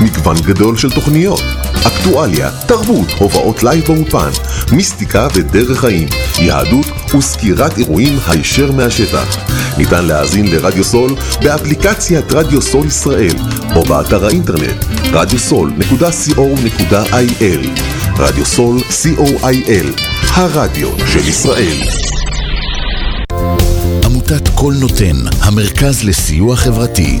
מגוון גדול של תוכניות, אקטואליה, תרבות, הופעות לייב באולפן, מיסטיקה ודרך חיים, יהדות וסקירת אירועים הישר מהשטח. ניתן להאזין לרדיו סול באפליקציית רדיו סול ישראל או באתר האינטרנט radiosol.co.il רדיו סול co.il הרדיו של ישראל עמותת קול נותן, המרכז לסיוע חברתי.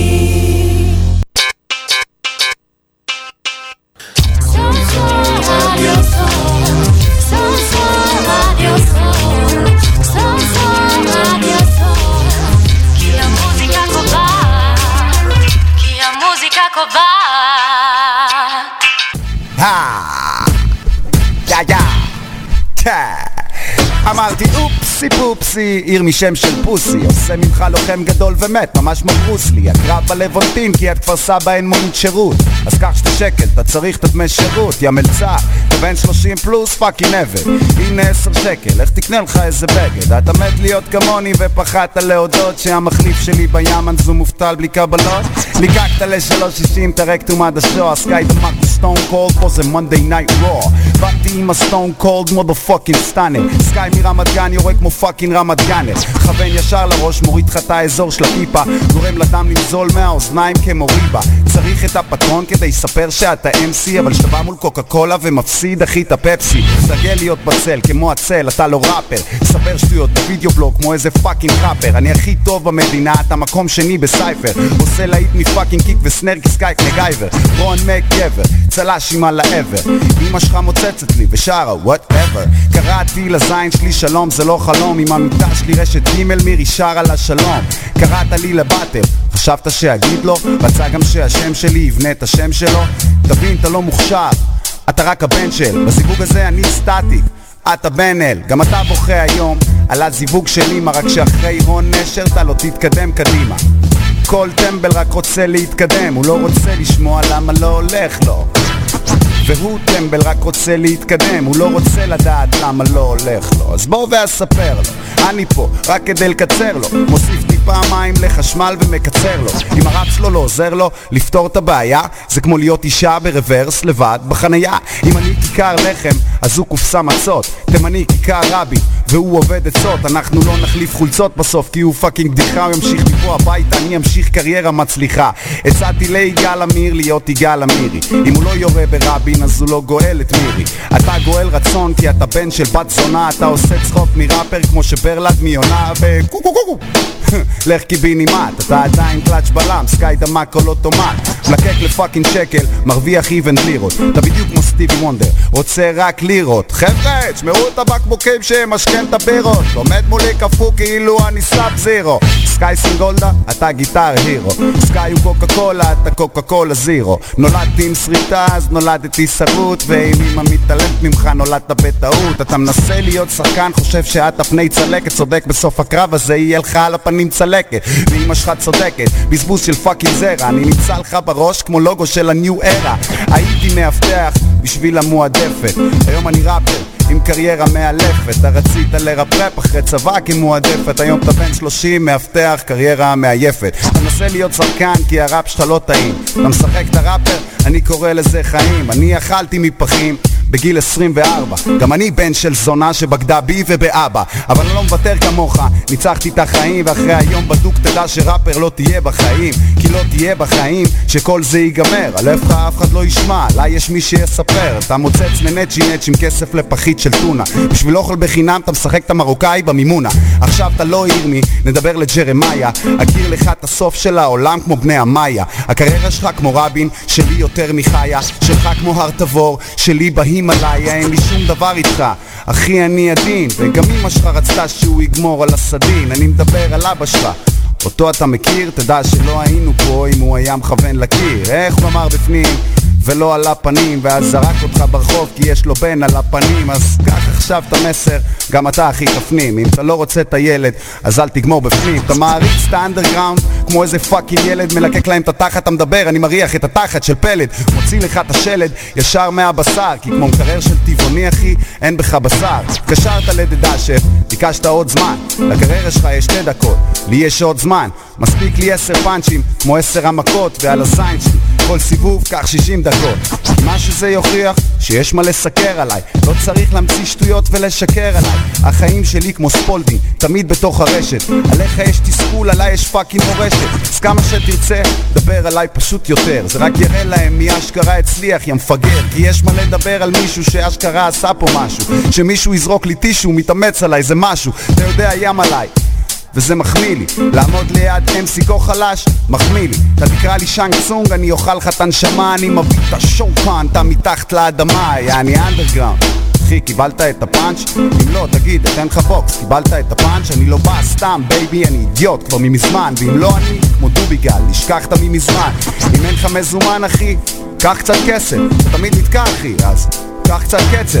אמרתי אופסי פופסי, עיר משם של פוסי. עושה ממך לוחם גדול ומת, ממש כמו ברוסלי הקרב בלוונטין כי את כפר סבא אין מונית שירות. אז קח שתי שקל, אתה צריך את הדמי שירות. יא מלצר, אתה בן 30 פלוס פאקינג עבד. הנה 10 שקל, איך תקנה לך איזה בגד? אתה מת להיות כמוני ופחדת להודות שהמחליף שלי בים אנזו מובטל בלי קבלות. ליקקת ל-360 את הרקטום עד השוע סקאי דמק סטון קולד פה זה מונדי נייט רוע באתי עם ה Stone Cold motherfucking stunner סקאי מרמת גן יורה כמו fucking רמת gunner כוון ישר לראש מוריד לך את האזור של הטיפה גורם לדם לנזול מהאוזניים כמו ריבה צריך את הפטרון כדי לספר שאתה MC אבל כשאתה בא מול קוקה קולה ומפסיד אחי את הפפסי. סגל להיות בצל כמו הצל אתה לא ראפר. ספר שטויות בווידאו בלוג כמו איזה fucking ראפר. אני הכי טוב במדינה אתה מקום שני ב cypher. עושה להיט מ fucking kick ו snare כסקייק מגייבר רון מק גבר צל"ש עם על העבר אמא שלך מוצצת לי ושרה whatever קראתי לזין שלי שלום זה לא חלום עם המיטה שלי רשת ג' מירי שרה לה שלום קראת לי לבטל חשבת שאגיד לו? רצה גם שהשם שלי יבנה את השם שלו? תבין אתה לא מוכשר אתה רק הבן של. בזיווג הזה אני סטטי אתה בן אל, גם אתה בוכה היום על הזיווג של אמא רק שאחרי רון נשר אתה לא תתקדם קדימה. כל טמבל רק רוצה להתקדם, הוא לא רוצה לשמוע למה לא הולך לו והוא טמבל רק רוצה להתקדם, הוא לא רוצה לדעת למה לא הולך לו. אז בוא ואספר לו, אני פה רק כדי לקצר לו. מוסיף טיפה מים לחשמל ומקצר לו. אם הרב שלו לא עוזר לו. לפתור את הבעיה זה כמו להיות אישה ברוורס לבד בחנייה. אם אני כיכר לחם אז הוא קופסה מצות תימני כיכר רבי והוא עובד עצות אנחנו לא נחליף חולצות בסוף כי הוא fucking בדיחה הוא ימשיך מפה הביתה אני אמשיך קריירה מצליחה. הצעתי ליגאל עמיר להיות יגאל עמירי. אם הוא לא יורה ברבין אז הוא לא גואל את מירי. אתה גואל רצון כי אתה בן של בת זונה אתה עושה צחוק מראפר כמו שברלד מיונה וקו קו קו לך קיבינימט אתה עדיין קלאץ' בלם סקאי דמק כל אוטומט מלקק לפאקינג שקל מרוויח איבנט לירות. אתה בדיוק כמו סטיבי וונדר רוצה רק לירות. חבר'ה תשמעו את הבקבוקים שמשכן את הבירות עומד מולי קפוא כאילו אני סאב זירו. סקאי סינגולדה אתה Guitar Hero. סקאי הוא קוקה קולה אתה קוקה קולה זירו. נולדתי עם שריטה אז נולדתי שרוט ואם אמא מתעלמת ממך נולדת בטעות. אתה מנסה להיות שחקן חושב שאת הפני צלקת צודק בסוף הקרב הזה יהיה לך על הפנים צלקת. ואמא שלך צודקת בזבוז של fucking זרע. אני נמצא לך בראש כמו לוגו של ה New Era. הייתי מאבטח בשביל המועדפת. היום אני ראפר עם קריירה מאלפת. אתה רצית לרפרפ אחרי צבא כמועדפת. היום אתה בן 30 מאבטח קריירה מעייפת. אתה מנסה להיות שחקן כי הראפ שלך לא טעים. אתה משחק את הראפר אני קורא לזה חיים. אני אכלתי מפחים בגיל 24 גם אני בן של זונה שבגדה בי ובאבא. אבל אני לא מוותר כמוך, ניצחתי את החיים ואחרי היום בדוק תדע שראפר לא תהיה בחיים. כי לא תהיה בחיים שכל זה ייגמר. על לך אף אחד לא ישמע, לה יש מי שיספר. אתה מוצץ לנצ'י נצ' עם כסף לפחית של טונה. בשביל אוכל בחינם אתה משחק את המרוקאי במימונה. עכשיו אתה לא ירמי, נדבר לג'רמיה. אכיר לך את הסוף של העולם כמו בני המאיה. הקריירה שלך כמו רבין, שלי יותר מחיה. שלך כמו הר תבור, שלי בהימאליה אין לי שום דבר איתך. אחי אני עדין, וגם אמא שלך רצתה שהוא יגמור על הסדין. אני מדבר על אבא שלך. אותו אתה מכיר, תדע שלא היינו פה אם הוא היה מכוון לקיר. איך הוא אמר בפנים? ולא על הפנים ואז זרק אותך ברחוב כי יש לו בן על הפנים אז קח עכשיו את המסר, גם אתה אחי תפנים. אם אתה לא רוצה את הילד, אז אל תגמור בפנים. אתה מעריץ את האנדרגראונד כמו איזה fucking ילד מלקק להם את התחת, אתה מדבר, אני מריח את התחת של פלד. מוציא לך את השלד ישר מהבשר כי כמו מקרר של טבעוני אחי, אין בך בשר. התקשרת לדדשף, ביקשת עוד זמן. לקריירה שלך יש שתי דקות, לי יש עוד זמן. מספיק לי עשר פאנצ'ים, כמו עשר המכות ועל הזין שלי. כל סיבוב קח 60 דקות מה שזה יוכיח שיש מה לסקר עליי. לא צריך להמציא שטויות ולשקר עליי. החיים שלי כמו ספולדינג תמיד בתוך הרשת. עליך יש תסכול, עליי יש fucking מורשת. אז כמה שתרצה, דבר עליי פשוט יותר. זה רק יראה להם מי אשכרה הצליח, יא מפגר. כי יש מה לדבר על מישהו שאשכרה עשה פה משהו. שמישהו יזרוק לי טישו, מתאמץ עליי זה משהו. אתה יודע ים עליי וזה מחמיא לי. לעמוד ליד MC כה חלש, מחמיא לי. אתה תקרא לי שאנג צונג, אני אוכל לך את הנשמה אני מביא את השואו כאן, אתה מתחת לאדמה, יעני אנדרגראונד אחי, קיבלת את הפאנץ'? אם לא, תגיד, אתן לך בוקס. קיבלת את הפאנץ'? אני לא בא סתם, baby, אני אידיוט כבר ממזמן. ואם לא אני, כמו דוביגל, נשכחת ממזמן אם אין לך מזומן, אחי, קח קצת כסף. אתה תמיד נתקע, אחי, אז קח קצת קצב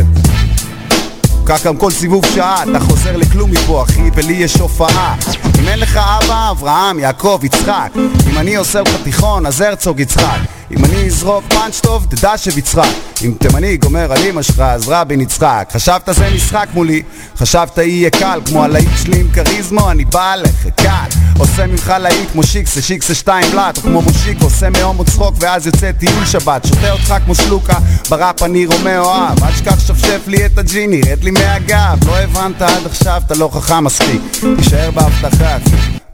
כך גם כל סיבוב שעה, אתה חוזר לכלום מפה אחי, ולי יש הופעה. אם אין לך אבא, אברהם, יעקב, יצחק. אם אני עושה לך תיכון, אז הרצוג יצחק אם אני אזרוק פאנץ' טוב, תדע שביצחק אם תימני גומר על אמא שלך, אז רבין יצחק. חשבת זה משחק מולי, חשבת יהיה קל כמו הלהיט שלי עם כריזמו, אני בא עליך, קל. עושה ממך להיט כמו שיקסה, שיקסה שתיים בלאט או כמו מושיק, עושה מהומו צחוק ואז יוצא טיול שבת. שותה אותך כמו שלוקה, בראפ אני רומאו אוהב. אל תשכח שפשף לי את הג'יני, רד לי מהגב. לא הבנת עד עכשיו, אתה לא חכם מספיק. תישאר בהבטחה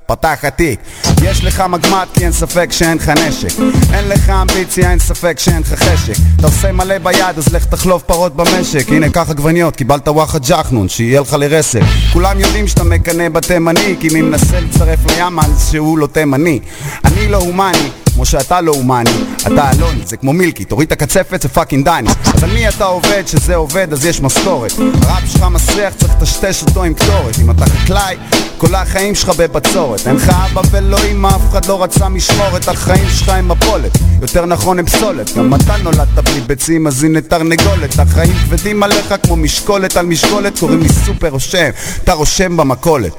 פתח התיק. יש לך מגמט כי אין ספק שאין לך נשק. אין לך אמביציה, אין ספק שאין לך חשק. אתה עושה מלא ביד אז לך תחלוף פרות במשק. הנה קח עגבניות, קיבלת וואחד ג'חנון שיהיה לך לרסק. כולם יודעים שאתה מקנא בתימני כי מי מנסה לצרף לים אז שהוא לא תימני. אני לא הומני כמו שאתה לא הומני, אתה אלוני, זה כמו מילקי, תוריד את הקצפת זה fucking דני. אז על מי אתה עובד, שזה עובד אז יש משכורת הראפ שלך מסריח, צריך לטשטש אותו עם קטורת. אם אתה חקלאי, כל החיים שלך בבצורת. אין לך אבא ולא אמא, אף אחד לא רצה משמורת החיים שלך הם מפולת, יותר נכון הם פסולת גם אתה נולדת בלי ביצים אז הנה תרנגולת. החיים כבדים עליך כמו משקולת על משקולת קוראים לי סופר רושם, אתה רושם במכולת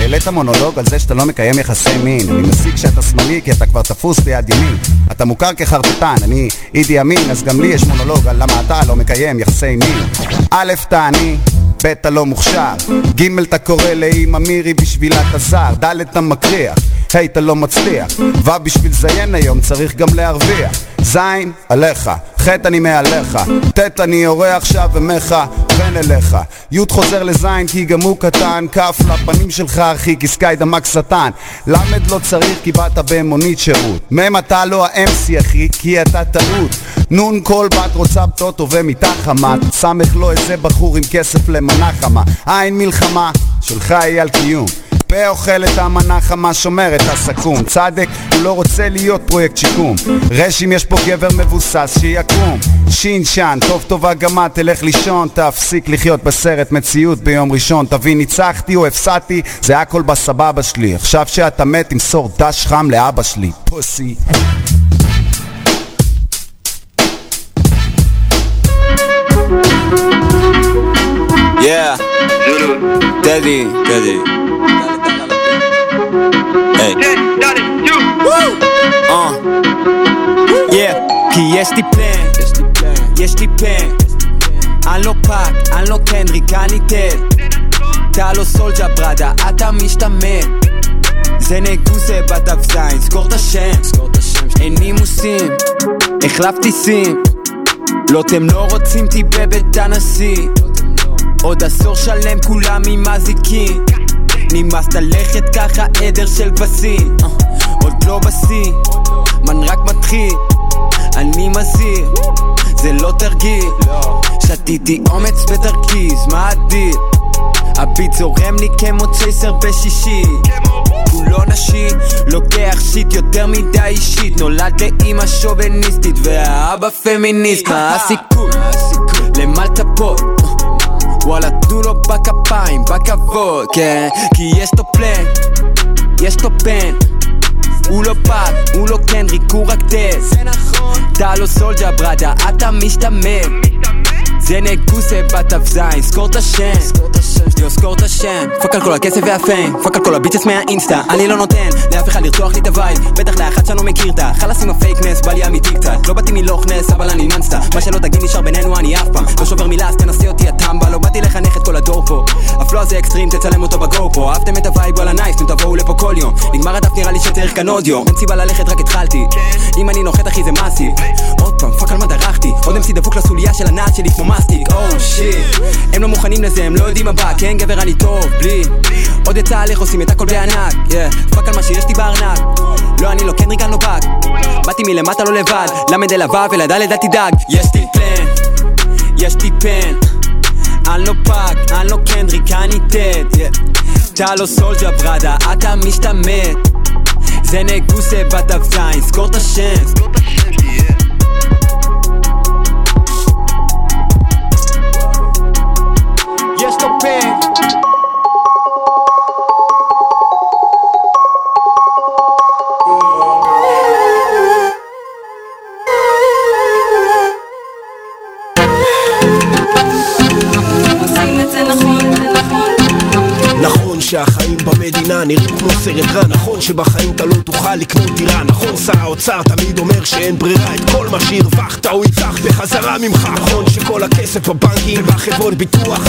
העלית מונולוג על זה שאתה לא מקיים יחסי מין. אני מסיק שאתה שמאלי כי אתה כבר תפוס ביד ימין. אתה מוכר כחרטטן, אני אידי אמין אז גם לי יש מונולוג על למה אתה לא מקיים יחסי מין. א', אתה עני ב' אתה לא מוכשר, ג' אתה קורא לאמא מירי בשבילה אתה זר, ד' אתה מקריח, ה' אתה לא מצליח, ו' בשביל זיין היום צריך גם להרוויח, ז' עליך, ח' אני מעליך, ט' אני יורה עכשיו ומך. בן אליך, י' חוזר לז' כי גם הוא קטן, כ' לפנים שלך אחי כי סקאי דמק שטן, ל' לא צריך כי באת במונית שירות, מ' אתה לא ה-MC אחי כי אתה טעות, נ' כל בת רוצה פטוטו ומיטה חמה, סמך לו איזה בחור עם כסף למנה חמה, עין מלחמה, שלך היא על קיום. פה אוכל את המנה חמה שומר את הסכו"ם. צדק הוא לא רוצה להיות פרויקט שיקום. רשים יש פה גבר מבוסס שיקום. שין שן טוב טובה גם את תלך לישון תפסיק לחיות בסרט מציאות ביום ראשון. תבין ניצחתי או הפסדתי זה הכל בסבבה שלי. עכשיו שאתה מת תמסור דש חם לאבא שלי. פוסי Yeah, Teddy, Teddy. Hey. Uh. Yeah, כי יש לי פלן, יש לי פן. אני לא פאק, אני לא קנדריק, אני טד. אתה לא סולג'ה בראדה, אתה משתמן. זה נגוסה בדף זין, סגור את השם. אין נימוסים, החלפתי סים. לא אתם לא רוצים אותי בבית הנשיא עוד עשור שלם כולם עם אזיקים נמאס ללכת ככה עדר של כבשים. אה, עוד לא בשיא, man רק מתחיל. אני מזהיר, זה לא תרגיל. שתיתי אומץ בתרכיז, מה הדיל? ה beat זורם לי כמו צ'ייסר בשישי. כולו נשי, לוקח shit יותר מדי אישית. נולד לאימא שוביניסטית והאבא פמיניסט. מה הסיכוי? למה לצפות? וואלה תנו לו בכפיים, בכבוד, כן? כי יש לו פלן, יש לו פן הוא לא פאק, הוא לא קנריק, הוא רק טס זה נכון. אתה לא סולג'ה בראדה, אתה משתמם זה נגוסה בתו זין, סקור את השם. יו סקור את השם. פאק על כל הכסף והפיין. פאק על כל הביצ'ס מהאינסטה. אני לא נותן לאף אחד לרצוח לי את הווייב. בטח לאחד שאני לא מכיר אותה חלאס עם הפייקנס בא לי אמיתי קצת. לא באתי מלוכנס אבל אני ננסטה מה שלא תגיד נשאר בינינו אני אף פעם. לא שובר מילה אז תנסה אותי הטמבה. לא באתי לחנך את כל הדור פה. הפלוא הזה אקסטרים תצלם אותו בגו פה. אהבתם את הווייב וואלה נייס נו תבואו לפה כל יום. נגמר הדף נראה לי שצריך כאן אודיו אין סיבה ללכת רק התחלתי. אם אני נוחת אחי זה מאסי עוד פעם פאק על מה דרכתי. עוד MC דפוק לסוליה של הנעל שלי כמו מסטיק או שיט הם לא מוכנים לזה הם לא יודעים מה בא כן גבר אני טוב בלי. עוד יצא עליך עושים את הכל בענק yeah. פאק על מה שיש לי בארנק. לא אני לא קנריק אני לא באג באתי מלמטה לא לבד. למד אל הוו ולדלת אל תדאג. יש לי פלן יש לי pen אני לא פאק, אני לא קנדריק, אני טד אתה לא soldier brother, אתה משתמט. זה נגוסה בתו זין, סקור את השם יש נראים כמו סרט רע נכון שבחיים אתה לא תוכל לקנות דירה נכון? שר האוצר תמיד אומר שאין ברירה את כל מה שהרווחת הוא ייקח בחזרה ממך. נכון שכל הכסף בבנקים ובחברות ביטוח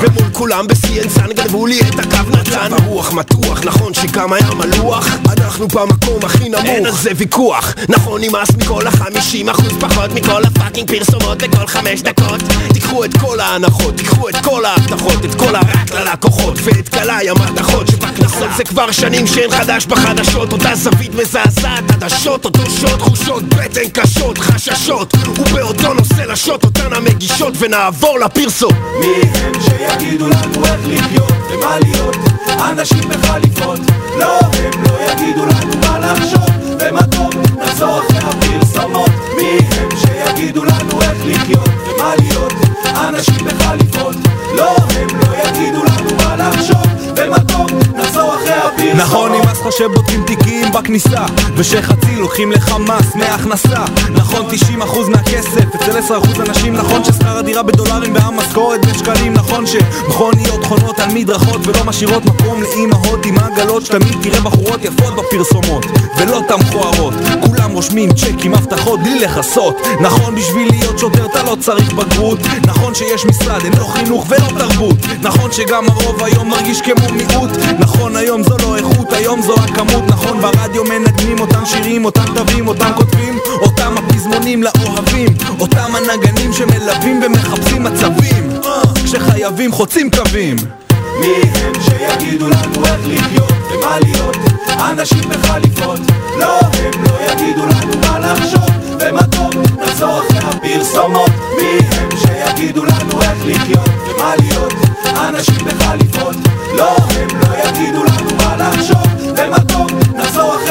ומול כולם ב-CNSN גנבו לי את הקו נתן הרוח מתוח נכון שגם היה מלוח? אנחנו במקום הכי נמוך. אין על זה ויכוח. נכון נמאס מכל החמישים אחוז פחות מכל הפאקינג פרסומות לכל חמש דקות. תיקחו את כל ההנחות תיקחו את כל ההבטחות את כל הרק ללקוחות ואת קלעי המתכות שבקנסות זה כבר שנים שאין חדש בחדשות. אותה זווית מזעזעת עדשות אותו שוט תחושות בטן קשות חששות. ובאותו נושא לשוט אותן המגישות ונעבור לפרסום מי הם שיגידו לנו איך לחיות ומה להיות? אנשים בחליפות לא הם לא יגידו לנו מה לחשוב. ומה טוב נחזור אחרי הפרסומות. מי הם שיגידו לנו איך לחיות ומה להיות? אנשים בחליפות לא הם לא יגידו לנו מה לחשוב. ומה טוב נחזור אחרי נכון נמאס לך שבודקים תיקים בכניסה ושחצי לוקחים לך מס מהכנסה. נכון 90% מהכסף אצל 10% אנשים נכון ששכר הדירה בדולרים והמשכורת בשקלים נכון שמכוניות חונות על מדרכות ולא משאירות מקום לאימהות עם עגלות שתמיד תראה בחורות יפות בפרסומות ולא תם מכוערות כולם רושמים צ'קים הבטחות בלי לכסות. נכון בשביל להיות שוטר אתה לא צריך בגרות. נכון שיש משרד אין לו חינוך ולא תרבות. נכון שגם הרוב היום מרגיש כמו מיעוט. נכון היום זו לא איכות היום זו הכמות. נכון ברדיו מנגנים אותם שירים אותם תווים אותם כותבים אותם הפזמונים לאוהבים אותם הנגנים שמלווים ומחפשים מצבים. אה, כשחייבים חוצים קווים. מי הם שיגידו לנו איך לחיות ומה להיות אנשים בחליפות לא הם לא יגידו לנו מה לחשוב ומה טוב נחזור אחרי הפרסומות מי הם שיגידו לנו איך לחיות ומה להיות אנשים בחליפות לא הם לא יגידו לנו מה לחשוב ומה טוב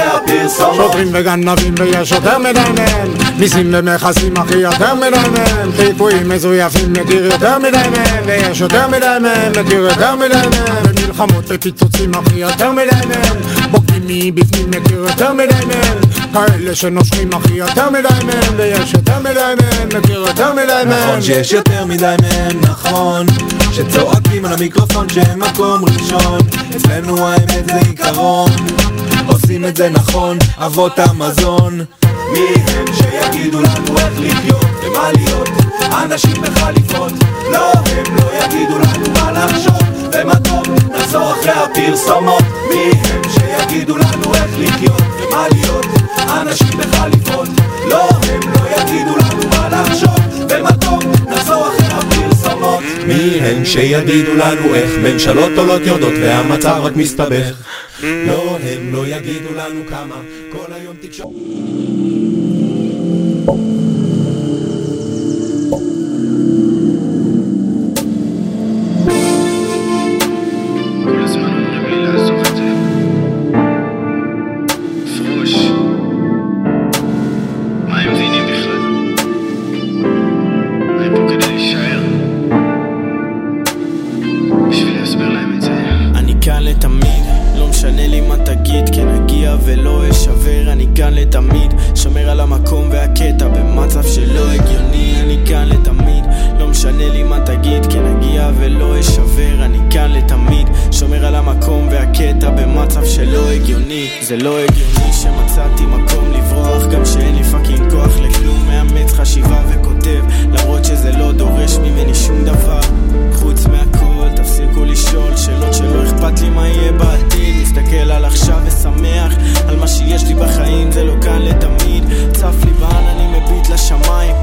הפרסומות שוטרים וגנבים ויש יותר מדי מהם מיסים ומכסים אחי יותר מדי מהם חיפויים מזויפים מכיר יותר מדי מהם ויש יותר מדי מהם מכיר יותר מדי מהם במלחמות ופיצוצים אחי יותר מדי מהם בוגדים מבפנים מכיר יותר מדי מהם כאלה שנושכים אחי יותר מדי מהם ויש יותר מדי מהם מכיר יותר מדי מהם נכון שיש יותר מדי מהם, נכון שצועקים על המיקרופון שהם מקום ראשון אצלנו האמת זה עיקרון עושים את זה נכון, אבות המזון. מי הם שיגידו לנו איך לחיות ומה להיות? אנשים בחליפות לא הם לא יגידו לנו מה לחשוב. ומה טוב נחזור אחרי הפרסומות. מי הם שיגידו לנו איך לחיות ומה להיות? אנשים בחליפות לא הם לא יגידו לנו מה לחשוב מי הן שיגידו לנו איך? ממשלות עולות יורדות והמצב רק מסתבך. לא, הם לא יגידו לנו כמה. כל היום תקשורת משנה לי מה תגיד, כן אגיע ולא אשבר, אני כאן לתמיד, שומר על המקום והקטע במצב שלא הגיוני, אני כאן לתמיד, לא משנה לי מה תגיד, כן אגיע ולא אשבר, אני כאן לתמיד, שומר על המקום והקטע במצב שלא הגיוני, זה לא הגיוני שמצאתי מקום לברוח, גם שאין לי פאקינג כוח לכלום, מאמץ חשיבה וכותב, למרות שזה לא דורש ממני שום דבר, חוץ מהכל, לשאול שאלות שלא אכפת לי מה יהיה בעתיד. מסתכל על עכשיו ושמח על מה שיש לי בחיים זה לא כאן לתמיד. צף לי בעננים מביט לשמיים.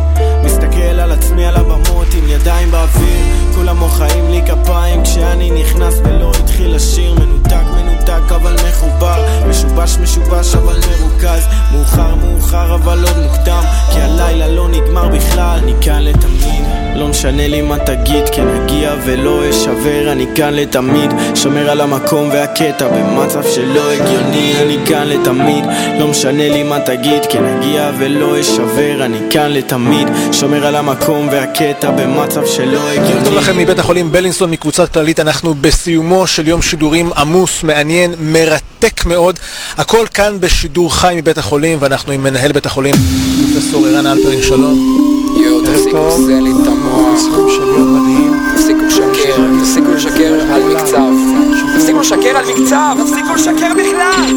מסתכל על עצמי על הבמות עם ידיים באוויר. כולם מוחאים לי כפיים כשאני נכנס ולא התחיל לשיר מנותק מנותק אבל מחובר. משובש משובש אבל מרוכז. מאוחר מאוחר אבל עוד מוקדם. כי הלילה לא נגמר בכלל. אני כאן לתמיד לא משנה לי מה תגיד כן אגיע ולא אשבר אני כאן לתמיד שומר על המקום והקטע במצב שלא הגיוני אני כאן לתמיד לא משנה לי מה תגיד כן אגיע ולא אשבר אני כאן לתמיד שומר על המקום והקטע במצב שלא הגיוני טוב לכם מבית החולים בלינסון מקבוצת כללית, אנחנו בסיומו של יום שידורים עמוס, מעניין, מרתק מאוד. הכל כאן בשידור חי מבית החולים, ואנחנו עם מנהל בית החולים, פרופסור ערן אלפרין, שלום. תפסיקו לזה לי את המוח. תפסיקו לשקר, תפסיקו לשקר על מקצב. תפסיקו לשקר על מקצב, תפסיקו לשקר בכלל.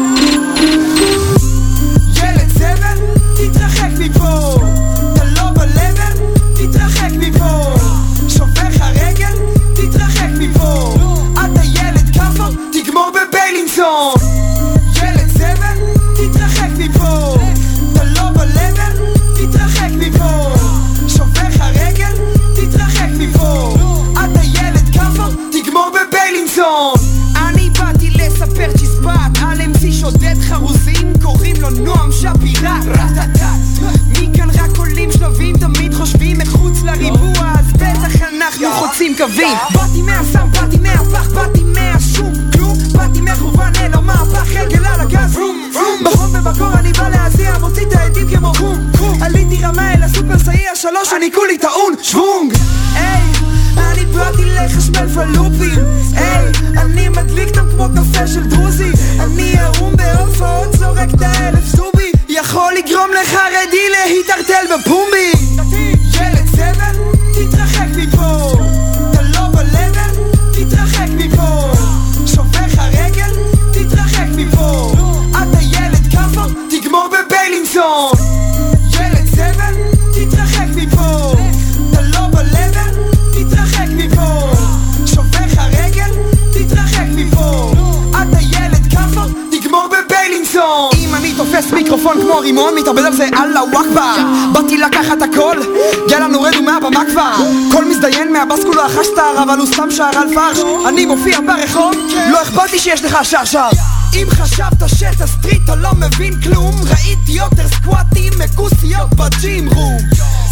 אני מופיע ברחוב לא אכפת לי שיש לך שרשר אם חשבת שאת ה street אתה לא מבין כלום ראיתי יותר סקואטים מכוסיות ב gym room.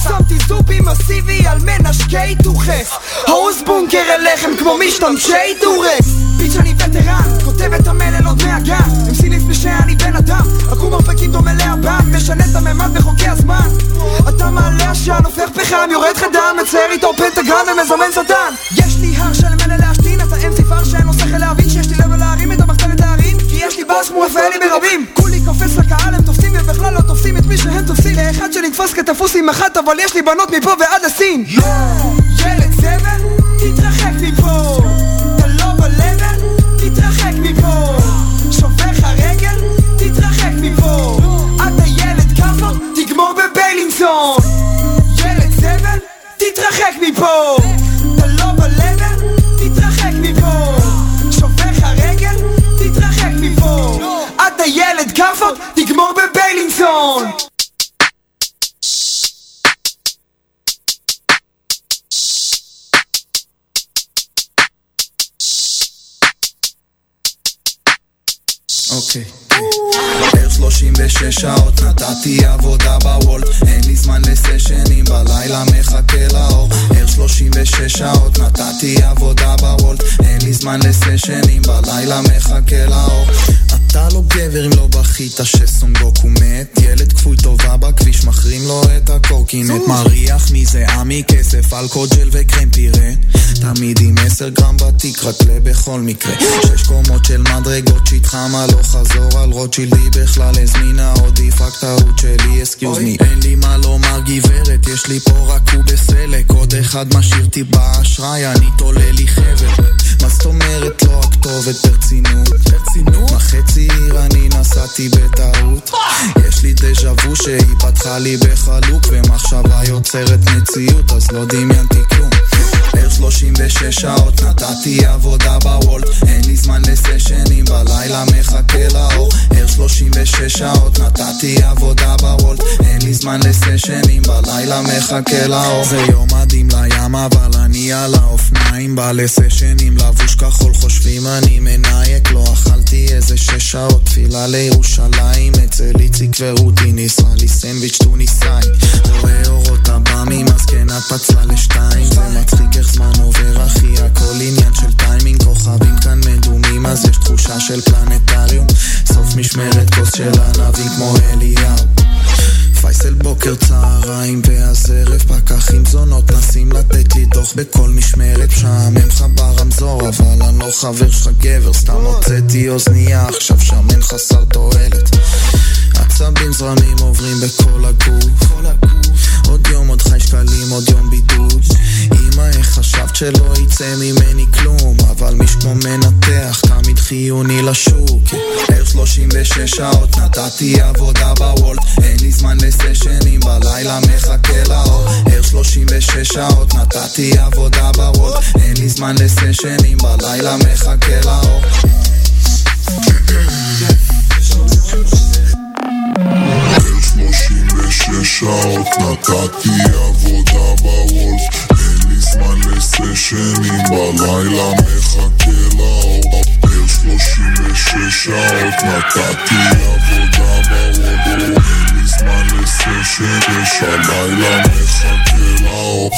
שמתי זובי מסיבי על מנשקי דוחס הרוס בונקר אליכם כמו משתמשי דורקס bitch אני וטרן, כותב את המלל עוד מהגן MC לפני שאני בן אדם, עקום מרפקים דומה לאבן משנה את הממד בחוקי הזמן. אתה מעלה עשן, הופך פחם, יורד לך דם מצייר איתו פנטגרם ומזמן שטן כמו רפאלי ברבים כולי קופץ לקהל, הם תופסים ובכלל לא תופסים את מי שהם תופסים. כאחד שנתפס כתפוס עם אחת אבל יש לי בנות מפה ועד הסין. ילד זבל, מזה עמי כסף אלכוג'ל וקרם פירה תמיד עם 10 גרם בתיק רק בכל מקרה שש קומות של מדרגות שהתחמה לא חזור על רוטשילדי בכלל הזמינה עדיף רק טעות שלי אסקיוז מי אין לי מה לומר גברת יש לי פה רק הוא בסלק עוד אחד משאיר טיפ באשראי אני תולה לי חבר מה זאת אומרת לא הכתובת ברצינות? ברצינות? מה חצי עיר אני נסעתי בטעות? יש לי דז'ה וו שהיא פתחה לי בחלוק ומחשבה יוצרת מציאות אז לא Unë janë ער 36 שעות נתתי עבודה בוולט אין לי זמן לסשנים בלילה מחכה לאור. ער 36 שעות נתתי עבודה בוולט אין לי זמן לסשנים בלילה מחכה לאור. זה יום מדהים לים אבל אני על האופניים בא לסשנים לבוש כחול חושבים אני מנייק. לא אכלתי איזה שש שעות תפילה לירושלים אצל איציק ורותי ניסה לי סנדוויץ' טוניסאי. רואה אורות עב"מים הזקנה פצעה לשתיים. זה מצחיק איך זמן עובר אחי הכל עניין של טיימינג. כוכבים כאן מדומים אז יש תחושה של פלנטריום. סוף משמרת כוס של ענבים כמו אליהו. פייסל בוקר צהריים ואז ערב פקחים זונות. נסים לתת לי דוח בכל משמרת. משעמם לך ברמזור אבל אני לא חבר שלך גבר. סתם הוצאתי אוזנייה עכשיו שמן חסר תועלת עצבים זרמים עוברים בכל הגוף. עוד יום עוד חי שקלים עוד יום בידוד. אמא איך חשבת שלא יצא ממני כלום? אבל מיש כמו מנתח תמיד חיוני לשוק. ער 36 שעות נתתי עבודה בוולט. אין לי זמן לסשנים בלילה מחכה לאור. ער 36 שעות נתתי עבודה בוולט. אין לי זמן לסשנים בלילה מחכה לאור שלושים שעות נתתי עבודה בוולף אין לי זמן לסשנים בלילה מחכה לאור. ער שלושים ושש שעות נתתי עבודה בוולף אין לי זמן לסשנים בלילה מחכה לאור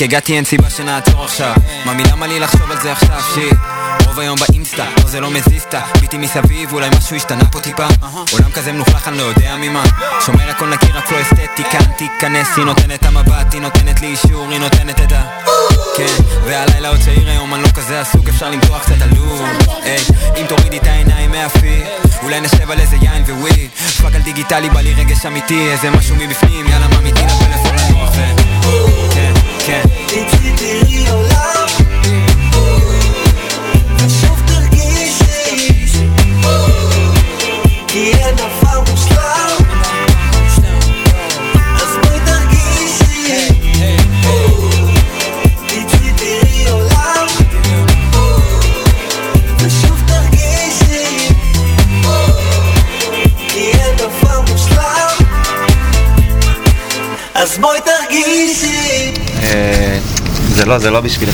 רק הגעתי אין סיבה שנעצור עכשיו. ממי למה לי לחשוב על זה עכשיו? shit. רוב היום באינסטה, פה זה לא מזיסטה ביטי מסביב, אולי משהו השתנה פה טיפה. עולם כזה מלוכלך, אני לא יודע ממה. שומר הכל נקי, רק לא אסתטי. כאן תיכנס, היא נותנת המבט, היא נותנת לי אישור, היא נותנת את ה... כן, והלילה עוד צעיר היום, אני לא כזה עסוק, אפשר למתוח קצת עלוב היי, אם תורידי את העיניים מהפיד אולי נשב על איזה יין weed fuck על דיגיטלי, בא לי רגש אמיתי, איזה משהו מבפנים, יאללה לנוח ו... כן, כן תצאי תראי עולם ושוב תרגישי כי אין דבר לא, זה לא בשביל.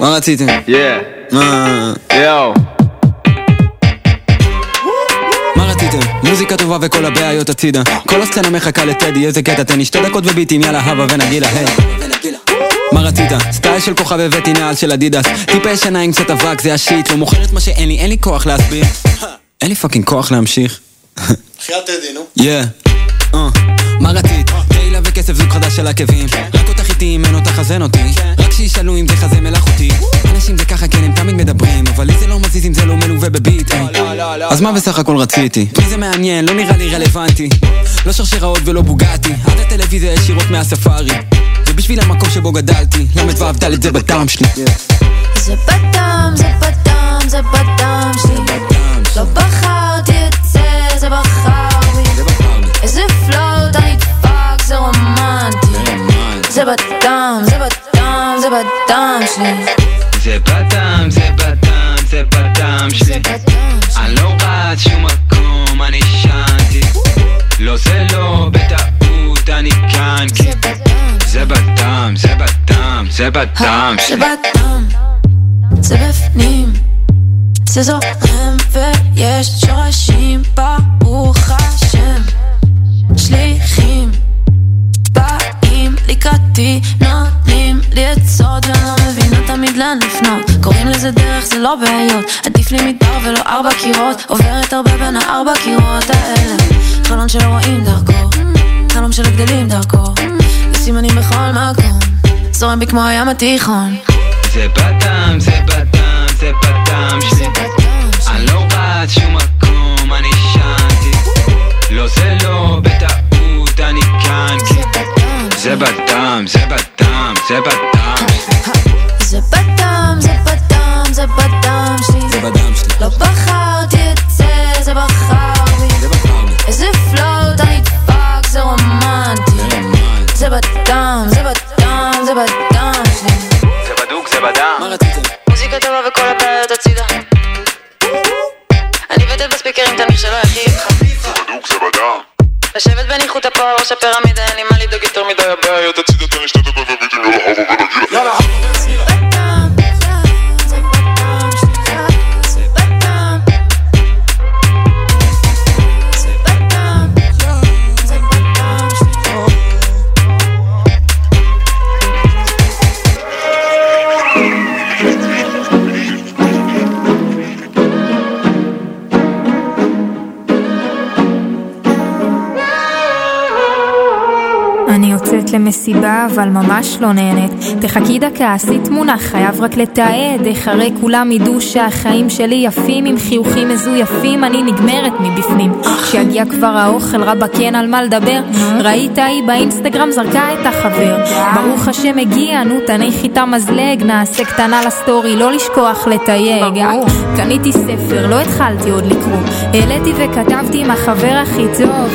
מה רציתם? מה... רציתם? מוזיקה טובה וכל הבעיות הצידה כל הסצנה מחכה לטדי, איזה קטע תן לי שתי דקות וביטים, יאללה הבה ונגילה, היי מה רצית? style של כוכב הבאתי נעל של אדידס. טיפש עיניים קצת אבק זה ה shit לא מוכרת מה שאין לי, אין לי כוח להסביר. אין לי fucking כוח להמשיך. בחייאת טדי, נו. יא אה, מה רצית? תהילה וכסף זוג חדש של עקבים. רק אותך איתי אם אין אותך אז אין אותי. רק שישאלו אם זה חזה מלאכותי אנשים זה ככה כן הם תמיד מדברים אבל לי זה לא מזיז אם זה לא מלווה ב beat. היי. אז מה בסך הכל רציתי? מי זה מעניין? לא נראה לי רלוונטי. לא שרשראות ולא בוגטי עד הטלוויזיה ישירות מהספארי ובשביל המקום שבו גדלתי. למד ואהבת זה בטעם שלי זה בדם. זה שלי בדם, זה בפנים. זה זורם ויש שורשים. ברוך השם. שליחים. באים לקראתי נותנים לי עצות ואני לא מבינה תמיד לאן לפנות. קוראים לזה דרך זה לא בעיות. עדיף לי מדבר ולא ארבע קירות זורם בי כמו הים התיכון. זה בדם, זה בדם, זה בדם שלי אני לא רץ שום מקום, אני שנתי לא זה לא בטעות, אני כאן. זה בדם, זה בדם, זה בדם אבל ממש לא נהנית. תחכי דקה, עשי תמונה, חייב רק לתעד איך הרי כולם ידעו שהחיים שלי יפים עם חיוכים מזויפים. אני נגמרת מבפנים. כשיגיע כבר האוכל רבאק אין על מה לדבר. ראית היא באינסטגרם זרקה את החבר. ברוך השם הגיע נו תניחי את המזלג נעשה קטנה לסטורי לא לשכוח לתייג. קניתי ספר לא התחלתי עוד לקרוא. העליתי וכתבתי עם החבר הכי טוב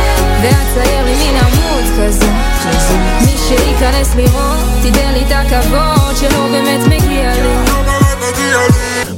ואצייר לי מין עמוד כזה. מי שייכנס לראות, תיתן לי את הכבוד שלא באמת מגיע לי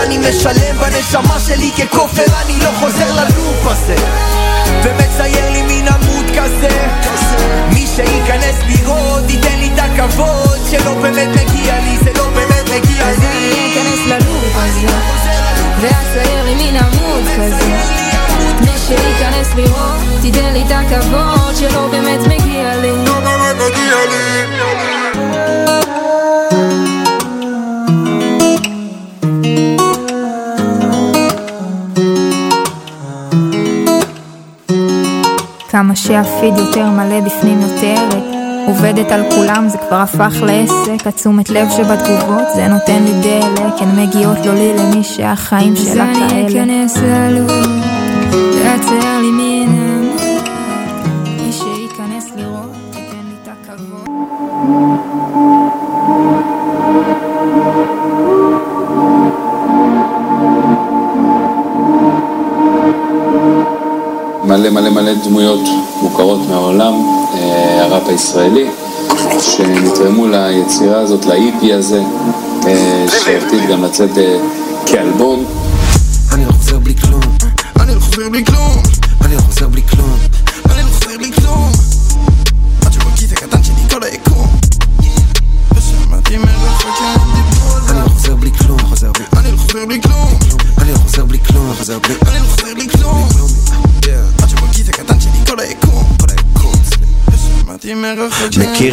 ואני משלם בנשמה שלי ככופר אני לא חוזר ללופ הזה. ומצייר לי מין עמוד כזה. מי שייכנס לראות ייתן לי את הכבוד שלא באמת מגיע לי זה לא באמת מגיע אז לי. אני אכנס ללופ הזה ואצייר לי מין עמוד כזה. מי שייכנס לראות, תיתן לי את הכבוד שלא באמת מגיע לי. לא באמת מגיע לי כמה שהפיד יותר מלא בפנים יותר עובדת על כולם זה כבר הפך לעסק. התשומת לב שבתגובות זה נותן לי דלק. הן מגיעות לא לי למי שהחיים שלה כאלה אז אני אכנס ללוב ואצייר לי מן מלא מלא דמויות מוכרות מהעולם, אה, הראפ הישראלי, שנתרמו ליצירה הזאת, ל-EP הזה, אה, שעתיד גם לצאת אה, כאלבום. אני לא חוזר בלי כלום, אני לא חוזר בלי כלום,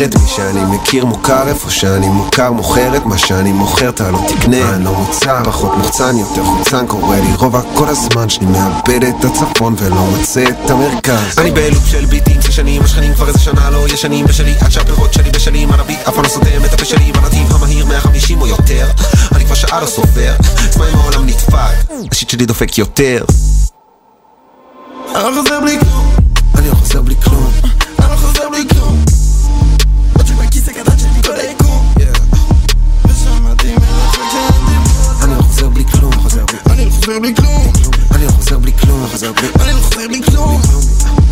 את מי שאני מכיר מוכר איפה שאני מוכר מוכר את מה שאני מוכר אתה לא תקנה אני לא מוצר פחות מוחצן יותר חוצן קורה לי רובע כל הזמן שאני מאבד את הצפון ולא מוצא את המרכז. אני בלופ של ביטים ששנים השכנים כבר איזה שנה לא ישנים בשלי עד שהפירות שלי בשלים על הביט אף פעם לא סותם את הפה שלי בנתיב המהיר 150 או יותר. אני כבר שעה לא סופר עצמאי אם העולם נדפק? השיט שלי דופק יותר. אני לא חוזר בלי כלום, אני לא חוזר בלי כלום, חוזר בלי כלום, אני לא חוזר בלי כלום חוזר בלי אני לא חוזר בלי כלום.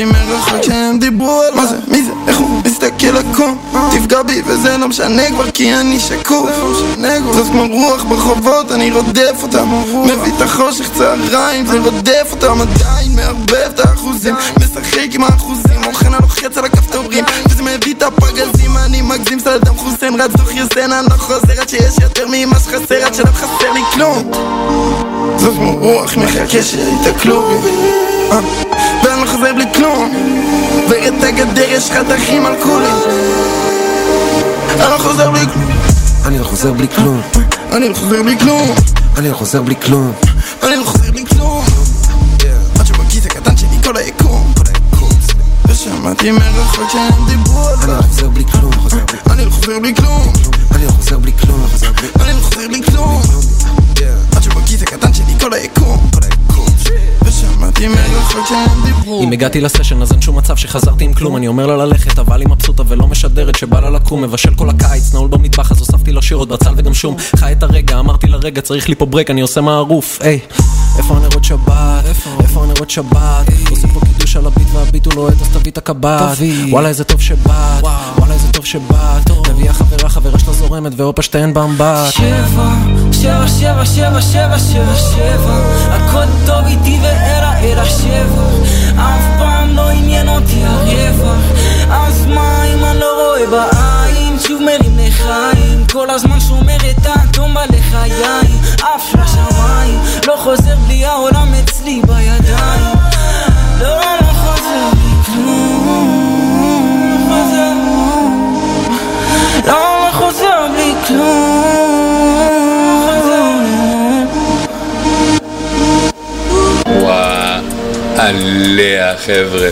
ושמעתי מרחוק שהם דיברו על מה זה, מי זה, איך הוא מסתכל עקום תפגע בי וזה לא משנה כבר כי אני שקוף. זאת כמו רוח ברחובות, אני רודף אותם. מביא את החושך צהריים, זה רודף אותם. עדיין מערבב את האחוזים. משחק עם האחוזים, אוכן הלוחץ על הכפתורים. וזה מביא את הפגזים, אני מגזים סלדם חוסיין. רץ דוח יוסן, אני לא חוזר עד שיש יותר ממה שחסר עד שלא חסר לי כלום. זאת כמו רוח מחכה שיתקלו בי אה, חוזר בלי כלום. ואת הגדר יש חתכים על כולם. אני לא חוזר בלי כלום. אני לא חוזר בלי כלום. אני לא חוזר בלי כלום. אני לא חוזר בלי כלום. אני לא חוזר בלי כלום. עד שבכיס הקטן שלי כל היקום. ושמעתי מרחוק שהם דיברו על אני לא חוזר בלי כלום. אני לא חוזר בלי כלום. אני לא חוזר בלי כלום. אני לא חוזר בלי כלום. עד שבכיס הקטן שלי כל היקום אם הגעתי לסשן אז אין שום מצב שחזרתי עם כלום אני אומר לה ללכת אבל היא מבסוטה ולא משדרת שבא לה לקום מבשל כל הקיץ נעול במטבח אז הוספתי לה שירות בצל וגם שום חי את הרגע אמרתי לרגע צריך לי פה ברק אני עושה מערוף איפה הנרות שבת? איפה הנרות שבת? עושה פה קידוש על הביט והביט הוא לוהט אז תביא את הקב"ט. וואלה איזה טוב שבאת. וואלה איזה טוב שבאת. תביאי החברה חברה שלה זורמת והופה שתיהן באמבט. שבע, שבע, שבע, שבע, שבע, שבע, שבע. הכל טוב איתי ואלה אלא שבע. אף פעם לא עניין אותי הרווח. אז מה אם אני לא רואה בעין? שוב מרים לחיים. כל הזמן שומר את האטום בלחיים. עף לשמיים. לא חוזר בלי העולם אצלי בידיים. לא, וואה, עליה חבר'ה.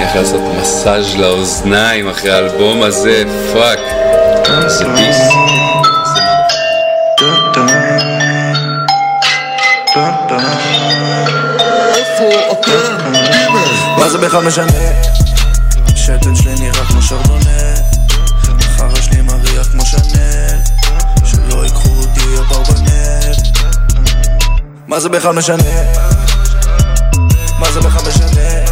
איך לעשות מסאז' לאוזניים אחרי האלבום הזה, פאק. מה זה בכלל משנה? מה זה בכלל משנה? מה זה בכלל משנה?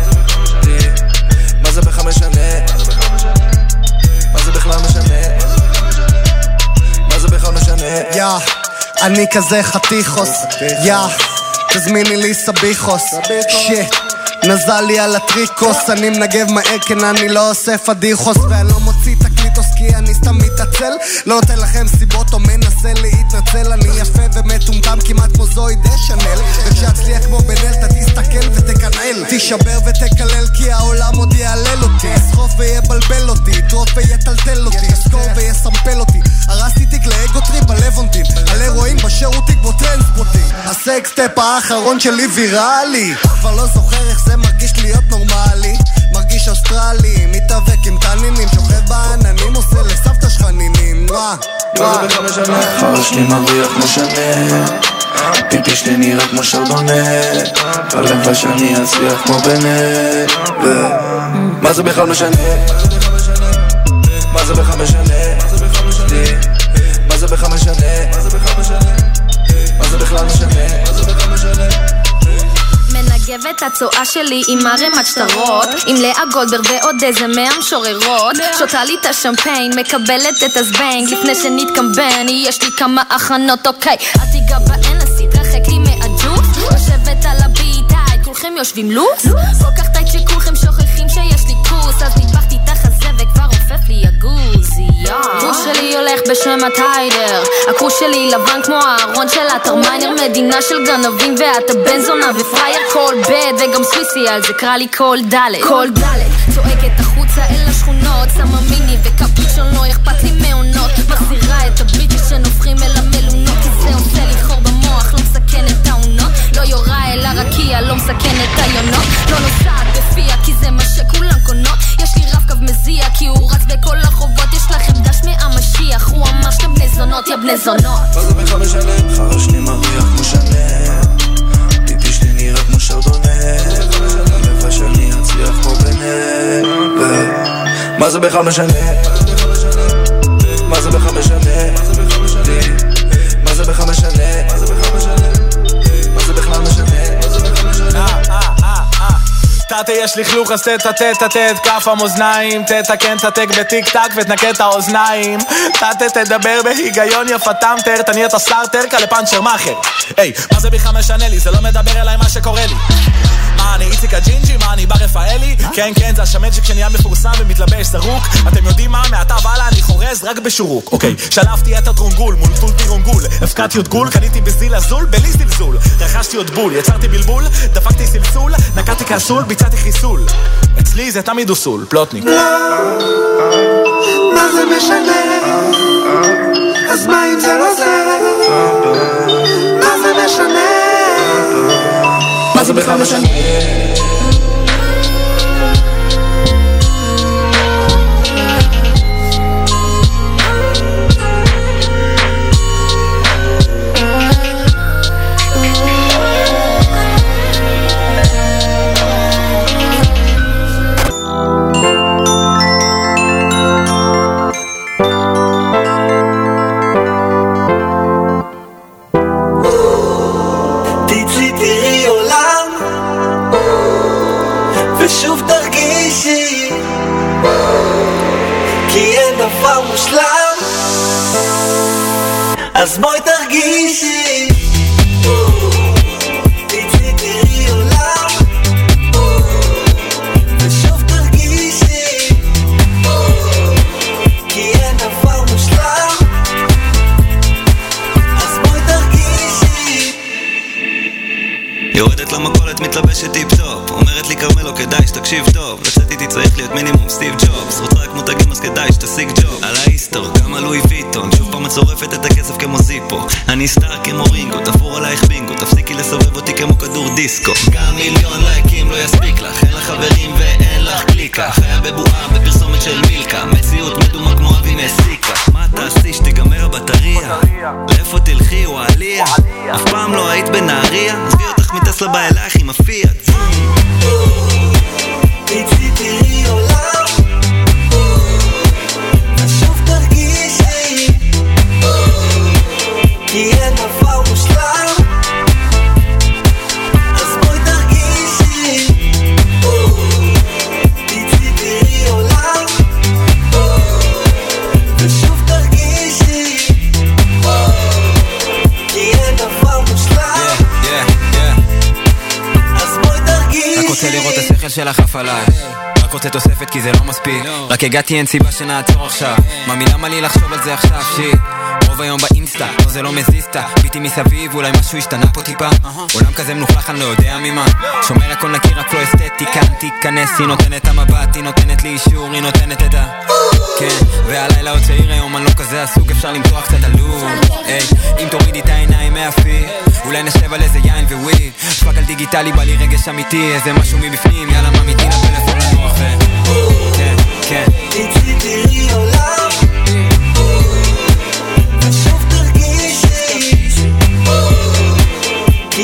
מה זה בכלל משנה? מה זה בכלל משנה? מה זה בכלל משנה? יא, אני כזה חתיכוס, יא, תזמיני לי סביחוס, שיט. נזל לי על הטריקוס, אני מנגב מהר כן אני לא עושה פדיחוס ואני לא מוציא תקליטוס כי אני סתם מתעצל. לא נותן לכם סיבות או מנסה להתנצל. אני יפה ומטומטם כמעט כמו זוהי דה שנל וכשאצליח כמו בן אתה תסתכל ותקנאל. תישבר ותקלל כי העולם עוד יהלל אותי. יסחוף ויבלבל אותי יטרוף ויטלטל אותי יסקור ויסמפל אותי. הרסתי תיק לאגוטרי בלוונטין על הרואין בשירותי כמו טרנספוטים הסקסטפ האחרון שלי ויראלי. כבר לא זוכר איך זה מרגיש להיות נורמלי מרגיש אוסטרלי, מתאבק עם תנינים שוכב בעננים, עושה לסבתא שלך נינים בכלל משנה? חרא שלי מריח כמו שנה פיפי שלי נראה כמו שרדונה הלוואי שאני אצליח כמו בנט מה זה בכלל משנה? מה זה בכלל משנה? מה זה בכלל משנה? מה זה בכלל משנה? את הצואה שלי עם ערימת שטרות עם לאה גולדברג ועוד איזה מאה משוררות שותה לי את השמפיין, מקבלת את הזבנג. לפני שנתקמבן, יש לי כמה הכנות, אוקיי. אל תיגע באנס, תתרחק לי מהג'וס. יושבת על הביט, היי, כולכם יושבים לוס? כל כך הכוס שלי הולך בשם הטיידר. הכוס שלי לבן כמו הארון של הטרמיינר מדינה של גנבים ואתה בן זונה ופרייר כל בד וגם סוויסי על זה קרא לי כל דלת. כל דלת צועקת החוצה אל השכונות שמה מיני וקפוצ'ון לא אכפת לי מעונות. מחזירה את הביטים שנופחים אל המלונות כי זה עושה לי חור במוח לא מסכן את העונות. לא יורה אל הרקיע לא מסכן את היונות. לא נוסעת בפיה כי זה מה שכולם קונות. יש לי רב קו מזיע כי הוא רץ בכל הרחובות יש לכם דש מהמשיח הוא אמר שאתם בני זונות יא בני זונות מה זה בכלל משנה? חרא שלי מריח כמו שנה פיפי שלי נראה כמו שרדונה הלוואי שאני אצליח כמו בנט מה זה בכלל משנה? מה זה בכלל משנה? מה זה בכלל משנה? מה זה בכלל משנה? תתה יש לכלוך אז תטה תטה את כף המאזניים תתקן תתק בטיק טק ותנקה את האוזניים תתה תדבר בהיגיון יפתם-טר תניע את הסטארטר כלפאנצ'ר מאכר היי, מה זה בכלל משנה לי? זה לא מדבר אליי מה שקורה לי מה אני איציק הג'ינג'י? מה אני בר רפאלי? כן כן זה השמן שכשנהיה מפורסם ומתלבש זרוק אתם יודעים מה? מעתה והלאה אני חורז רק בשורוק אוקיי, שלפתי את הטרונגול מול גבול פירונגול הפקדתי עוד גול, קניתי בזיל הזול בלי זלזול רכשתי עוד בול, יצרתי בלבול דפקתי סלסול, נקעתי קרסול, ביצעתי חיסול אצלי זה תמיד אוסול, פלוטניק מה זה משנה? אז מה אם זה לא זה? מה זה משנה? מה זה בכלל משנה? אז בואי תרגישי. יורדת למכולת, מתלבשת טיפ-טופ. אומרת לי כרמלו כדאי שתקשיב טוב. לצאת איתי צריך להיות מינימום סטיב ג'ובס. רוצה רק מותגים אז כדאי שתשיג job פעם את הכסף כמו זיפו. אני סטאר כמו רינגו תפור עלייך בינגו. תפסיקי לסובב אותי כמו כדור דיסקו. גם מיליון לייקים לא יספיק לך אין לך חברים ואין לך קליקה. חיה בבועה בפרסומת של מילקה. מציאות מדומה כמו אבי מסיקה. מה תעשי שתיגמר הבטריה? לאיפה תלכי וואליה? אף פעם לא היית בנהריה? עזבי אותך מטסלה בא אלייך עם הפיאט. תצאי תראי עולם שלך עף עליי. רק רוצה תוספת כי זה לא מספיק. רק הגעתי אין סיבה שנעצור עכשיו. ממי למה לי לחשוב על זה עכשיו? שיט רוב היום באינסטה, לא זה לא מזיזתה ביטי מסביב, אולי משהו השתנה פה טיפה. עולם כזה מלוכלך, אני לא יודע ממה. שומר הכל נקי, רק לא אסתטיקה תיכנס, היא נותנת המבט, היא נותנת לי אישור, היא נותנת את ה... כן, והלילה עוד צעיר היום, אני לא כזה עסוק, אפשר למתוח קצת עלוב היי, אם תורידי את העיניים מהפיד אולי נשב על איזה יין וויד שפק על דיגיטלי, בא לי רגש אמיתי, איזה משהו מבפנים, יאללה ממיתי לפלאפון לנוח ו... כן, כן. תראי עולם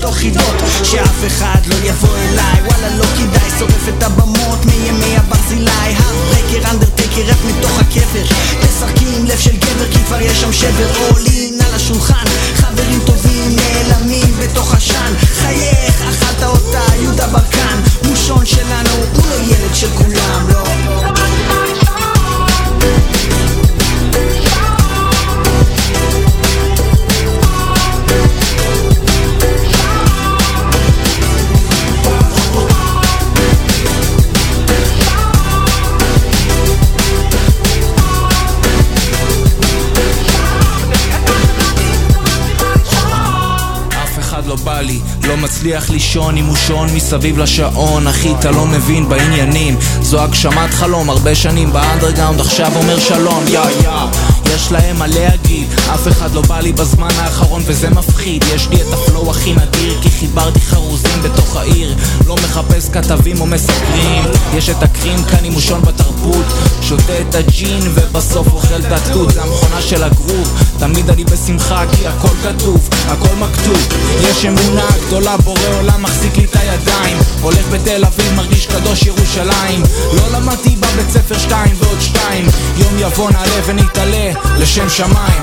לפתוח חידות, שאף אחד לא יבוא אליי, וואלה לא כדאי, שורף את הבמות מימי הברזילי, הארדברקר, אנדרטקר, רap מתוך הקבר, תשחקי עם לב של גבר כי כבר יש שם שבר, מצליח לישון עם מושון מסביב לשעון. אחי אתה לא מבין בעניינים. זו הגשמת חלום הרבה שנים באנדרגאונד עכשיו אומר שלום. יא יא. יש להם מה להגיד אף אחד לא בא לי בזמן האחרון וזה מפחיד. יש לי את הפלואו הכי נדיר כי חיברתי חרוזים בתוך העיר. לא מחפש כתבים או מסקרים. יש את הקרים כאן עם מושון בתרבות. שותה את הג'ין ובסוף אוכל את התות זה המכונה של הגרוב. תמיד אני בשמחה כי הכל כתוב הכל מכתוב. יש אמונה גדולה בורא עולם מחזיק לי את הידיים. הולך בתל אביב מרגיש קדוש ירושלים. לא למדתי בבית ספר שתיים ועוד שתיים. יום יבוא נעלה ונתעלה לשם שמיים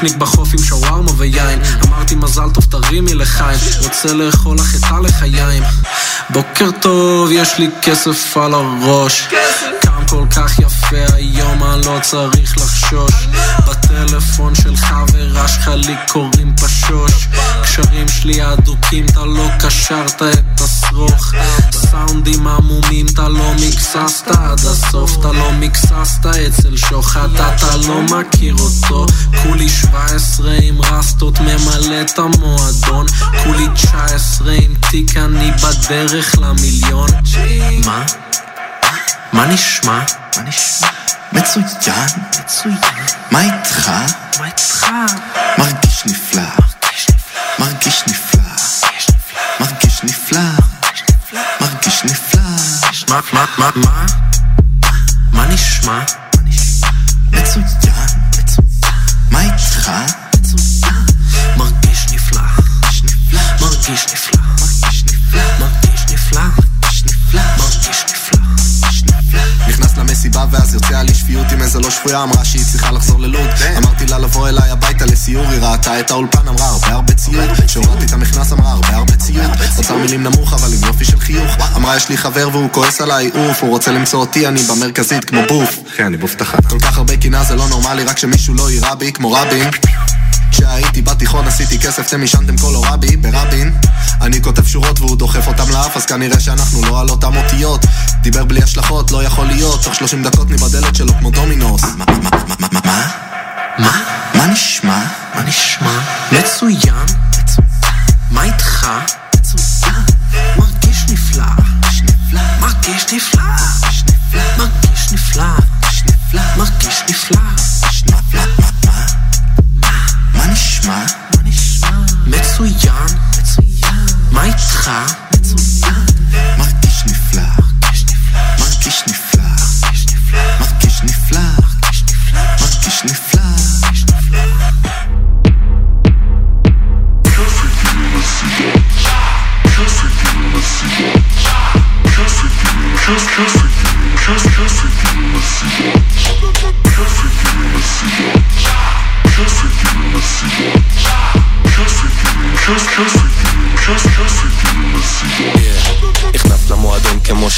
פיקניק בחוף עם שווארמה ויין. אמרתי מזל טוב תרימי לחיים. רוצה לאכול לך את הלחיים בוקר טוב יש לי כסף על הראש. קם כל כך יפה היום אני לא צריך לחשוש בטלפון של חברה שלך לי קוראים פשוש קשרים שלי אדוקים אתה לא קשרת את השרוך סאונדים עמומים אתה לא מקססת עד הסוף אתה לא מקססת אצל שוחט אתה לא מכיר אותו כולי 17 עם רסטות ממלא את המועדון כולי 19 עם תיק אני בדרך למיליון מה? מה נשמע? מה נשמע? מצוין, מצוין. מה איתך? מה איתך? מרגיש נפלא. מרגיש נפלא. מרגיש נפלא. מרגיש נפלא. מה, מה, מה, מה? מה נשמע? לא שפויה אמרה שהיא צריכה לחזור ללוד. אמרתי לה לבוא אליי הביתה לסיור היא ראתה את האולפן אמרה הרבה הרבה ציוד כשהורדתי את המכנס אמרה הרבה הרבה ציוד אוצר מילים נמוך אבל עם יופי של חיוך. אמרה יש לי חבר והוא כועס עליי אוף הוא רוצה למצוא אותי אני במרכזית כמו בוף. כן אני בוף תחת. כל כך הרבה קנאה זה לא נורמלי רק שמישהו לא יירה בי כמו רבין כשהייתי בתיכון עשיתי כסף, אתם עישנתם קולורבי ברבין. אני כותב שורות והוא דוחף אותם לאף אז כנראה שאנחנו לא על אותם אותיות. דיבר בלי השלכות, לא יכול להיות תוך 30 דקות מבדלת שלו כמו דומינוס. מה? מה נשמע? מה נשמע? מצוין. מה איתך? מרגיש נפלא. מרגיש נפלא. מרגיש נפלא. מרגיש נפלא. מה נשמע? מצוין מה איתך? מרגיש נפלא. מרגיש נפלא. מרגיש נפלא. מרגיש נפלא.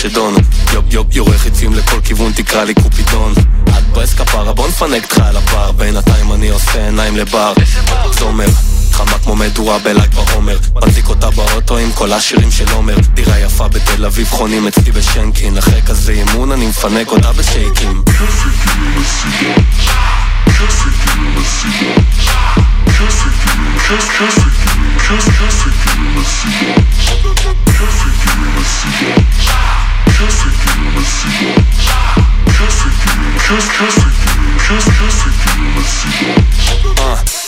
שדון יופ יופ יורה חיצים לכל כיוון תקרא לי קופידון. את בועס כפרה בוא נפנק אותך על הפר בינתיים אני עושה עיניים לבר. צומר חמה כמו מדורה בל"ג בעומר. מדליק אותה באוטו עם כל השירים של עומר. דירה יפה בתל אביב חונים אצלי בשנקין. אחרי כזה אימון אני מפנק אותה בשייקים. אה,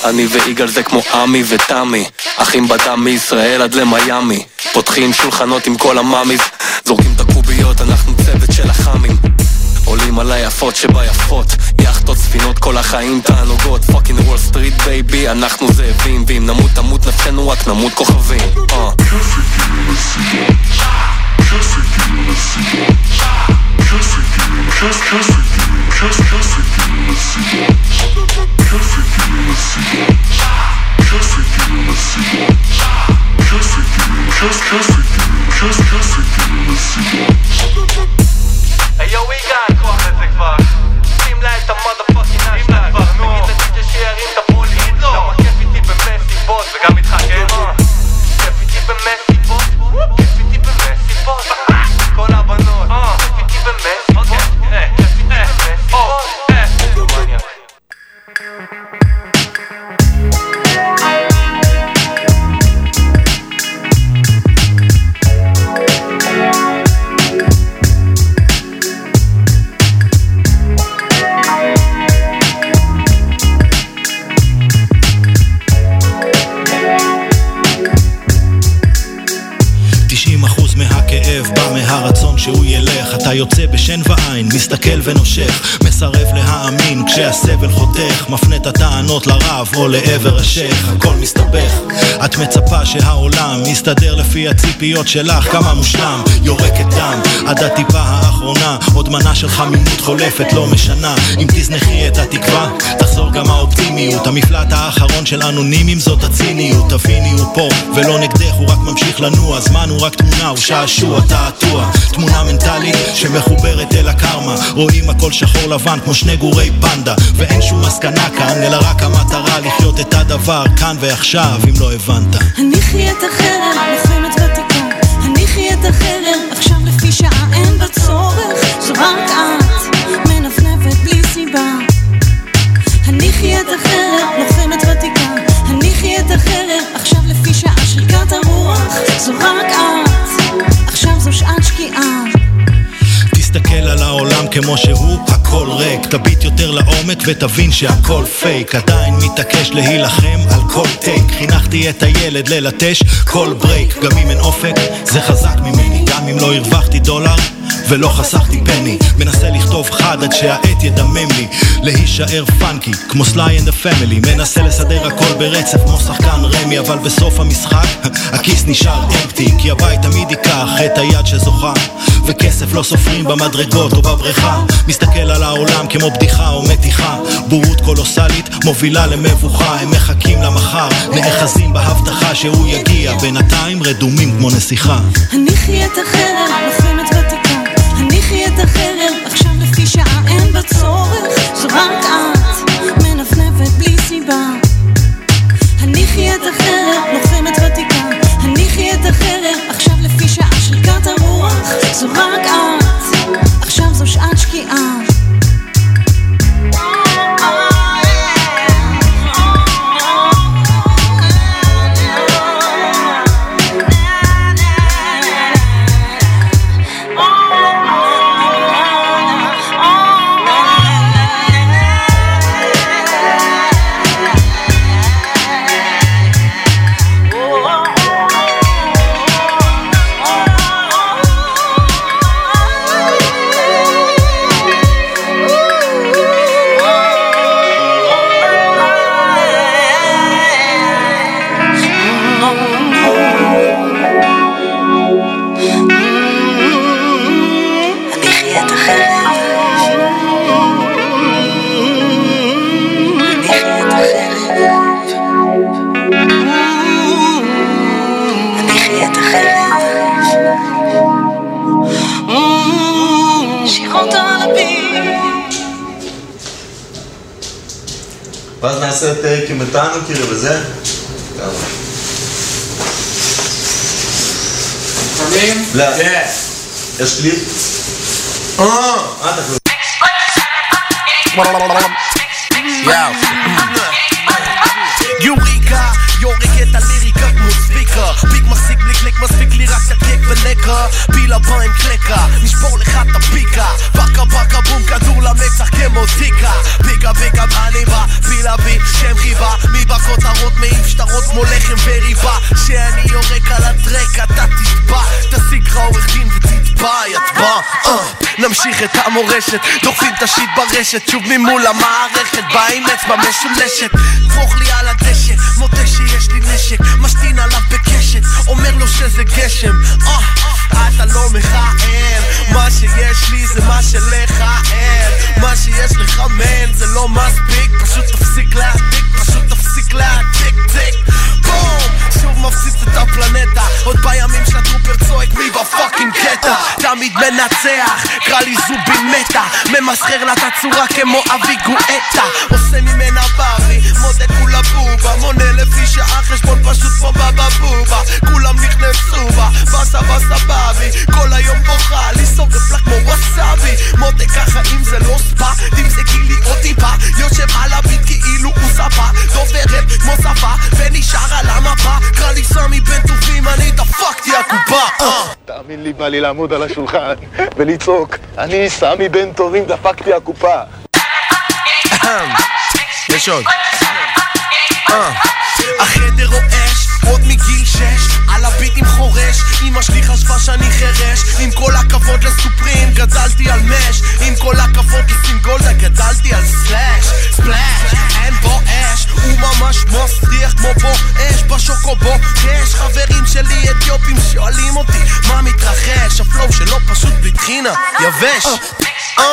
אני ויגאל זה כמו עמי ותמי אחים בדם מישראל עד למיאמי. פותחים שולחנות עם כל ה mamis זורקים את הקוביות, אנחנו צוות של החאמים עולים על היפות שביפות יאכטות, ספינות, כל החיים תענוגות. fucking וול סטריט baby, אנחנו זאבים ואם נמות תמות נפשנו רק נמות כוכבים. אה. היו יגאל, כוח לזה כבר שים לה את המודפאקינג אשלה כבר, נו תגיד לדיג'ה שירים את הפוליס למה כיף איתי במסיבות fuck. אתה ועין, מסתכל ונושך מסרב להאמין כשהסבל חותך מפנה את הטענות לרב או לעבר השייח. הכל מסתבך. את מצפה שהעולם יסתדר לפי הציפיות שלך כמה מושלם יורקת דם. עד הטיפה האחרונה עוד מנה של חמימות חולפת לא משנה. אם תזנחי את התקווה תחזור גם האופטימיות. המפלט האחרון של אנונימים זאת הציניות. תביני הוא פה ולא נגדך הוא רק ממשיך לנוע. זמן הוא רק תמונה הוא שעשוע תעתוע. תמונה מנטלית שמחוברת אל הקרמה רואים הכל שחור לבן כמו שני גורי פנדה. ואין שום מסקנה כאן אלא רק המטרה לחיות את הדבר כאן ועכשיו אם לא הבנת. הניחי את החרב, לוחמת ותיקה. הניחי את החרב, עכשיו לפי שעה אין בה צורך. זו רק את, מנפנפת בלי סיבה. הניחי את החרב, לוחמת ותיקה. הניחי את החרב, עכשיו לפי שעה שריקת הרוח זו רק את, עכשיו זו שעת שקיעה תסתכל על העולם כמו שהוא, הכל ריק. תביט יותר לעומק ותבין שהכל פייק. עדיין מתעקש להילחם על כל take. חינכתי את הילד ללטש כל break גם אם אין אופק, זה חזק ממני. גם אם לא הרווחתי דולר ולא חסכתי penny. מנסה לכתוב חד עד שהעט ידמם לי. להישאר funky כמו Sly and ה Family מנסה לסדר הכל ברצף כמו שחקן רמי אבל בסוף המשחק הכיס נשאר empty כי הבית תמיד ייקח את היד שזוכה. וכסף לא סופרים במדרגות או בבריכה. מסתכל על העולם כמו בדיחה או מתיחה. בורות קולוסלית מובילה למבוכה. הם מחכים למחר נאחזים בהבטחה שהוא יגיע. בינתיים רדומים כמו נסיכה. הניחי את החרב, החרב, עכשיו לפי שעה אין בה צורך. זו רק את, מנפנפת בלי סיבה. הניחי את החרב, לוחמת ותיקה. הניחי את החרב, עכשיו לפי שעה שריקת הרוח זו רק את, עכשיו זו שעת שקיעה אותנו כאילו וזה. יאללה. לפעמים? לא. יש קליפ? אה, כאילו... יוריקה, יורק את הליריקה כמו ספיקר פיק מחזיק בלי קליק, מספיק לי רק הקק ולקה פיל הבא עם קלקה, נשבור לך את הפיקה. פקה פקה בום, כדור למצח כמו זיקה פיקה פיקה אני בא, פילה בי, שם חיבה. מי בכותרות מעיף שטרות כמו לחם וריבה. שאני יורק על הטרק, אתה תתבע תשיג לך עורך דין ותתבע, יתבע אה. נמשיך את המורשת, דוחפים את השיט ברשת שוב ממול המערכת, בא עם אצבע משולשת. דפוך לי על הדשא, מודה שיש לי נשק משתין עליו בקשת, אומר לו שזה גשם. אה, אתה לא מכער מה שיש לי זה מה שלך אין מה שיש לך מן זה לא מספיק פשוט תפסיק להעתיק, פשוט תפסיק להעתיק טיק. בום שוב מפציץ את הפלנטה. עוד בימים שה trooper צועק מי ב fucking קטע? תמיד מנצח, קרא לי זובין מתה ממסחר לה את הצורה כמו אבי גואטה. עושה ממנה ברי, מודה כולה בובה. מונה לפי שעה חשבון פשוט כמו בבא בובה. כולם נכנסו בה, באסה באסה באבי. כל היום בוכה, לי שורף לה כמו ווסאבי. מודה ככה אם זה לא ספא, תמזגי לי עוד טיפה. יושב על הביט כאילו הוא ספה דוברת כמו שפה ונשאר על המפה קרא לי סמי בן טובים אני דפקתי הקופה אה. תאמין לי, בא לי לעמוד על השולחן ולצעוק, אני סמי בן טובים, דפקתי הקופה. יש עוד. אה. החדר רועש, עוד מגיל שש, על הביטים חורש, אמא שלי חשבה שאני חירש, עם כל הכבוד לסופרים, גדלתי על מש, עם כל הכבוד לסינגולדה, גדלתי על סלאש, ספלאש, אין בו אש, הוא ממש מסריח כמו בו אש, בשוקובו, שואלים אותי מה מתרחש? הפלואו שלו פשוט בלי טחינה יבש. אה,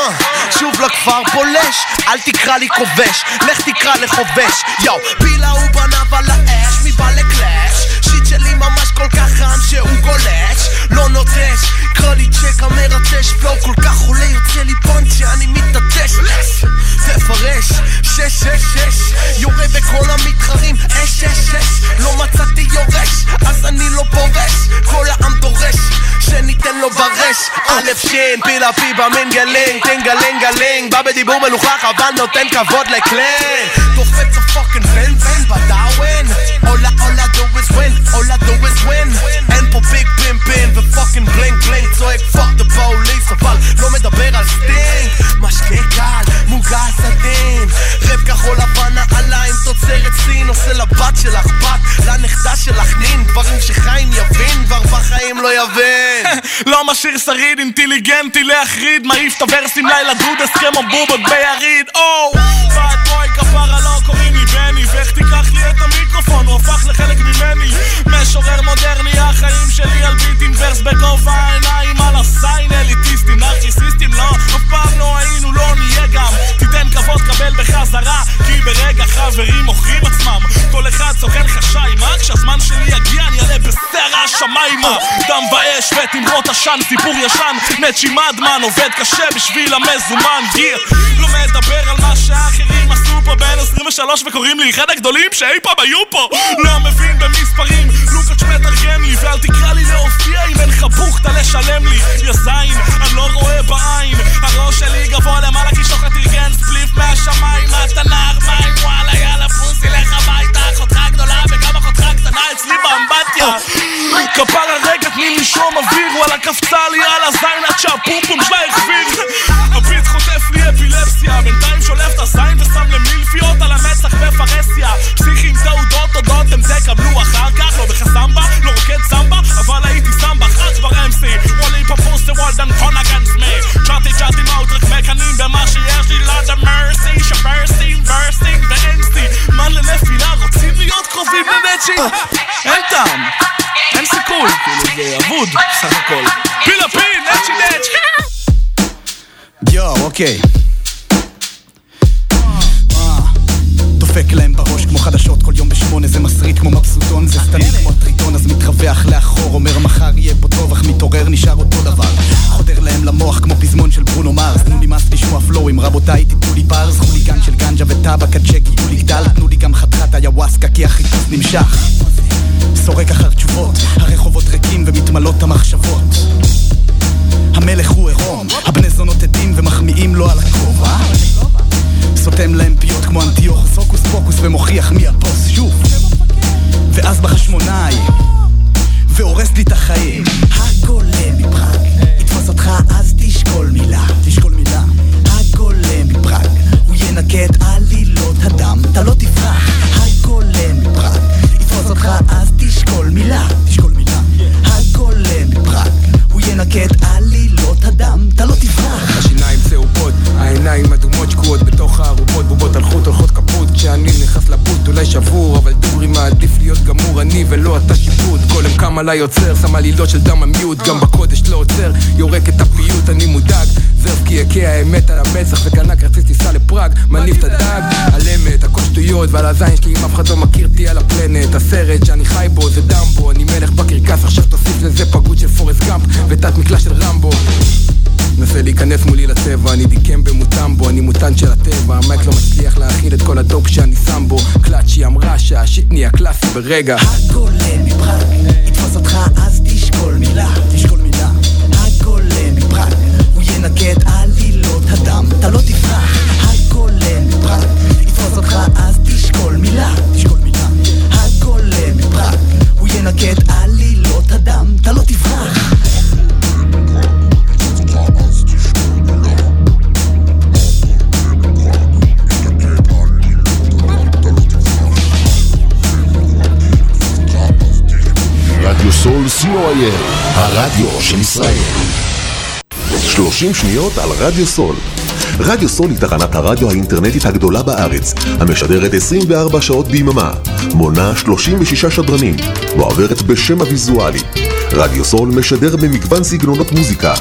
שוב לכפר פולש, אל תקרא לי כובש, לך תקרא לחובש. יואו, פילה הוא בנב על האש, מי בא לקלאש? שיט שלי ממש כל כך חם שהוא גולש. לא נוטש, קרא לי צ'ק המרטש פלואו כל כך עולה יוצא לי פונט שאני מתעטש תפרש, שש שש שש. יורה בכל המתחרים, אש אש אש. לא מצאתי יורש, אז אני לא פורש. כל העם דורש, שניתן לו ברש. א' שין, פילה פיבה מנגלינג טינגלינגלינג בא בדיבור מלוכלך אבל נותן כבוד לקלן תופץ הפוקינג בן בן בדאווין All I, all I all I do is win. אין פה ביג פימפין ופוקינג בלינג בלינג צועק פאק דה פוליס אבל לא מדבר על סטינג משקה קל, מוגס עדין רב כחול לבן נעלה עם תוצרת סין עושה לבת שלך בת, לנכדה שלך נין דברים שחיים יבין כבר בחיים לא יבין לא משאיר שריד אינטליגנטי להחריד מעיף את הוורסים לילה דוד הסכם הבובות ביריד או בad בוי כפרה לא קוראים לי בני ואיך תיקח לי את המיקרופון הוא הפך לחלק ממני משורר מודרני החיים שלי על ביט עם ורס בגובה העיניים על הסיין אליטיסטים נרקיסיסטים לא אף פעם לא היינו לא נהיה גם. תיתן כבוד קבל בחזרה כי ברגע חברים מוכרים עצמם כל אחד סוכן כשהזמן שלי השמיימה דם ואש ותמרות עשן סיפור ישן. נצ'י מדמן עובד קשה בשביל המזומן. גיר לא מדבר על מה שהאחרים עשו פה בין 23 וקוראים לי אחד הגדולים שאי פעם היו פה. לא מבין במספרים. לוקאץ' מתרגם לי ואל תקרא לי להופיע אם אין לך בוכטה לשלם לי. יא זין אני לא רואה בעין. הראש שלי גבוה למעלה כי שוחט ארגן ספליף מהשמיים. נער מים וואלה יאללה אצלי באמבטיה. כפרה רגע תני לי שום אוויר וואלה קפצה לי על הזין עד שהפומפום שלה החביר הביט חוטף לי אפילפסיה בינתיים שולף את הזין ושם למילפיות על המצח בפרהסיה. פסיכים תעודות תודות הם תקבלו אחר כך לא בחסמבה לא רוקד סמבה אבל הייתי סמבה כבר MC וואלי פפוס זה וולדן קונגנס מי צ'אטי צ'אטי מאוטרק מקנאים במה שיש לי? לאדה מרסי שברסים ורסים קרובים לנצ'י אין טעם. אין סיכוי כאילו זה אבוד סך הכל. פילה פין נצ'י נצ'י. יואו, אוקיי. דופק להם בראש כמו חדשות כל יום בשמונה זה מסריט כמו מבסוטון זה סתמי כמו הטריטון אז מתרווח לאחור אומר מחר יהיה פה טוב אך מתעורר נשאר אותו דבר. חודר להם למוח כמו פזמון של ברונו מרס תנו לי מס לשמוע פלואים רבותיי תיתנו לי ברז חוליגן של גנג'ה וטבק יהיו לי גדל תנו לי גם חתיכת איוואסקה כי החיפוש נמשך. סורק אחר תשובות הרחובות ריקים ומתמלאות המחשבות. המלך הוא עירום, הבני זונות עדים ומחמיאים לו על הכובע סותם להם פיות כמו אנטיוכוס הוקוס פוקוס ומוכיח מי הבוס שוב. ואז בחשמונאי והורס לי את החיים. הגולם מפראג יתפוס אותך אז תשקול מילה. תשקול מילה. הגולם מפראג הוא ינקה את עלילות הדם אתה לא תפרח. הגולם מפראג יתפוס אותך אז תשקול מילה. תשקול מילה. הגולם מפראג הוא ינקה את עלילות הדם אתה לא תפרח העיניים אדומות שקועות בתוך הארובות בובות על חוט הולכות כשאני נכנס לבוט אולי שבור אבל דוגרי מעדיף להיות גמור אני ולא אתה שיפוט. גולם קם עליי יוצר שם עלילות של דם המיעוט. גם בקודש לא עוצר יורק את הפיוט אני מודאג. זרף כי יכה האמת על המצח וקנה כרטיס טיסה לפראג. מניף את הדג על אמת הכל שטויות ועל הזין שלי אם אף אחד לא מכיר אותי על ה planet. הסרט שאני חי בו זה דמבו אני מלך בקרקס עכשיו תוסיף לזה פגות של פורסט גאמפ ותת מקלע של רמבו. נסה להיכנס מולי לצבע, אני דיקמבה מוטומבו, אני מוטנט של הטבע, ה mic לא מצליח להכיל את כל ה dope שאני שם בו, קלאצ'י אמרה שה shit נהיה קלאסי ברגע. הגולם מפראג יתפוס אותך אז תשקול מילה. תשקול מילה. הגולם מפראג הוא ינקה את עלילות הדם. אתה לא תפרח. הגולם מפראג יתפוס אותך אז תשקול מילה. תשקול מילה. הגולם מפראג הוא ינקה את עלילות co.il, הרדיו של ישראל. 30 שניות על רדיו סול. רדיו סול היא תחנת הרדיו האינטרנטית הגדולה בארץ, המשדרת 24 שעות ביממה, מונה 36 שדרנים, ועוברת בשם הוויזואלי. רדיו סול משדר במגוון סגנונות מוזיקה.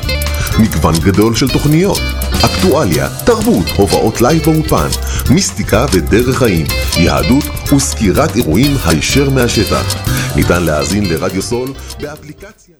מגוון גדול של תוכניות. אקטואליה, תרבות, הופעות live באופן, מיסטיקה ודרך חיים, יהדות וסקירת אירועים הישר מהשטח. ניתן להאזין לרדיו סול באפליקציה.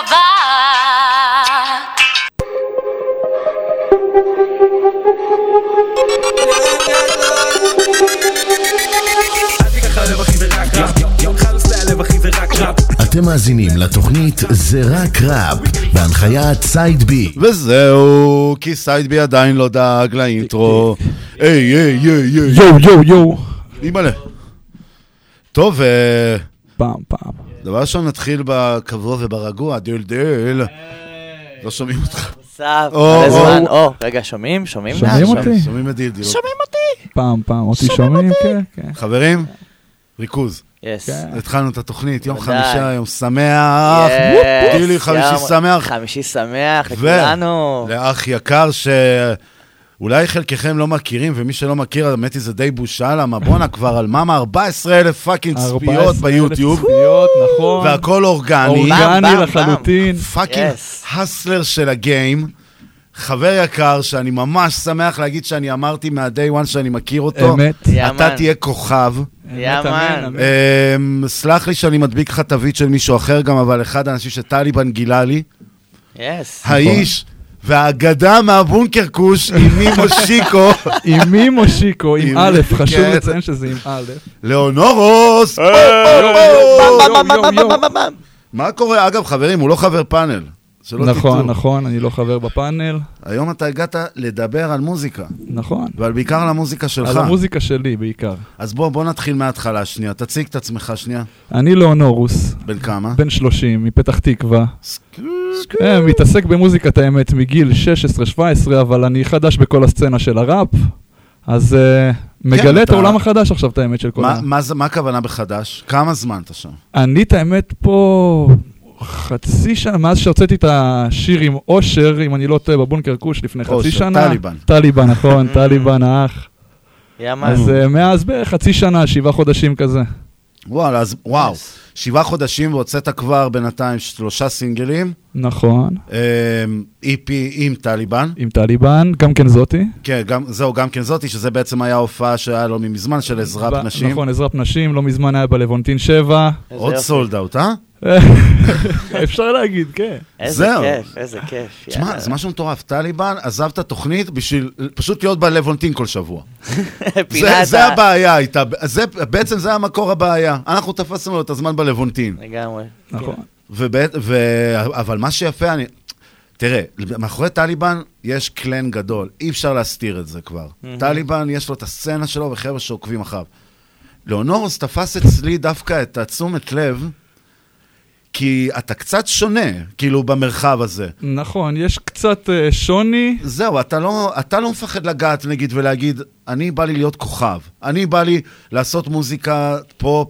קובעת. אתם מאזינים לתוכנית זה רק ראפ, בהנחיית סייד בי. וזהו, כי סייד בי עדיין לא דאג ל intro. היי, היי, היי, היי. יואו, יואו, יואו. אימא'לה. טוב, אה, פעם, פעם. דבר ראשון נתחיל בקבוע וברגוע, דלדל. לא שומעים אותך. או, מלא. זמן. או, רגע, שומעים? שומעים? שומעים? אותי? שומעים את דלדל. שומעים אותי? פעם, פעם. אותי שומעים? כן, כן. חברים, ריכוז. yes. התחלנו את התוכנית, יום. חמישה, יום שמח. yes, גילי, חמישי שמח. חמישי שמח לכולנו. ולאח יקר שאולי חלקכם לא מכירים, ומי שלא מכיר, האמת היא זה די בושה, למה בואנה כבר על מאמה 14 אלף fucking צפיות 14,000 ביוטיוב. צפיות, נכון. והכל אורגני. אורגני לחלוטין. fucking הסלר של הגיים. חבר יקר, שאני ממש שמח להגיד שאני אמרתי מה-day one שאני מכיר אותו. אמת. אתה. תהיה כוכב. יאמן. אמ, סלח לי שאני מדביק לך תווית של מישהו אחר גם, אבל אחד האנשים שטליבן גילה לי. יס. האיש והאגדה מהבונקר כוש, עם מי מושיקו. עם מי מושיקו? עם א', חשוב כן. לציין שזה עם א'. לאונורוס! מה קורה? אגב, חברים, הוא לא חבר פאנל. שלא נכון, תטעו. נכון, אני לא חבר בפאנל. היום אתה הגעת לדבר על מוזיקה. נכון. ועל בעיקר על המוזיקה שלך. על המוזיקה שלי בעיקר. אז בוא, בוא נתחיל מההתחלה שנייה. תציג את עצמך שנייה. אני לאונורוס. בן כמה? בן 30, מפתח תקווה. אה, מתעסק במוזיקת האמת מגיל 16-17, אבל אני חדש בכל הסצנה של הראפ, אז אה, מגלה את אתה- העולם החדש עכשיו, את האמת של כל מה- ה... מה מה הכוונה בחדש? כמה זמן אתה שם? אני את האמת פה חצי שנה, מאז שהוצאתי את השיר עם אושר, אם אני לא טועה, בבונקר כוש לפני חצי אושר, שנה. טליבן. טליבן, נכון, טליבן האח. יאמן. אז אה, מאז בערך חצי שנה, שבעה חודשים כזה. וואלה, אז וואו. שבעה חודשים והוצאת כבר בינתיים שלושה סינגלים. נכון. EP עם טליבן. עם טליבן, גם כן זאתי. כן, גם, זהו, גם כן זאתי, שזה בעצם היה הופעה שהיה לו מזמן של עזרת ב- נשים. נכון, עזרת נשים, לא מזמן היה בלוונטין 7. עוד סולד אאוט, אה? אפשר להגיד, כן. איזה זהו. כיף, איזה כיף. תשמע. זה משהו מטורף. טליבן עזב את התוכנית בשביל פשוט להיות בלוונטין כל שבוע. זה, זה הבעיה זה, בעצם זה המקור הבעיה. אנחנו תפסנו לו את הזמן בלוונטין. לגמרי. נכון. ובעת, ו... אבל מה שיפה, אני... תראה, מאחורי טליבן יש clan גדול, אי אפשר להסתיר את זה כבר. מהמם. טליבן, יש לו את הסצנה שלו וחבר'ה שעוקבים אחריו. לאונורוס תפס אצלי דווקא את התשומת לב, כי אתה קצת שונה, כאילו, במרחב הזה. נכון, יש קצת אה, שוני. זהו, אתה לא, אתה לא מפחד לגעת, נגיד, ולהגיד, אני בא לי להיות כוכב. אני בא לי לעשות מוזיקה פופ.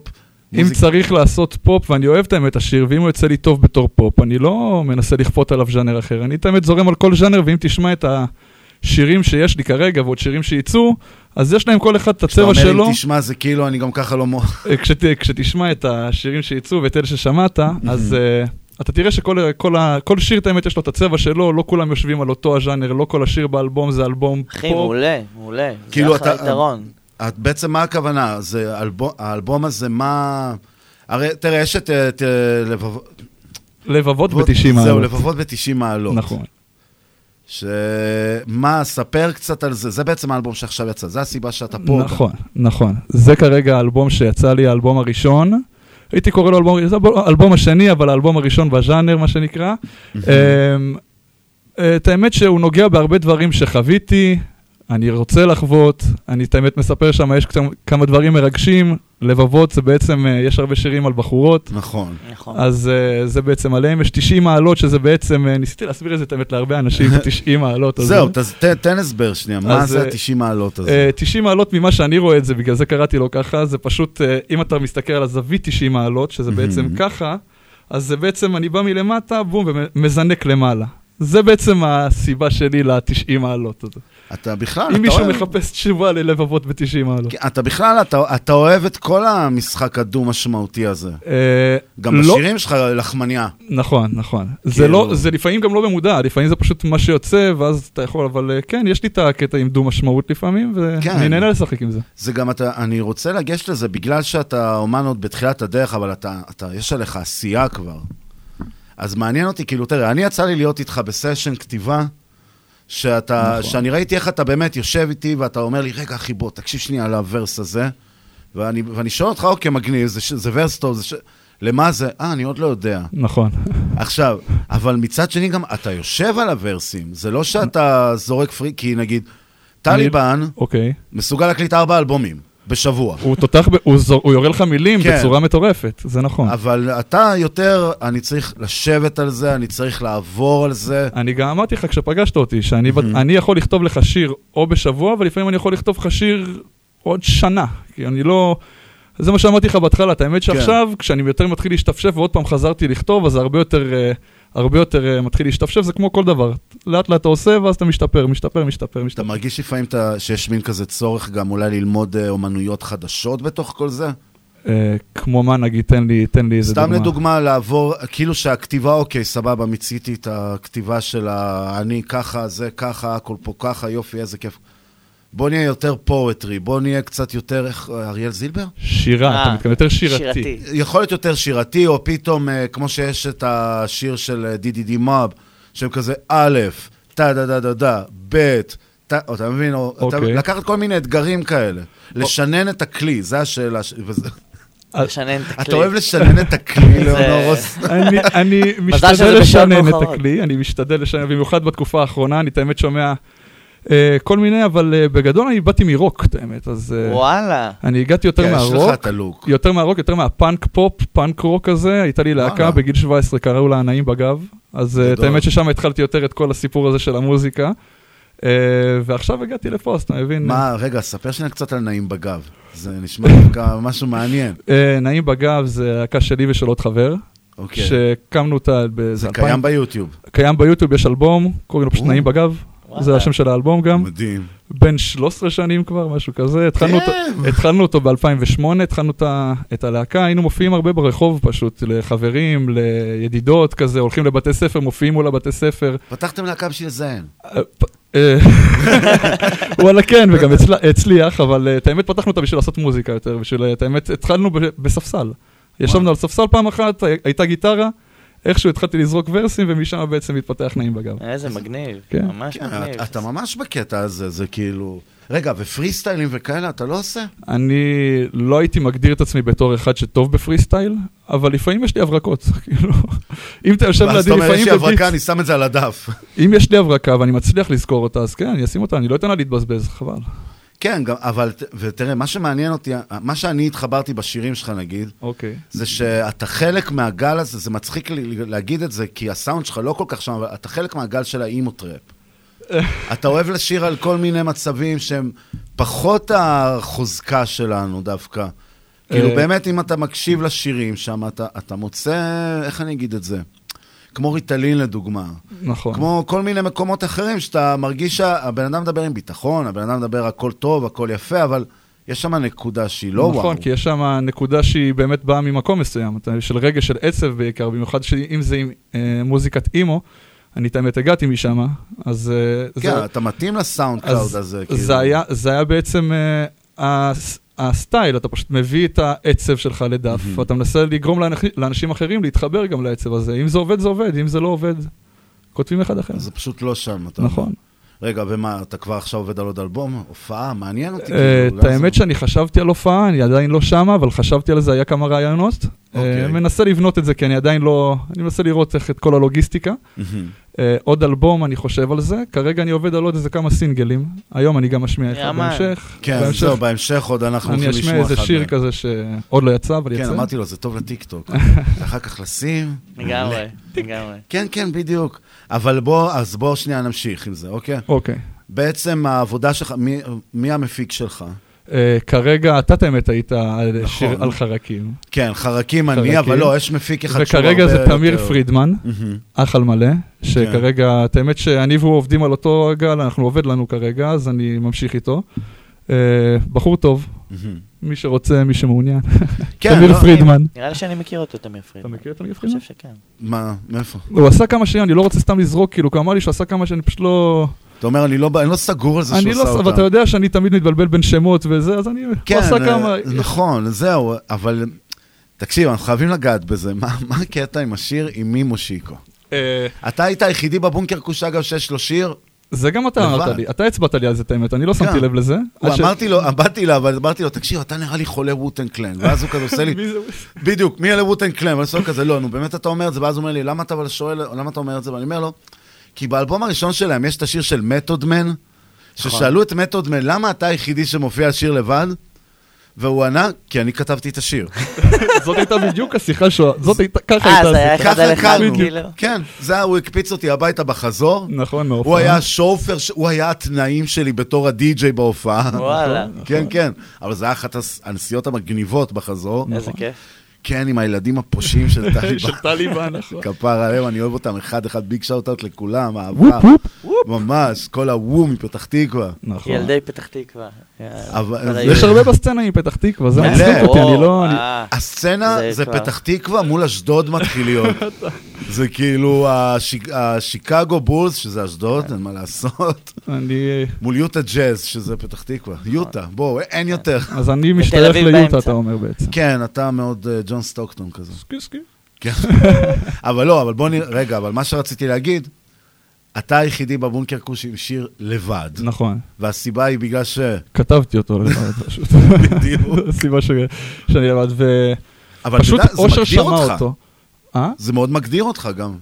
אם צריך לעשות פופ, ואני אוהב את האמת השיר, ואם הוא יוצא לי טוב בתור פופ, אני לא מנסה לכפות עליו ז'אנר אחר. אני את האמת זורם על כל ז'אנר, ואם תשמע את השירים שיש לי כרגע, ועוד שירים שיצאו, אז יש להם כל אחד את הצבע אתה אומר, שלו. אם תשמע, זה כאילו, אני גם ככה לא... מו- אה, כשת, כשתשמע את השירים שיצאו ואת אלה ששמעת, אז uh, אתה תראה שכל כל ה, כל שיר, את האמת, יש לו את הצבע שלו, לא כולם יושבים על אותו הז'אנר, לא כל השיר באלבום זה אלבום אחי, פופ. מעולה, מעולה. כאילו זה אחלה אתה... יתרון. את, בעצם מה הכוונה? זה אלבום, האלבום הזה, מה... הרי תראה, יש את... את לבב... לבבות ועוד- ב-90 מעלות. זהו, לבבות ב-90 מעלות. נכון. שמה, ספר קצת על זה, זה בעצם האלבום שעכשיו יצא, זה הסיבה שאתה פה. גם. נכון, נכון. זה כרגע האלבום שיצא לי, האלבום הראשון. הייתי קורא לו אלבום, זה האלבום השני, אבל האלבום הראשון בז'אנר, מה שנקרא. אמ, את האמת שהוא נוגע בהרבה דברים שחוויתי, אני רוצה לחוות, אני את האמת מספר שם, יש קצת- כמה דברים מרגשים, לבבות זה בעצם, אה, יש הרבה שירים על בחורות. נכון. נכון. אז אה, זה בעצם עליהם, יש 90 מעלות, שזה בעצם, אה, ניסיתי להסביר את זה את האמת להרבה אנשים, 90 מעלות. אז זהו, תן הסבר שנייה, מה זה אה, ה-90 מעלות הזה? אה, 90 מעלות ממה שאני רואה את זה, בגלל זה קראתי לו ככה, זה פשוט, אם אתה מסתכל על הזווית 90 מעלות, שזה בעצם ככה, אז זה בעצם, אני בא מלמטה, בום, ומזנק למעלה. זה בעצם הסיבה שלי ל-90 מעלות הזה. אתה בכלל, אם אתה מישהו אוהב- מחפש תשובה ללבבות ב-90 מעלות. אתה בכלל, אתה, אתה אוהב את כל המשחק הדו-משמעותי הזה. אה, גם לא- בשירים שלך לחמניה. נכון, נכון. זה כאילו- לא, זה לפעמים גם לא במודע, לפעמים זה פשוט מה שיוצא, ואז אתה יכול, אבל אה, כן, יש לי את הקטע עם דו-משמעות לפעמים, כן. ואני נהנה לשחק עם זה. זה גם, אתה, אני רוצה לגשת לזה, בגלל שאתה אומן עוד בתחילת הדרך, אבל אתה, אתה, יש עליך עשייה כבר. אז מעניין אותי, כאילו, תראה, אני יצא לי להיות איתך בסשן כתיבה, שאתה, נכון. שאני ראיתי איך אתה באמת יושב איתי, ואתה אומר לי, רגע, אחי, בוא, תקשיב שנייה על הוורס הזה, ואני, ואני שואל אותך, אוקיי, מגניב, זה, זה ורס טוב, זה ש... למה זה? אה, אני עוד לא יודע. נכון. עכשיו, אבל מצד שני גם, אתה יושב על הוורסים, זה לא שאתה זורק פרי, כי נגיד, טליבן אוקיי. מסוגל להקליט ארבע אלבומים בשבוע. הוא תותח, ב- הוא זור- הוא יורה לך מילים כן. בצורה מטורפת, זה נכון. אבל אתה יותר, אני צריך לשבת על זה, אני צריך לעבור על זה. אני גם אמרתי לך כשפגשת אותי, שאני אני יכול לכתוב לך שיר או בשבוע, ולפעמים אני יכול לכתוב לך שיר עוד שנה. כי אני לא... זה מה שאמרתי לך בהתחלה, האמת שעכשיו, כשאני יותר מתחיל להשתפשף, ועוד פעם חזרתי לכתוב, אז זה הרבה יותר, אה, הרבה יותר אה, מתחיל להשתפשף, זה כמו כל דבר. לאט לאט אתה עושה, ואז אתה משתפר, משתפר, משתפר, אתה משתפר. מרגיש לפעמים אתה- שיש מין כזה צורך גם אולי ללמוד אה, אומנויות חדשות בתוך כל זה? אה, כמו מה, נגיד, תן לי, תן לי איזה סתם דוגמה. לדוגמה, לעבור, כאילו שהכתיבה, אוקיי, סבבה, מיציתי את הכתיבה של ה... אני ככה, זה ככה, הכל פה ככה, יופי, איזה כיף. בוא נהיה יותר poetry, בוא נהיה קצת יותר, איך, אריאל זילבר? שירה, אתה מתכוון יותר שירתי. יכול להיות יותר שירתי, או פתאום, אה, כמו שיש את השיר של אה, DDD מוב, שהם כזה א', טה דה דה דה דה, ב', טה, או, אתה מבין? או, אתה, אוקיי. לקחת כל מיני אתגרים כאלה. לשנן את הכלי, זה השאלה. ש... לשנן את הכלי. אתה אוהב לשנן את הכלי, ליאונורוס? אני, משתדל לשנן את. הכלי, אני משתדל לשנן, במיוחד בתקופה האחרונה, אני את האמת שומע אה, כל מיני, אבל אה, בגדול אני באתי מרוק, את האמת, אז... אה, וואלה. אני הגעתי יותר כן, יש לך מהרוק, את הלוק. יותר מהרוק, יותר מהפאנק פופ, פאנק רוק הזה, הייתה לי להקה וואלה. בגיל 17, קראו לה הנעים בגב, אז אה, את. האמת ששם התחלתי יותר את כל הסיפור הזה של המוזיקה, אה, ועכשיו הגעתי לפה, אז אתה מבין? מה, רגע, ספר שנייה קצת על נעים בגב. זה נשמע דווקא משהו מעניין. אה, נעים בגב זה להקה שלי ושל עוד חבר. אוקיי. שהקמנו אותה באיזה זה אלפיים- קיים ביוטיוב. קיים ביוטיוב, יש אלבום, קוראים לו פשוט. נעים בגב. זה השם של האלבום גם. מדהים. בן 13 שנים כבר, משהו כזה. התחלנו אותו- התחלנו אותו ב-2008, התחלנו את ה- את הלהקה, היינו מופיעים הרבה ברחוב פשוט, לחברים, לידידות כזה, הולכים לבתי ספר, מופיעים מול הבתי ספר. פתחתם להקה בשביל לזיין. אה, וואלה כן, וגם הצל- הצליח, אבל אה, את האמת פתחנו אותה בשביל לעשות מוזיקה יותר, בשביל, אה, את האמת, התחלנו ב- בספסל. ישבנו על ספסל פעם אחת, הי- הייתה גיטרה, איכשהו התחלתי לזרוק ורסים, ומשם בעצם התפתח נעים בגב. איזה מגניב, כן. ממש כן, מגניב. אתה- אתה ממש בקטע הזה, זה כאילו... רגע, ופרי סטיילים וכאלה אתה לא עושה? אני לא הייתי מגדיר את עצמי בתור אחד שטוב בפרי סטייל, אבל לפעמים יש לי הברקות, כאילו, אם אתה יושב לידי אתה אומר, יש לפעמים לי הברקה, אני שם את זה על הדף. אם יש לי הברקה ואני מצליח לזכור אותה, אז כן, אני אשים אותה, אני לא אתן לה להתבזבז, חבל. כן, גם, אבל, ותראה, מה שמעניין אותי, מה שאני התחברתי בשירים שלך, נגיד, אוקיי. זה שאתה חלק מהגל הזה, זה מצחיק לי להגיד את זה, כי הסאונד שלך לא כל כך שם, אבל אתה חלק מהגל של ה emo trap. אתה אוהב לשיר על כל מיני מצבים שהם פחות החוזקה שלנו דווקא. כאילו, אה. באמת, אם אתה מקשיב לשירים שם, אתה, אתה מוצא, איך אני אגיד את זה? כמו ריטלין לדוגמה. נכון. כמו כל מיני מקומות אחרים שאתה מרגיש שהבן אדם מדבר עם ביטחון, הבן אדם מדבר הכל טוב, הכל יפה, אבל יש שם נקודה שהיא לא וואו. נכון, כי יש שם נקודה שהיא באמת באה ממקום מסוים, של רגש של עצב בעיקר, במיוחד שאם זה עם אה, מוזיקת אימו, אני את האמת הגעתי משם, אז... אה, כן, זה- אתה מתאים ל SoundCloud הזה. כאילו. זה היה, זה היה בעצם אה, הס- הסטייל, אתה פשוט מביא את העצב שלך לדף, ואתה מנסה לגרום לאנכ- לאנשים אחרים להתחבר גם לעצב הזה. אם זה עובד, זה עובד, אם זה לא עובד, כותבים אחד אחר. זה פשוט לא שם, אתה נכון. אומר. רגע, ומה, אתה כבר עכשיו עובד על עוד אלבום? הופעה? מעניין אותי. אה, כאילו, את האמת שאני חשבתי על הופעה, אני עדיין לא שמה, אבל חשבתי על זה, היה כמה רעיונות. אוקיי. אה, מנסה לבנות את זה, כי אני עדיין לא... אני מנסה לראות איך את כל הלוגיסטיקה. אה, עוד אלבום, אני חושב על זה. כרגע אני עובד על עוד איזה כמה סינגלים. היום אני גם אשמיע אחד יאמן. בהמשך. כן, זהו, בהמשך עוד אנחנו הולכים אני לשמוע אשמיע איזה אחד שיר. כזה שעוד לא יצא, אבל יצא. כן, אמרתי לו, זה טוב לטיקטוק. אחר כך לשים. לגמרי. לגמרי. כן, כן, בדיוק. אבל בוא, אז בוא שנייה נמשיך עם זה, אוקיי? אוקיי. בעצם העבודה שלך, מי- מי המפיק שלך? אה, כרגע, אתה את האמת היית על נכון. שיר על חרקים. כן, חרקים אני, חרקים. אבל לא, יש מפיק אחד שהוא וכרגע זה הרבה תמיר יותר- פרידמן, מהמם. אח על מלא, שכרגע, את האמת שאני והוא עובדים על אותו גל, אנחנו עובד לנו כרגע, אז אני ממשיך איתו. אה, בחור טוב, מהמם. מי שרוצה, מי שמעוניין. כן, תמיר לא, פרידמן. נראה לי שאני מכיר אותו, תמיר פרידמן. אתה מכיר את תמיר פרידמן? אני חושב שכן. מה, מאיפה? הוא עשה כמה שירים, אני לא רוצה סתם לזרוק, כאילו, כי הוא אמר לי שהוא עשה כמה שאני פשוט לא... אתה אומר, אני לא, אני לא סגור על זה שהוא אני עשה לא, אותם. אבל אתה יודע שאני תמיד מתבלבל בין שמות וזה, אז אני... כן, הוא עשה אה, כמה... נכון, זהו, אבל תקשיב, אנחנו חייבים לגעת בזה. מה מה הקטע עם השיר עם מי מושיקו? אה, אתה היית היחידי בבונקר כוש, אגב, שיש לו שיר? זה גם אתה. אמרת לי, אתה הצבעת לי על זה את האמת, אני לא שמתי כן. לב לזה. אמרתי לו, באתי אליו, אבל אמרתי לו, תקשיב, אתה נראה לי חולה ווטן קלן. ואז הוא כזה עושה לי? בדיוק, מי אלה ווטן קלן? ואז הוא כזה, לא, נו, באמת אתה אומר את זה? ואז הוא אומר לי, למה אתה אבל שואל, למה אתה אומר את זה? ואני אומר לו, כי באלבום הראשון שלהם יש את השיר של Method Man, ששאלו את Method Man, למה אתה היחידי שמופיע על שיר לבד? והוא ענה, כי אני כתבתי את השיר. זאת הייתה בדיוק השיחה שלו, זאת הייתה, ככה אה, הייתה זה היה השיחה. אחד על אחד. כאילו. כן, זה היה, הוא הקפיץ אותי הביתה בחזור. נכון, מההופעה. הוא היה השופר, הוא היה התנאים שלי בתור הדי-ג'יי בהופעה. וואלה. כן, כן. אבל זה היה אחת הנסיעות המגניבות בחזור. איזה כיף. כן, עם הילדים הפושעים של טליבן. של טליבן, נכון. כפר עליהם, אני אוהב אותם אחד-אחד, big shout-out לכולם, אהבה. ממש, כל הוו מפתח תקווה. נכון. ילדי פתח תקווה. יש הרבה בסצנה מפתח תקווה, זה. מצחיק אותי, אני לא... אה, הסצנה זה פתח תקווה מול אשדוד מתחיל להיות. זה כאילו השיק- השיקגו בולס, שזה אשדוד, אין מה לעשות. אני... מול יוטה ג'אז, שזה פתח תקווה. יוטה, בואו, אין יותר. אז אני משתייך אביב ליוטה. אתה אומר בעצם. כן, אתה מאוד אה, ג'ון סטוקטון כזה. סקי סקי. כן. אבל לא, אבל בוא נראה, רגע, אבל מה שרציתי להגיד, אתה היחידי בבונקר כוש עם שיר לבד. נכון. והסיבה היא בגלל ש... כתבתי אותו לבד פשוט. בדיוק. הסיבה ש- שאני לבד, אבל אתה יודע, זה אושר מגדיר שמע אותך. אותו. אה? זה מאוד מגדיר אותך גם.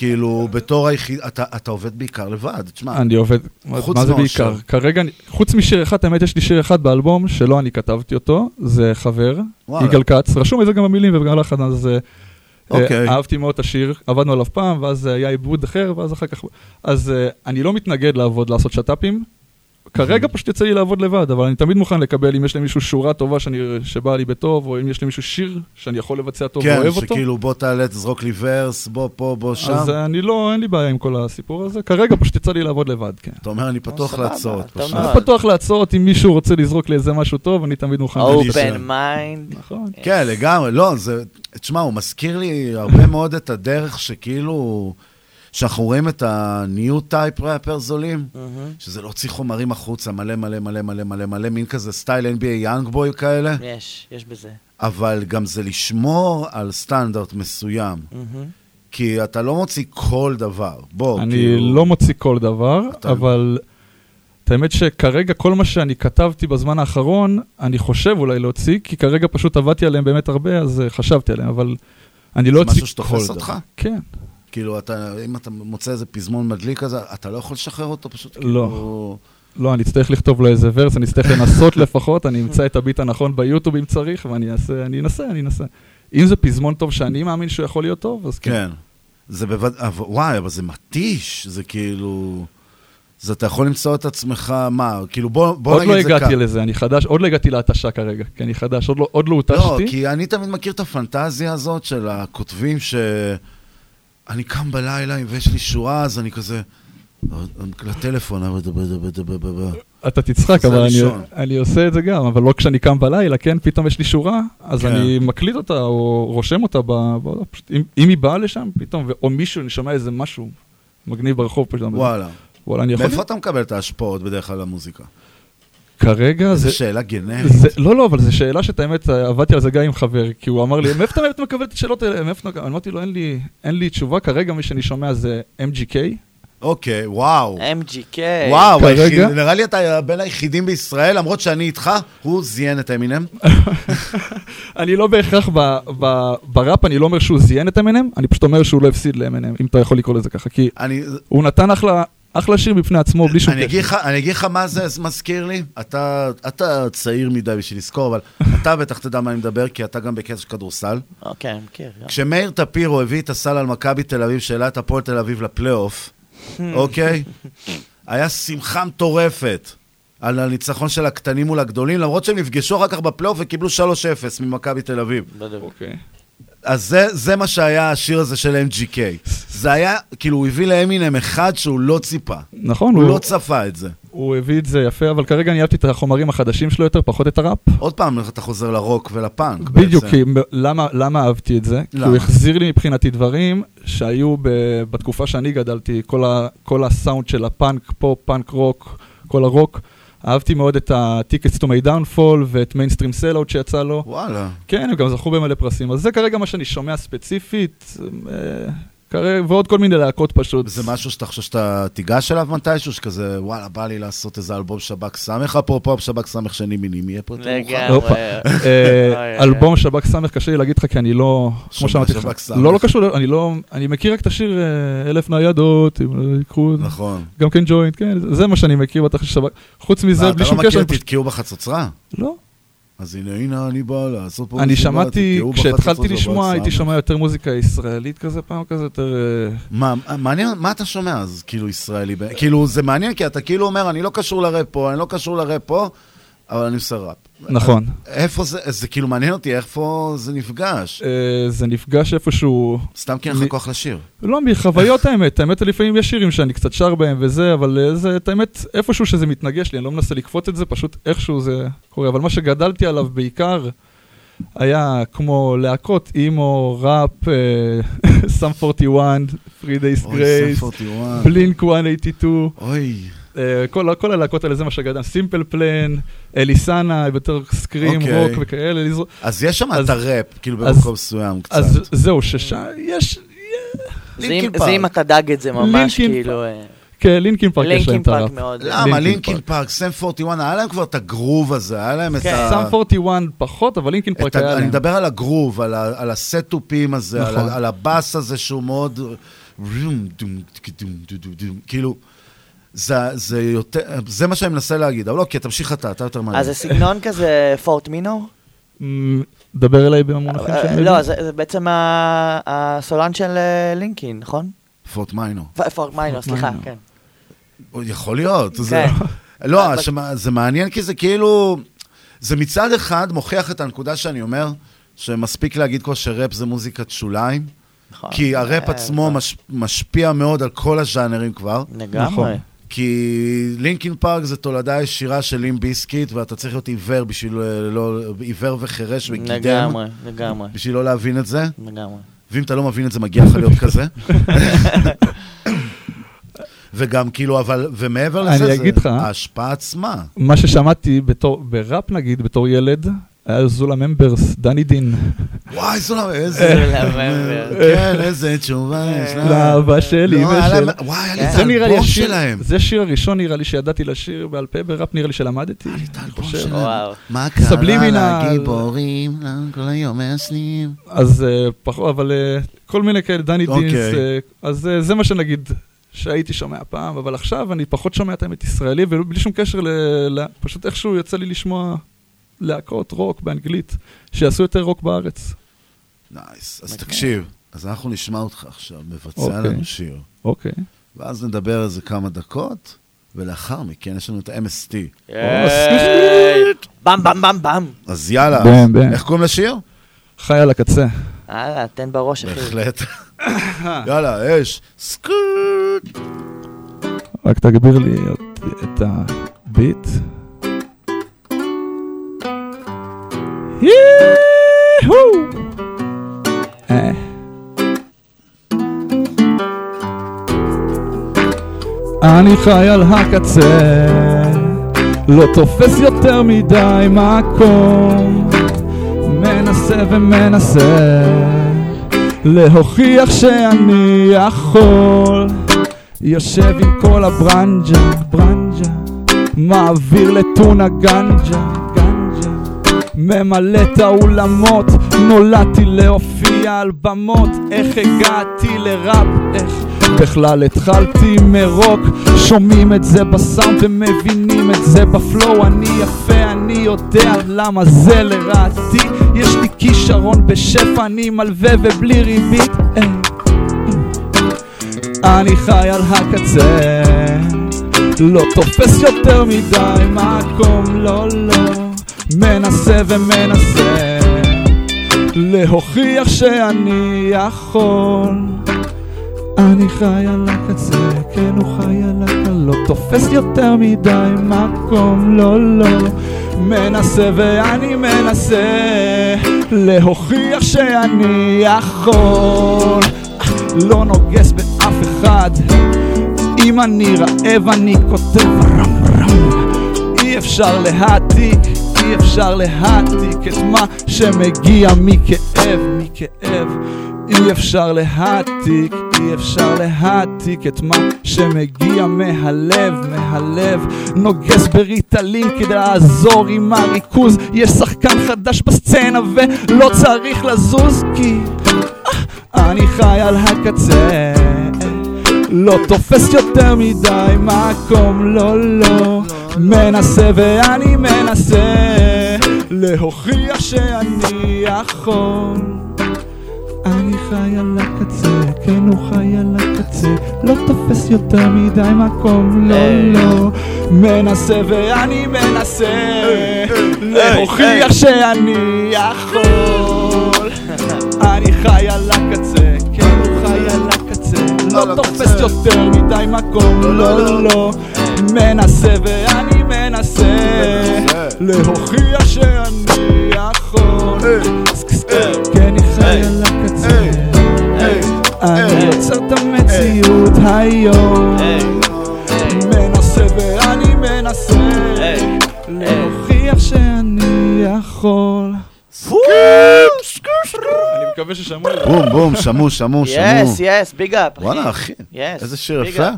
כאילו, בתור היחיד, אתה, אתה עובד בעיקר לבד, תשמע. אני עובד, חוץ מה זה. בעיקר? כרגע, אני- חוץ משיר אחד, האמת יש לי שיר אחד באלבום, שלא אני כתבתי אותו, זה חבר, וואלה. יגאל כץ, רשום את זה גם במילים וגם לחן, אז אה, אוקיי. אה, אהבתי מאוד את השיר, עבדנו עליו פעם, ואז אה, היה עיבוד אחר, ואז אחר כך... אז אה, אני לא מתנגד לעבוד, לעשות שת"פים. כרגע פשוט יצא לי לעבוד לבד, אבל אני תמיד מוכן לקבל אם יש למישהו שורה טובה שאני, שבאה לי בטוב, או אם יש למישהו שיר שאני יכול לבצע טוב כן, ואוהב אותו. שכאילו בוא תעלה, תזרוק לי verse, בוא פה, בוא שם. אז אני לא, אין לי בעיה עם כל הסיפור הזה, כרגע פשוט יצא לי לעבוד לבד, כן. אתה אומר, אני פתוח להצעות. אני פתוח להצעות, אם מישהו רוצה לזרוק לי איזה משהו טוב, אני תמיד מוכן. open mind. נכון. כן, לגמרי. לא, זה... תשמע, הוא מזכיר לי הרבה מאוד את הדרך שכאילו... שאנחנו רואים את ה-new type rappers אלה, שזה להוציא חומרים החוצה, מלא מלא מלא מלא מלא מלא, מין כזה סטייל NBA YoungBoy כאלה, יש, יש בזה. אבל גם זה לשמור על סטנדרט מסוים. מהמם. כי אתה לא מוציא כל דבר. בוא, אני כאילו... לא מוציא כל דבר, אתה- אבל את האמת שכרגע כל מה שאני כתבתי בזמן האחרון, אני חושב אולי להוציא, כי כרגע פשוט עבדתי עליהם באמת הרבה, אז אה, חשבתי עליהם, אבל אני לא זה אוציא משהו כל שתופס דבר. אותך? כן. כאילו, אתה, אם אתה מוצא איזה פזמון מדליק כזה, אתה לא יכול לשחרר אותו פשוט, לא. כאילו... לא, אני אצטרך לכתוב לו איזה ורס, אני אצטרך לנסות לפחות, אני אמצא את הביט הנכון ביוטיוב אם צריך, ואני אעשה, אני אנסה, אני אנסה. אם זה פזמון טוב שאני מאמין שהוא יכול להיות טוב, אז כן. כן. זה בוודאי, וואי, אבל זה מתיש, זה כאילו... זה אתה יכול למצוא את עצמך, מה, כאילו בוא, בוא עוד נגיד לא זה הגעתי ככה. לזה, אני חדש, עוד לא הגעתי להתשה כרגע, כי אני חדש, עוד לא- עוד לא לא, הותשתי. כי אני תמיד מכיר את הפנטזיה הזאת של הכותבים ש... אני קם בלילה ויש לי שורה, אז אני כזה... לטלפון. אתה תצחק, אבל אני. אני עושה את זה גם, אבל לא כשאני קם בלילה, כן, פתאום יש לי שורה, אז כן. אני מקליט אותה או רושם אותה, ב, ב, פשוט, אם, אם היא באה לשם, פתאום, ו- או מישהו, אני שומע איזה משהו מגניב ברחוב פתאום. וואלה. וואלה, אני יכול... מאיפה אתה מקבל את ההשפעות בדרך כלל למוזיקה? כרגע זו זה... שאלה גנרית. זה, לא, לא, אבל זו שאלה שאת האמת, עבדתי על זה גם עם חבר, כי הוא אמר לי, מאיפה אתה באמת מקבל את השאלות האלה? מאיפה אתה... אמרתי לו, אין לי, אין לי תשובה, כרגע מי שאני שומע זה MGK. אוקיי, וואו. MGK. וואו, כרגע? היחיד- נראה לי אתה בין היחידים בישראל, למרות שאני איתך, הוא זיין את אמינם. אני לא בהכרח ב, ב, בראפ, אני לא אומר שהוא זיין את אמינם, אני פשוט אומר שהוא לא הפסיד לאמינם, אם אתה יכול לקרוא לזה ככה, כי אני- הוא נתן אחלה, אחלה שיר בפני עצמו, בלי שום לך- אני אגיד לך מה זה מזכיר לי. אתה אתה צעיר מדי בשביל לזכור, אבל אתה בטח תדע מה אני מדבר, כי אתה גם בקטע של כדורסל. אוקיי, אני מכיר. כשמאיר טפירו הביא את הסל על מכבי תל אביב, שהעלה את הפועל תל אביב לפלייאוף, אוקיי? היה שמחה מטורפת על הניצחון של הקטנים מול הגדולים, למרות שהם נפגשו אחר כך בפלייאוף וקיבלו 3-0 ממכבי תל אביב. אוקיי. אז זה, זה מה שהיה השיר הזה של MGK. זה היה, כאילו, הוא הביא לאמינם אחד שהוא לא ציפה. נכון, הוא הוא- לא צפה את זה. הוא הביא את זה יפה, אבל כרגע אני אהבתי את החומרים החדשים שלו יותר, פחות את הראפ. עוד פעם, אתה חוזר לרוק ולפאנק. בדיוק, בעצם. כי מ- למה, למה אהבתי את זה? כי למה? הוא החזיר לי מבחינתי דברים שהיו ב, בתקופה שאני גדלתי, כל, ה, כל הסאונד של הפאנק, פופ, פאנק רוק, כל הרוק. אהבתי מאוד את ה-Tickets to my downfall ואת Mainstream Sellout שיצא לו. וואלה. כן, הם גם זכו במלא פרסים. אז זה כרגע מה שאני שומע ספציפית, אה, ועוד כל מיני להקות פשוט. זה משהו שאתה חושב שאתה תיגש אליו מתישהו, שכזה, וואלה, בא לי לעשות איזה אלבום שב"כ סמך, אפרופו שב"כ סמך שני מינים, יהיה פה יותר מאוחר. לגמרי. הופה. אה, אלבום שב"כ סמך, קשה לי להגיד לך, כי אני לא, כמו שאמרתי לך, שב"כ סמך. לא, לא קשור, אני לא, אני מכיר רק את השיר אה, אלף ניידות, אם יקחו, נכון. גם כן ג'וינט, כן, זה מה שאני מכיר בתחת של שב"כ. חוץ מזה, בלי אתה שום לא קשר, מכיר אני את תתקיעו בחצוצרה? לא. אז הנה, הנה אני בא לעשות פה... אני שמעתי, כשהתחלתי לשמוע, שב"כ הייתי. שומע יותר מוזיקה ישראלית כזה, פעם כזה יותר... אה, מה, מעניין, מה אתה שומע אז, כאילו, ישראלי? כאילו, זה מעניין, כי אתה כאילו אומר, אני לא קשור לראפ פה, אני לא קשור לראפ פה, אבל אני עושה ראפ. נכון. איפה זה, זה כאילו מעניין אותי, איפה זה נפגש? אה, זה נפגש איפשהו... סתם כי אין לך כוח לשיר. לא, מחוויות האמת, האמת לפעמים יש שירים שאני קצת שר בהם וזה, אבל אה, זה, את האמת, איפשהו שזה מתנגש לי, אני לא מנסה לקפוץ את זה, פשוט איכשהו זה קורה. אבל מה שגדלתי עליו בעיקר, היה כמו להקות אימו, ראפ, אה, Sum 41, Three Days Grace, Sum 41. Blink 182. אוי. אה, כל, כל הלהקות האלה זה מה שגדלתי, Simple Plan, Alesana, יותר scream, אוקיי. רוק וכאלה. אז יש שם את הראפ, כאילו אז- במקום מסוים קצת. אז זהו, ששם יש... זה אם-. אתה דג את זה ממש, כאילו... אה, כן, Linkin Park יש להם את הראפ. למה? לינקין פארק, סם 41, היה להם כבר את הגרוב הזה, היה להם את ה... סאם 41 פחות, אבל לינקין פארק היה אני להם. מדבר על הגרוב, על ה- על הסט-טופים הזה, על נכון. על הבאס הזה שהוא מאוד... כאילו, זה זה יותר, זה מה שאני מנסה להגיד, אבל לא, כי תמשיך אתה, אתה יותר מעניין. אז זה סגנון כזה פורט מינור? מ, דבר אליי במונחים אה, שאני לא, מבין. זה זה בעצם הסולן של אה, לינקין, נכון? פורט מיינו. פ- פורט מיינור, סליחה, מיינור. כן. יכול להיות. זה- כן. לא, אבל- שמה- זה מעניין כי זה כאילו... זה מצד אחד מוכיח את הנקודה שאני אומר, שמספיק להגיד כבר שראפ זה מוזיקת שוליים. נכון. כי הראפ אה, עצמו מש, משפיע מאוד על כל הז'אנרים כבר. לגמרי. כי לינקין פארק זה תולדה ישירה של לים ביסקיט, ואתה צריך להיות עיוור בשביל אה, לא... עיוור וחירש וגידם. לגמרי, לגמרי. בשביל לא להבין את זה. לגמרי. ואם אתה לא מבין את זה, מגיע לך להיות כזה. וגם כאילו, אבל, ומעבר אני לזה, אגיד זה לך. ההשפעה עצמה. מה ששמעתי בתור, בראפ נגיד, בתור ילד, היה זולה ממברס, דני דין. וואי, זולה, איזה... כן, איזה תשובה יש לה. לאהבה שלי לא, היה ושל... וואי, היה לי את זה נראה לי האלבום שלהם. זה השיר הראשון נראה לי שידעתי לשיר בעל פה בראפ, נראה לי שלמדתי. אני חושב. שלהם. מה קרה. לגיבורים? כל היום מעשנים? אז אה, פחות, אבל אה, כל מיני כאלה, דני אוקיי. דינס, אה, אז אה, זה מה שנגיד, שהייתי שומע פעם, אבל עכשיו אני פחות שומע את האמת ישראלי, ובלי שום קשר ל... ל- פשוט איכשהו יצא לי לשמוע להקות רוק באנגלית, שיעשו יותר רוק בארץ. נייס. אז תקשיב, אז אנחנו נשמע אותך עכשיו, מבצע אוקיי. לנו שיר. אוקיי. ואז נדבר על זה כמה דקות, ולאחר מכן יש לנו את ה-MST. במ במ במ במ. אז יאללה. איך קוראים לשיר? חי על הקצה. הלאה, תן בראש, אחי. בהחלט. יאללה, אש. סקוט. רק תגביר לי את הביט. יהו! אה. אני חי על הקצה, לא תופס יותר מדי מקום מנסה ומנסה להוכיח שאני יכול יושב עם כל הברנג'ה, ברנג'ה מעביר לטונה גנג'ה ממלא את האולמות. נולדתי להופיע על במות. איך הגעתי לראפ, איך בכלל התחלתי מרוק? שומעים את זה בסאונד ומבינים את זה בפלואו. אני יפה, אני יודע למה זה לרעתי. יש לי כישרון בשפע, אני מלווה ובלי ריבית. אה. אני חי על הקצה. לא תופס יותר מדי מקום, לא, לא מנסה ומנסה להוכיח שאני יכול. אני חי על הקצה, כן הוא חי על הקצה לא תופס יותר מדי מקום, לא, לא. מנסה ואני מנסה להוכיח שאני יכול. לא נוגס באף אחד. אם אני רעב אני כותב רם רם. אי אפשר להעתיק, אפשר להעתיק את מה שמגיע מכאב, מכאב. אי אפשר להעתיק, אי אפשר להעתיק את מה שמגיע מהלב, מהלב. נוגס בריטלין כדי לעזור עם הריכוז. יש שחקן חדש בסצנה ולא צריך לזוז כי אה, אני חי על הקצה לא תופס יותר מדי מקום, לא, לא. מנסה ואני מנסה להוכיח שאני יכול אני חי על הקצה, כן הוא חי על הקצה. לא תופס יותר מדי מקום, לא, לא. מנסה ואני מנסה להוכיח שאני יכול אני חי על הקצה, כן הוא חי על הקצה לא תופס יותר מדי מקום, לא, לא מנסה ואני מנסה להוכיח שאני יכול. כן אני חי על הקצה אני יוצר את המציאות היום. מנסה ואני מנסה להוכיח שאני יכול אני מקווה ששמעו את זה. בום, בום, שמעו, שמעו, שמעו. yes, yes, big up. וואלה, אחי, yes, איזה שיר יפה. אני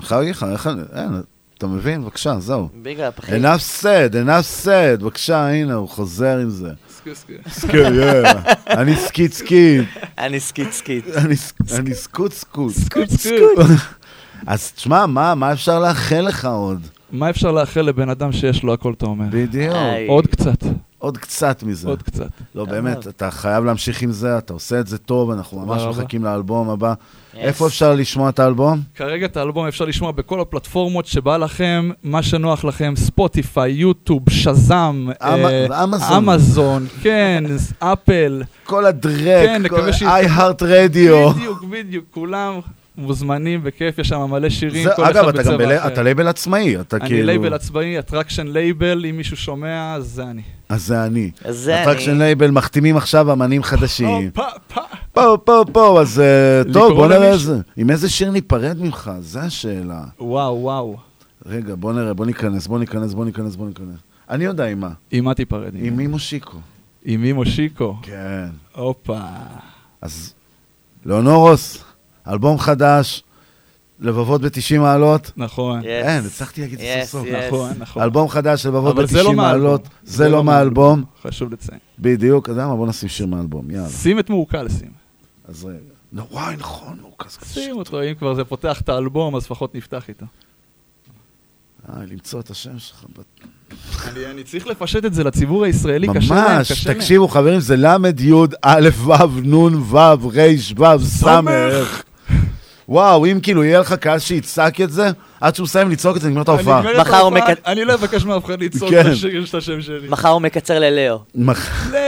חייב להגיד לך, איך אני... אתה מבין? בבקשה, זהו. big up, אחי. enough said, enough said, בבקשה, הנה, הוא חוזר עם זה. ski. אני skeet skeet. אני skeet skeet. אני skrrt skrrt. סקוט סקוט. אז תשמע, מה מה אפשר לאחל לך עוד? מה אפשר לאחל לבן אדם שיש לו הכל, אתה אומר? בדיוק. עוד קצת. עוד קצת מזה. עוד קצת. לא, באמת, אתה חייב להמשיך עם זה, אתה עושה את זה טוב, אנחנו ממש. מחכים לאלבום הבא. איפה אפשר לשמוע את האלבום? כרגע את האלבום אפשר לשמוע בכל הפלטפורמות שבא לכם, מה שנוח לכם, Spotify, YouTube, Shazam, אמ- אה, אמזון. כן, Apple. כל הדרעק, כן, iHeart Radio. בדיוק, בדיוק, כולם מוזמנים בכיף, יש שם מלא שירים, זה- כל אחד אגב, אתה גם בצבע אחר. אתה לייבל עצמאי, אתה אני כאילו... לייבל עצמאי, Attraction Label, אם מישהו שומע, אז זה אני. אז זה אני. אז זה אני. לייבל מחתימים עכשיו אמנים חדשים. פה, פה. פה, פה, פה, אז אה, טוב, בוא נראה? איזה... עם איזה שיר ניפרד ממך? זו השאלה. וואו, וואו. רגע, בוא נראה, בוא ניכנס, בוא ניכנס, בוא ניכנס, בוא ניכנס. אני יודע עם מה. עם מה תיפרד? עם מי מושיקו. עם מי מושיקו? כן. הופה. אז לאונורוס, אלבום חדש, לבבות ב-90 מעלות. נכון. אין, הצלחתי להגיד את זה Yes, סוף סוף. yes. נכון, נכון. אלבום חדש, לבבות אבל זה לא ב-90 מהאלבום. מעלות. זה לא מהאלבום. חשוב לציין. בדיוק, אתה יודע מה? בוא נשים שיר מהאלבום, יאללה. שים את מעוקל, שים. אז רגע. נו, וואי, נכון, מוקס. שים אותו, אם כבר זה פותח את האלבום, אז לפחות נפתח איתו. אה, למצוא את השם שלך. אני אני צריך לפשט את זה לציבור הישראלי, קשה להם, ממש, קשה להם. תקשיבו חברים, זה ל' י' א' ו' נ' ו' ר' ו' ס' וואו, אם כאילו יהיה לך קהל שיצעק את זה, עד שהוא מסיים לצעוק את זה, נגמר את ההופעה. מחר הוא מקט- אני לא אבקש מאף אחד לצעוק כן. את השיר של השם שלי. מחר הוא מקצר ללאו. מח- לאו,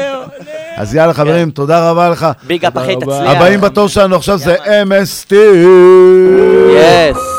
אז יאללה חברים, תודה רבה לך. ביג אפ, אחי. תצליח. הבאים בתור שלנו עכשיו זה MST. יס.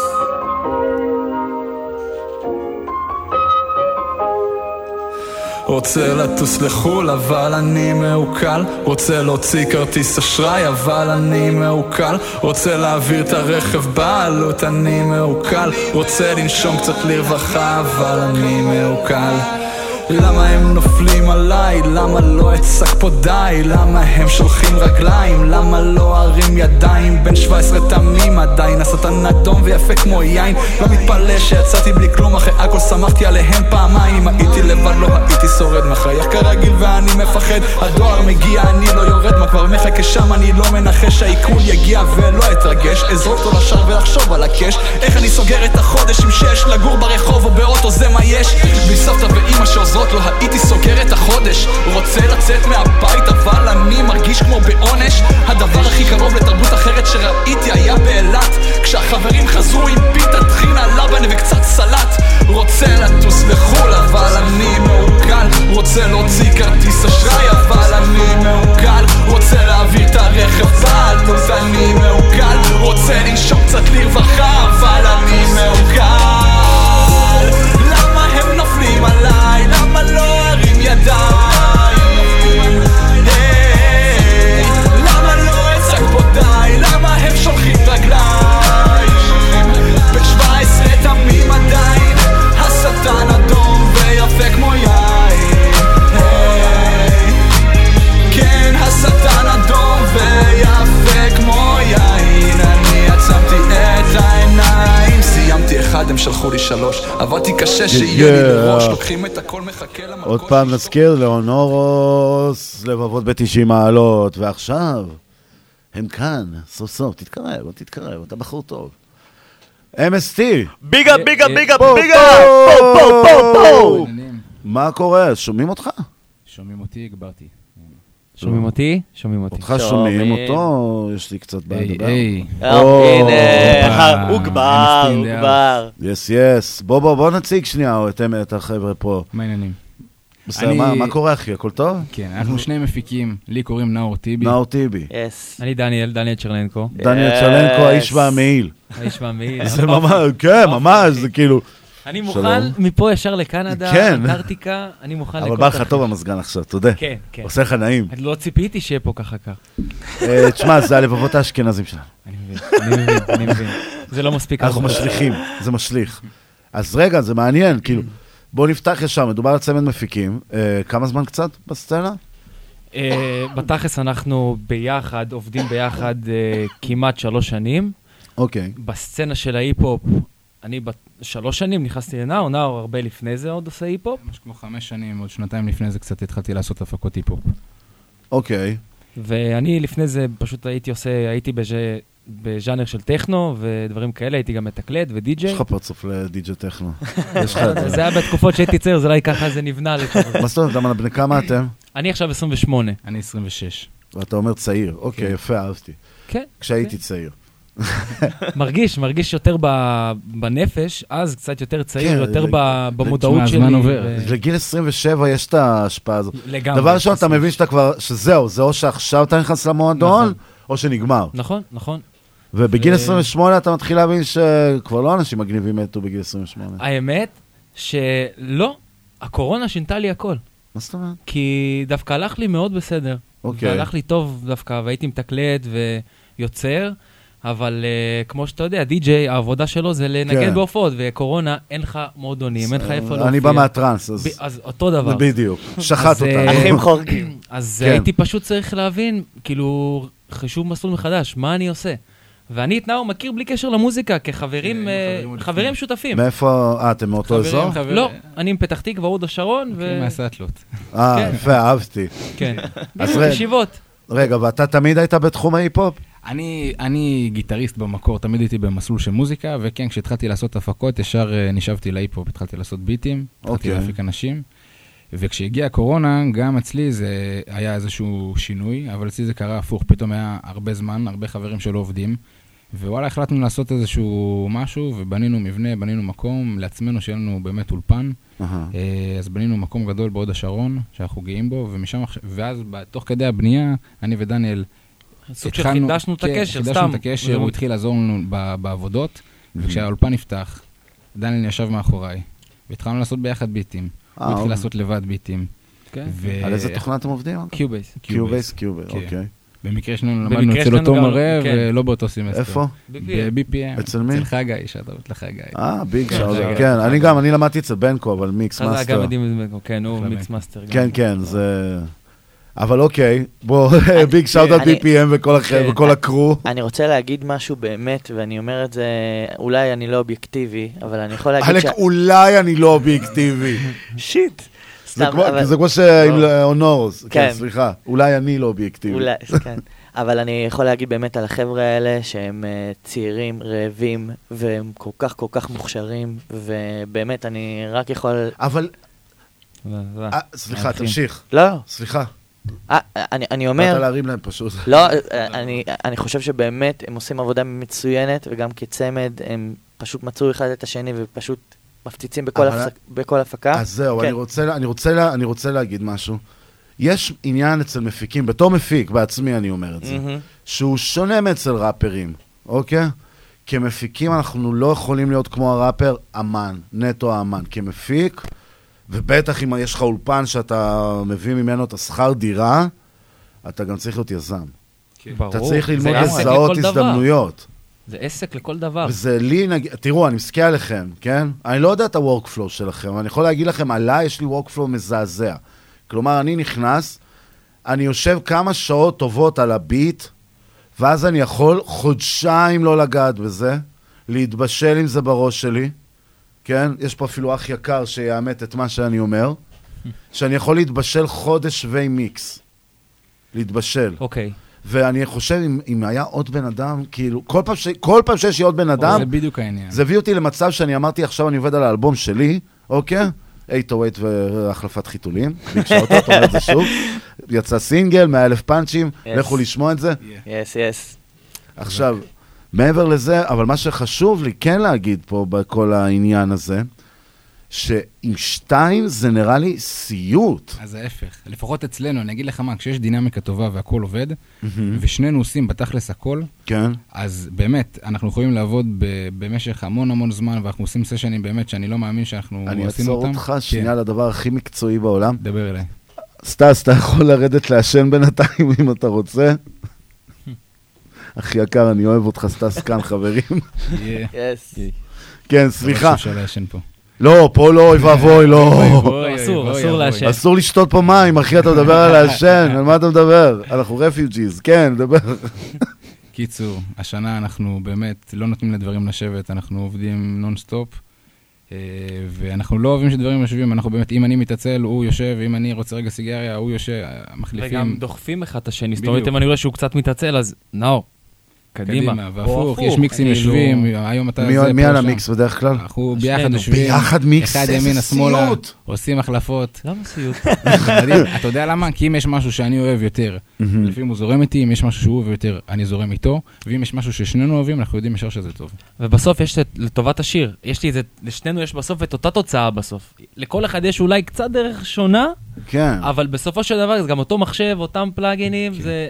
רוצה לטוס לחו"ל, אבל אני מעוקל. רוצה להוציא כרטיס אשראי, אבל אני מעוקל. רוצה להעביר את הרכב בעלות, אני מעוקל. רוצה לנשום קצת לרווחה, אבל אני מעוקל. למה הם נופלים עליי? למה לא אצעק פה די? למה הם שולחים רגליים? למה לא ארים ידיים? בן 17 תמים עדיין, השטן אדום ויפה כמו יין לא מתפלא שיצאתי בלי כלום, אחרי הכל שמחתי עליהם פעמיים הייתי לבד לא הייתי שורד, מחייך כרגיל ואני מפחד הדואר מגיע, אני לא יורד, מה כבר מחכה שם? אני לא מנחש שהעיכול יגיע ולא אתרגש אזרוק אותו לשער ולחשוב על הקש איך אני סוגר את החודש עם שש לגור ברחוב או באוטו זה מה יש בלי סבתא ואימא שעוזרות לא הייתי סוגר את החודש. רוצה לצאת מהבית אבל אני מרגיש כמו בעונש. הדבר הכי קרוב לתרבות אחרת שראיתי היה באילת. כשהחברים חזרו עם פיתה טחינה לבן וקצת סלט. רוצה לטוס לחו"ל אבל אני מעוקל. רוצה להוציא כרטיס אשראי אבל אני מעוקל. רוצה להעביר את הרכב בעלות אני מעוקל. רוצה לנשום קצת לרווחה אבל אני מעוקל. למה הם נופלים עליי? לא ארים ידיים? שלחו לי שלוש. עבדתי קשה שיהיה לי בראש, לוקחים את הכל, מחכה למקום. עוד פעם נזכיר, לאונורוס, לבבות ב-90 מעלות, ועכשיו, הם כאן, סוף סוף, תתקרב, תתקרב, אתה בחור טוב. MST! big up, big up, big up, בואו, big up! בואו, בואו, בואו, בואו! מה קורה? שומעים אותך? שומעים אותי, הגברתי. שומעים אותי? שומעים אותי. אותך שומעים אותו, יש לי קצת בעיה לדבר. היי. הנה, הוגבר, הוגבר. yes yes. בוא בוא בוא נציג שנייה את את החבר'ה פה. מה העניינים? בסדר, מה קורה אחי? הכל טוב? כן, אנחנו שני מפיקים, לי קוראים נאור טיבי. נאור טיבי. יס. אני דניאל, דניאל צ'רלנקו. דניאל צ'רלנקו, האיש והמעיל. האיש והמעיל. זה ממש, כן, ממש, זה כאילו... אני. מוכן מפה ישר לקנדה, כן. אנטארקטיקה, אני מוכן לכל אבל בא לך. טוב המזגן עכשיו, תודה. כן, כן. עושה לך נעים. אני לא ציפיתי שיהיה פה ככה קר. אה, תשמע, זה הלבבות האשכנזים שלנו. אני מבין, אני מבין, אני מבין. זה לא מספיק אנחנו. משליכים, זה משליך. אז רגע, זה מעניין, כאילו, בואו נפתח ישר, מדובר על צמד מפיקים. אה, כמה זמן קצת בסצנה? אה, בתכלס אנחנו ביחד, עובדים ביחד כמעט שלוש שנים. אוקיי. בסצנה של ההיפ-הופ, אני בת שלוש שנים נכנסתי לנאור, נאור הרבה לפני זה עוד עושה היפ-הופ. משהו כמו חמש שנים, עוד שנתיים לפני זה קצת התחלתי לעשות הפקות היפ-הופ. אוקיי. ואני לפני זה פשוט הייתי עושה, הייתי בז'- בז'אנר של טכנו ודברים כאלה, הייתי גם מתקלט ודי-ג'יי. יש לך פרצוף לדי.ג'י טכנו. זה. זה היה בתקופות שהייתי צעיר, אז אולי ככה זה נבנה. לכזה. מה זאת אומרת, למה בני כמה אתם? אני עכשיו 28. אני 26. ואתה אומר צעיר. אוקיי, יפה, אהבתי. כן. כשהייתי צעיר. מרגיש, מרגיש יותר ב- בנפש, אז קצת יותר צעיר, כן, יותר במודעות שלי. הזמן עובר. ו- לגיל 27 יש את ההשפעה הזאת. לגמרי. דבר ראשון, אתה מבין שאתה כבר, שזהו, זה או שעכשיו אתה נכנס למועדון, נכון. או שנגמר. נכון, נכון. ובגיל ו- 28 אתה מתחיל להבין שכבר לא אנשים מגניבים מתו בגיל 28. האמת שלא, הקורונה שינתה לי הכל. מה זאת אומרת? כי דווקא הלך לי מאוד בסדר. אוקיי. והלך לי טוב דווקא, והייתי מתקלט ויוצר, אבל uh, כמו שאתה יודע, די-ג'יי, העבודה שלו זה לנגן כן. בהופעות, וקורונה, אין לך מועדונים, אין לך איפה להופיע. אני בא מהטראנס, אז... ב- אז אותו דבר. בדיוק, שחט אותנו. אה, אחים חורגים. אז כן. הייתי פשוט צריך להבין, כאילו, חישוב מסלול מחדש, מה אני עושה? ואני את נאור מכיר בלי קשר למוזיקה, כחברים אה, חברים שותפים. מאיפה, אה, אתם מאותו חברים, אזור? חברים. לא, אני מפתח תקווה, הוד השרון, ו... מכירים מהסאטלות. אה. יפה, אהבתי. כן. אז בדיוק, רגע, ישיבות. רגע, ואתה תמיד היית בתחום ההיפ-הופ? אני, אני גיטריסט במקור, תמיד הייתי במסלול של מוזיקה, וכן, כשהתחלתי לעשות הפקות, ישר אה, נשאבתי להיפ-הופ, התחלתי לעשות ביטים, התחלתי אוקיי. להפיק אנשים. וכשהגיעה הקורונה, גם אצלי זה היה איזשהו שינוי, אבל אצלי זה קרה הפוך, פתאום היה הרבה זמן, הרבה חברים שלא עובדים, ווואלה, החלטנו לעשות איזשהו משהו, ובנינו מבנה, בנינו מקום לעצמנו, שיהיה לנו באמת אולפן. אה, אז בנינו מקום גדול בהוד השרון, שאנחנו גאים בו, ומשם, ואז תוך כדי הבנייה, אני ודניאל סוג של חידשנו את כן, הקשר, חידשנו סתם. את הקשר, הוא לא- התחיל לעזור לנו בעבודות, וכשהאולפן נפתח, דניאל ישב מאחוריי, והתחלנו לעשות ביחד ביטים. אה, הוא התחיל אוקיי. לעשות לבד ביטים. כן. על איזה תוכנה אתם עובדים? Cubase. Cubase, Cubase. אוקיי. במקרה שלנו למדנו אצל אותו מורה כן. ולא באותו סמסטר. איפה? ב-BPM. אצל מי? אצל חגי, shout-out לחגי. אה, big כן, shout, חגי. כן, אני גם, אני למדתי אצל בנקו, אבל מיקס חזק master. גם מדהים, בנקו, כן, הוא mix master. כן, כן, זה... אבל אוקיי, בוא, big shout על BPM וכל החבר'ה, כן. וכל ה crew. אני רוצה להגיד משהו באמת, ואני אומר את זה, אולי אני לא אובייקטיבי, אבל אני יכול להגיד חלק אולי אני לא אובייקטיבי. shit. זה סתם, אבל- זה כמו שעם לא. אונורס. כן, כן. סליחה. אולי אני לא אובייקטיבי. אולי, כן. אבל אני יכול להגיד באמת על החבר'ה האלה שהם אה, צעירים, רעבים, והם כל כך כל כך מוכשרים, ובאמת, אני רק יכול... אבל... אה, סליחה, תמשיך. לא. סליחה. אה, אני, אני אומר... באת להרים להם פשוט. לא, אני, אני חושב שבאמת הם עושים עבודה מצוינת, וגם כצמד הם פשוט מצאו אחד את השני ופשוט מפציצים בכל, אבל- הפסק, בכל הפקה. אז זהו, כן. אני רוצה, אני, רוצה, לה- אני רוצה להגיד משהו. יש עניין אצל מפיקים, בתור מפיק, בעצמי אני אומר את זה, מהמם. שהוא שונה מאצל ראפרים, אוקיי? כמפיקים אנחנו לא יכולים להיות כמו הראפר אמן, נטו האמן. כמפיק, ובטח אם יש לך אולפן שאתה מביא ממנו את השכר דירה, אתה גם צריך להיות יזם. ברור. אתה צריך ללמוד לזהות לכל דבר. זה עסק לכל דבר. וזה לי, נגיד, תראו, אני מסתכל עליכם, כן? אני לא יודע את ה-workflow שלכם, אני יכול להגיד לכם, עליי יש לי workflow מזעזע. כלומר, אני נכנס, אני יושב כמה שעות טובות על הביט, ואז אני יכול חודשיים לא לגעת בזה, להתבשל עם זה בראש שלי, כן? יש פה אפילו אח יקר שיאמת את מה שאני אומר, שאני יכול להתבשל חודש וי מיקס. להתבשל. אוקיי. ואני חושב, אם, אם היה עוד בן אדם, כאילו, כל פעם, ש, כל פעם שיש לי עוד בן אדם, זה בדיוק העניין. זה הביא אותי למצב שאני אמרתי, עכשיו אני עובד על האלבום שלי, אוקיי? 808 והחלפת חיתולים, ביג שאוטות, אומר את זה שוב. יצא סינגל, 100 אלף פאנצ'ים, Yes. לכו לשמוע את זה. יס, יס. עכשיו, מעבר לזה, אבל מה שחשוב לי כן להגיד פה בכל העניין הזה, שעם שתיים זה נראה לי סיוט. אז ההפך, לפחות אצלנו, אני אגיד לך מה, כשיש דינמיקה טובה והכל עובד, מהמם. ושנינו עושים בתכלס הכל, כן. אז באמת, אנחנו יכולים לעבוד ב- במשך המון המון זמן, ואנחנו עושים סשנים באמת שאני לא מאמין שאנחנו אני עשינו אעצור אותם. אותך כן. שנייה לדבר הכי מקצועי בעולם. דבר אליי. סטס, אתה יכול לרדת לעשן בינתיים אם אתה רוצה. אחי יקר, אני אוהב אותך, סטס כאן, חברים. yes. כן, סליחה. לא, פה לא, אוי ואבוי, לא. אסור, אסור. לעשן. אסור לשתות פה מים, אחי, אתה מדבר על לעשן, על מה אתה מדבר? אנחנו refugees, כן, דבר. קיצור, השנה אנחנו באמת לא נותנים לדברים לשבת, אנחנו עובדים נונסטופ, אה, ואנחנו לא אוהבים שדברים יושבים, אנחנו באמת, אם אני מתעצל, הוא יושב, אם אני רוצה רגע סיגריה, הוא יושב, אה, מחליפים. וגם דוחפים אחד את השני, זאת. אומרת, אם אני רואה שהוא קצת מתעצל, אז נאור, קדימה. קדימה, והפוך, יש מיקסים כאילו- יושבים, היום אתה... מי- על. המיקס בדרך כלל? אנחנו ביחד. יושבים, ביחד מיקס, אחד ימינה, שמאלה, סיוט. עושים החלפות. למה סיוט? אתה יודע למה? כי אם יש משהו שאני אוהב יותר. לפעמים הוא זורם איתי, אם יש משהו שהוא אוהב יותר, אני זורם איתו, ואם יש משהו ששנינו אוהבים, אנחנו יודעים ישר שזה טוב. ובסוף יש את- לטובת השיר, יש לי את זה, לשנינו יש בסוף את אותה תוצאה בסוף. לכל אחד יש אולי קצת דרך שונה, כן. אבל בסופו של דבר זה גם אותו מחשב, אותם פלאגינים, זה...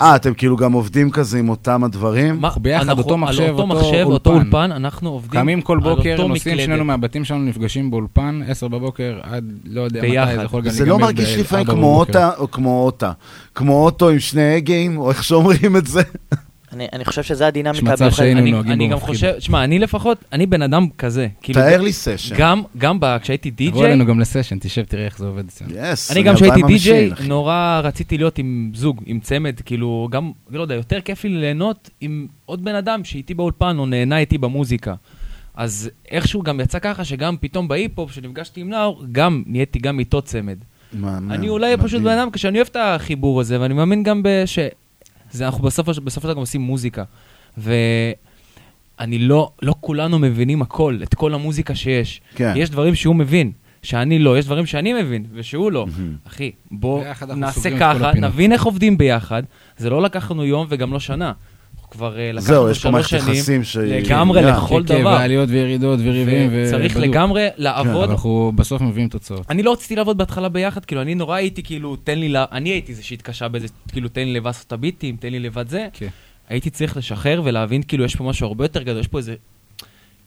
אה, אתם כאילו גם עובדים כזה עם אותם הדברים? מה- ביחד, אנחנו- אותו מחשב, אותו אותו מחשב, אותו אולפן. אולפן, אנחנו עובדים קמים כל בוקר, אותו נוסעים. שנינו מהבתים שלנו, נפגשים באולפן, 10 בבוקר עד לא יודע מתי. זה יכול גם זה לא להיגמר מרגיש לפעמים כמו. אוטה, או כמו אוטה. כמו אוטו עם שני הגים, או איך שאומרים את זה. אני, אני חושב שזה הדינמיקה יש מצב. שהיינו אני- נוהגים אני גם. חושב, שמע, אני לפחות, אני בן אדם כזה. כאילו, תאר לי סשן. גם, גם ב- כשהייתי תבוא די-ג'יי, אלינו גם לסשן, תשב, תראה איך זה עובד אצלנו. יס, אני גם כשהייתי די-ג'יי. נורא רציתי להיות עם זוג, עם צמד, כאילו, גם, לא יודע, יותר כיף לי ליהנות עם עוד בן אדם שאיתי באולפן או נהנה איתי במוזיקה. אז איכשהו גם יצא ככה שגם פתאום בהיפ-הופ, כשנפגשתי עם נאור, גם נהייתי גם איתו צמד. מהמם, אני אולי פשוט. בן אדם, כשאני אוהב את החיבור הזה, ואני מאמין גם ש... זה אנחנו בסופו של בסופו של דבר גם עושים מוזיקה. ואני לא, לא כולנו מבינים הכל, את כל המוזיקה שיש. כן. יש דברים שהוא מבין, שאני לא, יש דברים שאני מבין, ושהוא לא. אחי, בוא נעשה ככה. נבין איך עובדים ביחד. זה לא לקח לנו יום וגם לא שנה. אנחנו כבר אה, לקחנו זהו, יש פה שלוש מערכת שנים, יחסים שהיא- לגמרי כן, לכל כן, דבר. ועליות וירידות וריבים. ו- בדיוק. לגמרי כן, לעבוד אבל אנחנו בסוף מביאים תוצאות. אני לא רציתי לעבוד בהתחלה ביחד, כאילו, אני נורא הייתי כאילו, תן לי, ל- אני הייתי זה שהתקשה בזה, כאילו, תן לי לבד לעשות את הביטים, תן לי לבד זה. כן. הייתי צריך לשחרר ולהבין, כאילו, יש פה משהו הרבה יותר גדול, יש פה איזה...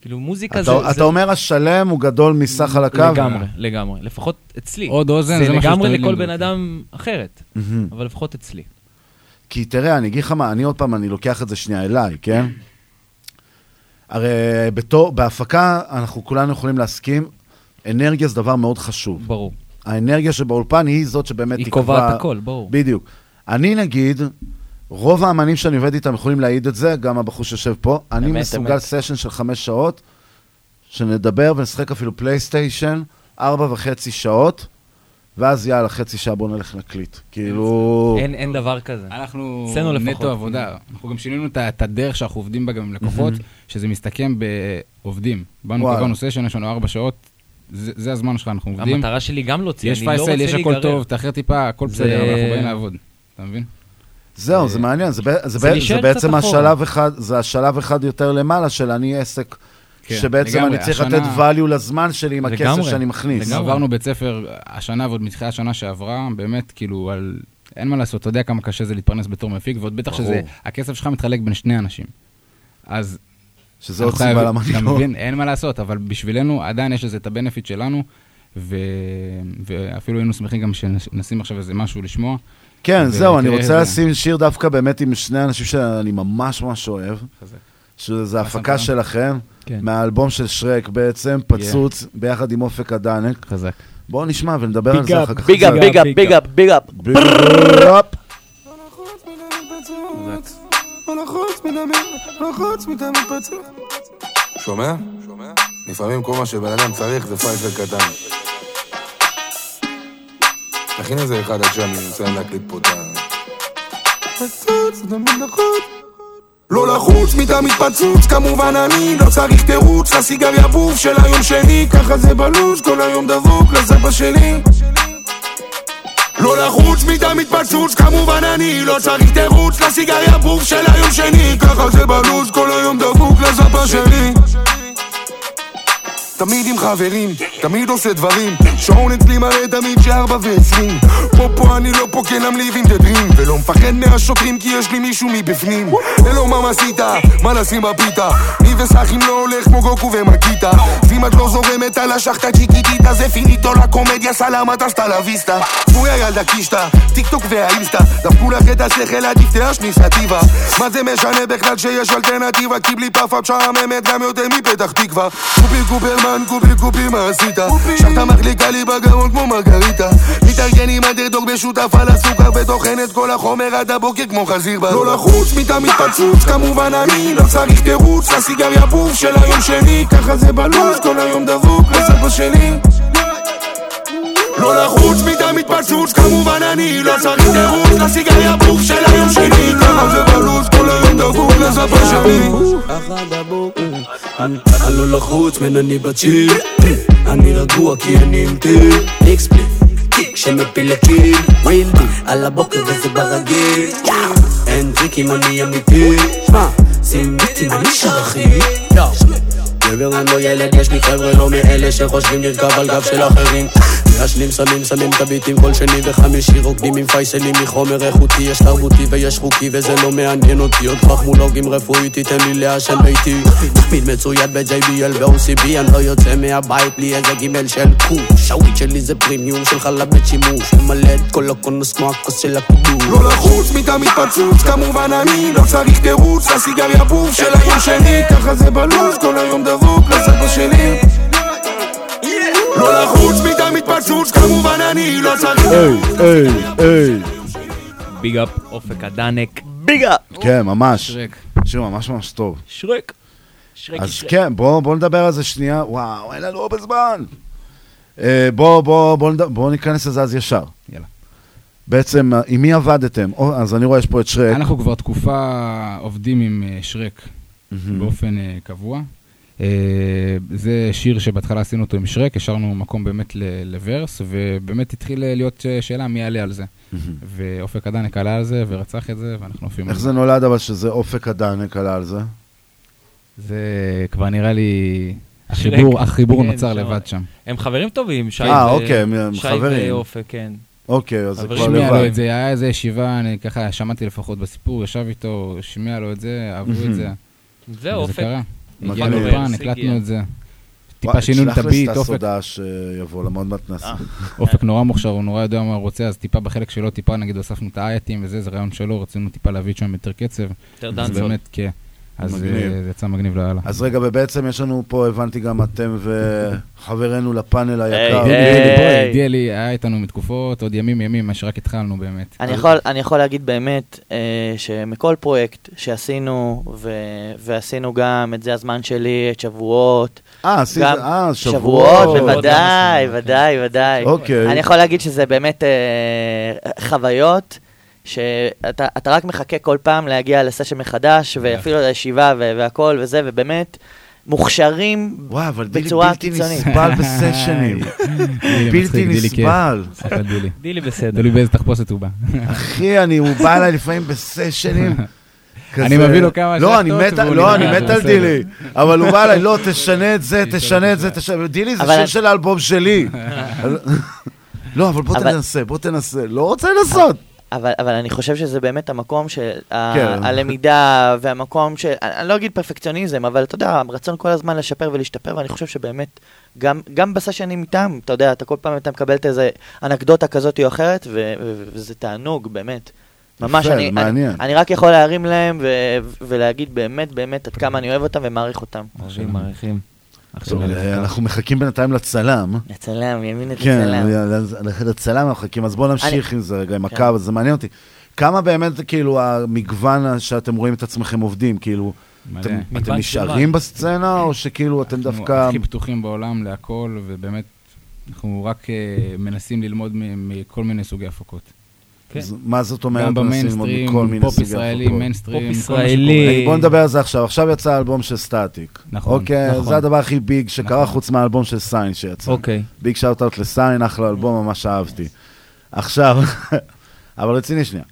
כאילו מוזיקה זה... אתה זה- אומר השלם הוא גדול מסך חלקיו? לגמרי, לגמרי. לפחות אצלי. עוד אוזן, זה זה משהו לגמרי שתועיל לכל. בן אדם אחרת. אבל לפחות אצלי. כי תראה, אני אגיד לך מה, אני עוד פעם, אני לוקח את זה שנייה אליי, כן? הרי בתור, בהפקה אנחנו כולנו יכולים להסכים, אנרגיה זה דבר מאוד חשוב. ברור. האנרגיה שבאולפן היא זאת שבאמת היא תקבע... קובעת הכל, ברור. בדיוק. אני נגיד, רוב האמנים שאני עובד איתם יכולים להעיד את זה, גם הבחור שיושב פה. אני אמת, מסוגל אמת. סשן של חמש שעות, שנדבר ונשחק אפילו פלייסטיישן, ארבע וחצי שעות, ואז יאללה, חצי שעה בוא נלך להקליט. כאילו... אין, אין דבר כזה. אנחנו אצלנו לפחות. נטו עבודה. אנחנו גם שינינו את הדרך שאנחנו עובדים בה גם עם לקוחות. שזה מסתכם בעובדים. באנו. קבענו סשן, יש לנו ארבע שעות, זה זה הזמן שלך, אנחנו עובדים. המטרה שלי גם להוציא, יש אני לא פייסל, רוצה יש הכל להיגרר. טוב, תאחר טיפה, הכל זה- בסדר, אבל אנחנו באים לעבוד. אתה מבין? זהו, זה מעניין, זה, זה, זה זה בעצם. השלב אחד, זה השלב אחד יותר למעלה של אני עסק, כן, שבעצם לגמרי, אני צריך השנה- לתת value לזמן שלי עם הכסף לגמרי. שאני מכניס. לגמרי. עברנו בית ספר השנה ועוד מתחילת השנה שעברה, באמת, כאילו, על... אין מה לעשות, אתה יודע כמה קשה זה להתפרנס בתור מפיק, ועוד בטח ברור. שזה, הכסף שלך מתחלק בין שני אנשים. אז... שזה עוד סיבה למה אני אתה לא- מבין? אין מה לעשות, אבל בשבילנו עדיין יש לזה את הבנפיט שלנו, ו... ואפילו היינו שמחים גם שנשים עכשיו איזה משהו לשמוע. כן, זהו, אני רוצה איזה- לשים שיר דווקא באמת עם שני אנשים שאני ממש ממש אוהב. שזה הפקה. שלכם, כן. מהאלבום של שרק בעצם, פצוץ, ביחד עם אופק הדנק. חזק. בואו נשמע ונדבר על זה אחר כך. big up, big up, big up, big up. big up. שומע? לפעמים כל מה שבן אדם צריך זה פייפל קטן. תכין איזה אחד עד שאני מסיים להקליט פה את ה... לא לחוץ מתמיד פצוץ, כמובן אני לא צריך תירוץ לסיגריה בוף של היום שני ככה זה בלו"ז, כל היום דבוק לסבא שלי. לא לחוץ מתמיד פצוץ, כמובן אני לא צריך תירוץ לסיגריה בוף של היום שני ככה זה בלו"ז, כל היום דבוק לסבא שלי תמיד עם חברים, תמיד עושה דברים. שעון אצלי מראה תמיד שארבע ועשרים. פה פה אני לא פה כן I'm living the ולא מפחד מהשוטרים כי יש לי מישהו מבפנים. אלו מה עשית? מה לשים בפיתה? אני וסאחים לא הולך כמו גוקו ומקיטה. ואם את לא זורמת על השחטה צ'יקיטיטה זה פיניטו לקומדיה סלמת הסטה לוויסטה בויה ילדה קישטה, טיק טוק והאינסטה. דפקו לך את השכל עדיף תיאשני סטיבה מה זה משנה בכלל שיש אלטרנטיבה? כי בלי פאפה משעממת גם יותר מפתח תקווה. קובי קופרמן קובי קובי מה עשית? שחטה מחליקה לי בגרון כמו מרגריטה. מתארגן עם אנדרדוג משותף על הסוכר וטוחן את כל החומר עד הבוקר כמו חזיר בר לא לחוץ מתמיד פצוץ כמובן אני לא צריך תירוץ. לסיגריה בוף של היום שני ככה זה בלו"ז כל היום דבוק לסבא שלי לא לחוץ מתמיד פצוץ כמובן אני לא צריך תירוץ לסיגריה בוף של היום שני ככה זה בלו"ז כל היום דבוק לסבא שלי. אני לא לחוץ, מן אני בצ'יל. אני רגוע כי אני עם טיל. איקספליט, קיק שמפיל לקיל. ריל בי, על הבוקר וזה ברגיל. אין טריקים אני אמיתי. שמע, שים ביטים אני שר אחי גבר אני לא ילד, יש לי חבר'ה לא מאלה שחושבים לרכב על גב של אחרים. מעשנים סמים, שמים את הביטים כל שני וחמישי רוקדים עם פייסלים מחומר איכותי יש תרבותי ויש חוקי וזה לא מעניין אותי. עוד חכמולוגים רפואי תיתן לי לעשן ביתי. תמיד מצויד ב-JBL ו-OCB אני לא יוצא מהבית בלי איזה גימל של כוש הוויד שלי זה פרימיום של חלב בית שימוש ממלא את כל הקונוס כמו הכוס של הכידור לא לחוץ מתמיד פצוץ כמובן אני לא צריך תירוץ לסיגריה בוף של היום שני ככה זה בלו"ז כל היום דבוק לסבא שלי לא לחוץ מתמיד פצוץ כמובן אני לא צריך היי, היי. ביג אפ, אופק הדנק. ביג אפ! כן, ממש. שיר ממש ממש טוב. שרק. שרק אז שרק. כן, בואו בוא נדבר על זה שנייה. וואו, אין לנו הרבה זמן. אה, בואו בוא, בוא. בוא ניכנס לזה אז ישר. יאללה. בעצם, אה, עם מי עבדתם? או, אז אני רואה, יש פה את שרק. אנחנו כבר תקופה עובדים עם אה, שרק באופן אה, קבוע. אה, זה שיר שבהתחלה עשינו אותו עם שרק, השארנו מקום באמת לוורס, ובאמת התחיל להיות שאלה מי יעלה על זה. ואופק הדנק עלה על זה ורצח את זה, ואנחנו עפים על איך זה. זה נולד אבל שזה אופק הדנק עלה על זה? זה כבר נראה לי... החיבור, החיבור כן, נוצר. לבד שם. הם חברים טובים, שי אה, אוקיי. ואופק, כן. אוקיי, אז זה. כבר השמיע לו לבד. את זה, היה איזה ישיבה, אני ככה שמעתי לפחות בסיפור, ישב איתו, השמיע לו את זה, אהבו את זה. וזה אופק. הגיע. לאולפן, הקלטנו את זה. טיפה שינינו את תשלח הביט, לסטס אופק. הודעה שיבוא, למה עוד מעט נעשה. אופק נורא מוכשר, הוא נורא יודע מה הוא רוצה, אז טיפה בחלק שלו, טיפה נגיד הוספנו את האייטים וזה, זה רעיון שלו, רצינו טיפה להביא שם יותר קצב. יותר דאנסול. באמת, כן. אז מגניב. אה, זה יצא מגניב לאללה. אז רגע, ובעצם יש לנו פה, הבנתי גם אתם וחברנו לפאנל היקר. בואי, דילי היה איתנו מתקופות, עוד ימים ימים, מה שרק התחלנו באמת. אני יכול, אני יכול להגיד באמת אה, שמכל פרויקט שעשינו, ועשינו גם את זה הזמן שלי, את שבועות. אה, אה, שבועות, שבועות. בוודאי, ודאי, ודאי. אוקיי. אני יכול להגיד שזה באמת חוויות. שאתה אתה רק מחכה כל פעם להגיע לסשן מחדש, ואפילו לישיבה והכל וזה, ובאמת מוכשרים וואי, אבל דילי בצורה בלתי קיצונית. נסבל בסשנים. דילי בלתי מצחיק, דילי כיף. נסבל. דילי. דילי בסדר. תלוי באיזה תחפושת הוא בא. אחי, אני, הוא בא אליי לפעמים בסשנים. אני מביא לו כמה לא, והוא לא, נראה, אני מת על. דילי, אבל הוא בא אליי, לא, תשנה את זה, תשנה את זה, תשנה... דילי זה אבל- שיר של האלבום שלי. לא, אבל בוא אבל- תנסה, בוא תנסה. לא רוצה לנסות. אבל, אבל אני חושב שזה באמת המקום של ה- כן. הלמידה והמקום של, אני אני לא אגיד פרפקציוניזם, אבל אתה יודע, הרצון כל הזמן לשפר ולהשתפר, ואני חושב שבאמת, גם, גם בסשנים איתם, אתה יודע, אתה כל פעם אתה מקבל את איזה אנקדוטה כזאת או אחרת, ו- ו- וזה תענוג, באמת. ממש, יפה, אני, אני. אני רק יכול להרים להם ו- ולהגיד באמת, באמת, עד כמה אני אוהב אותם ומעריך אותם. אוהבים, מעריכים. אנחנו מחכים בינתיים לצלם. לצלם, ימין את כן, הצלם. לצלם אנחנו מחכים, אז בואו נמשיך עם זה רגע, עם כן. הקו, זה מעניין אותי. כמה באמת, כאילו, המגוון שאתם רואים את עצמכם עובדים, כאילו. אתם- נשארים? בסצנה, או שכאילו אתם אנחנו דווקא... הכי פתוחים בעולם להכל, ובאמת, אנחנו רק אה, מנסים ללמוד מ- מכל מיני סוגי הפקות. אז מה זאת אומרת, גם מנסים ללמוד במיינסטרים, מכל מיני פופ ישראלי? מיינסטרים, פופ ישראלי. בוא נדבר על זה עכשיו. עכשיו יצא האלבום של סטטיק. נכון, אוקיי, נכון. זה הדבר הכי big שקרה חוץ מהאלבום של סיין שיצא. אוקיי. big shout-out לסיין, אחלה אלבום, ממש אהבתי. עכשיו, אבל רציני שנייה.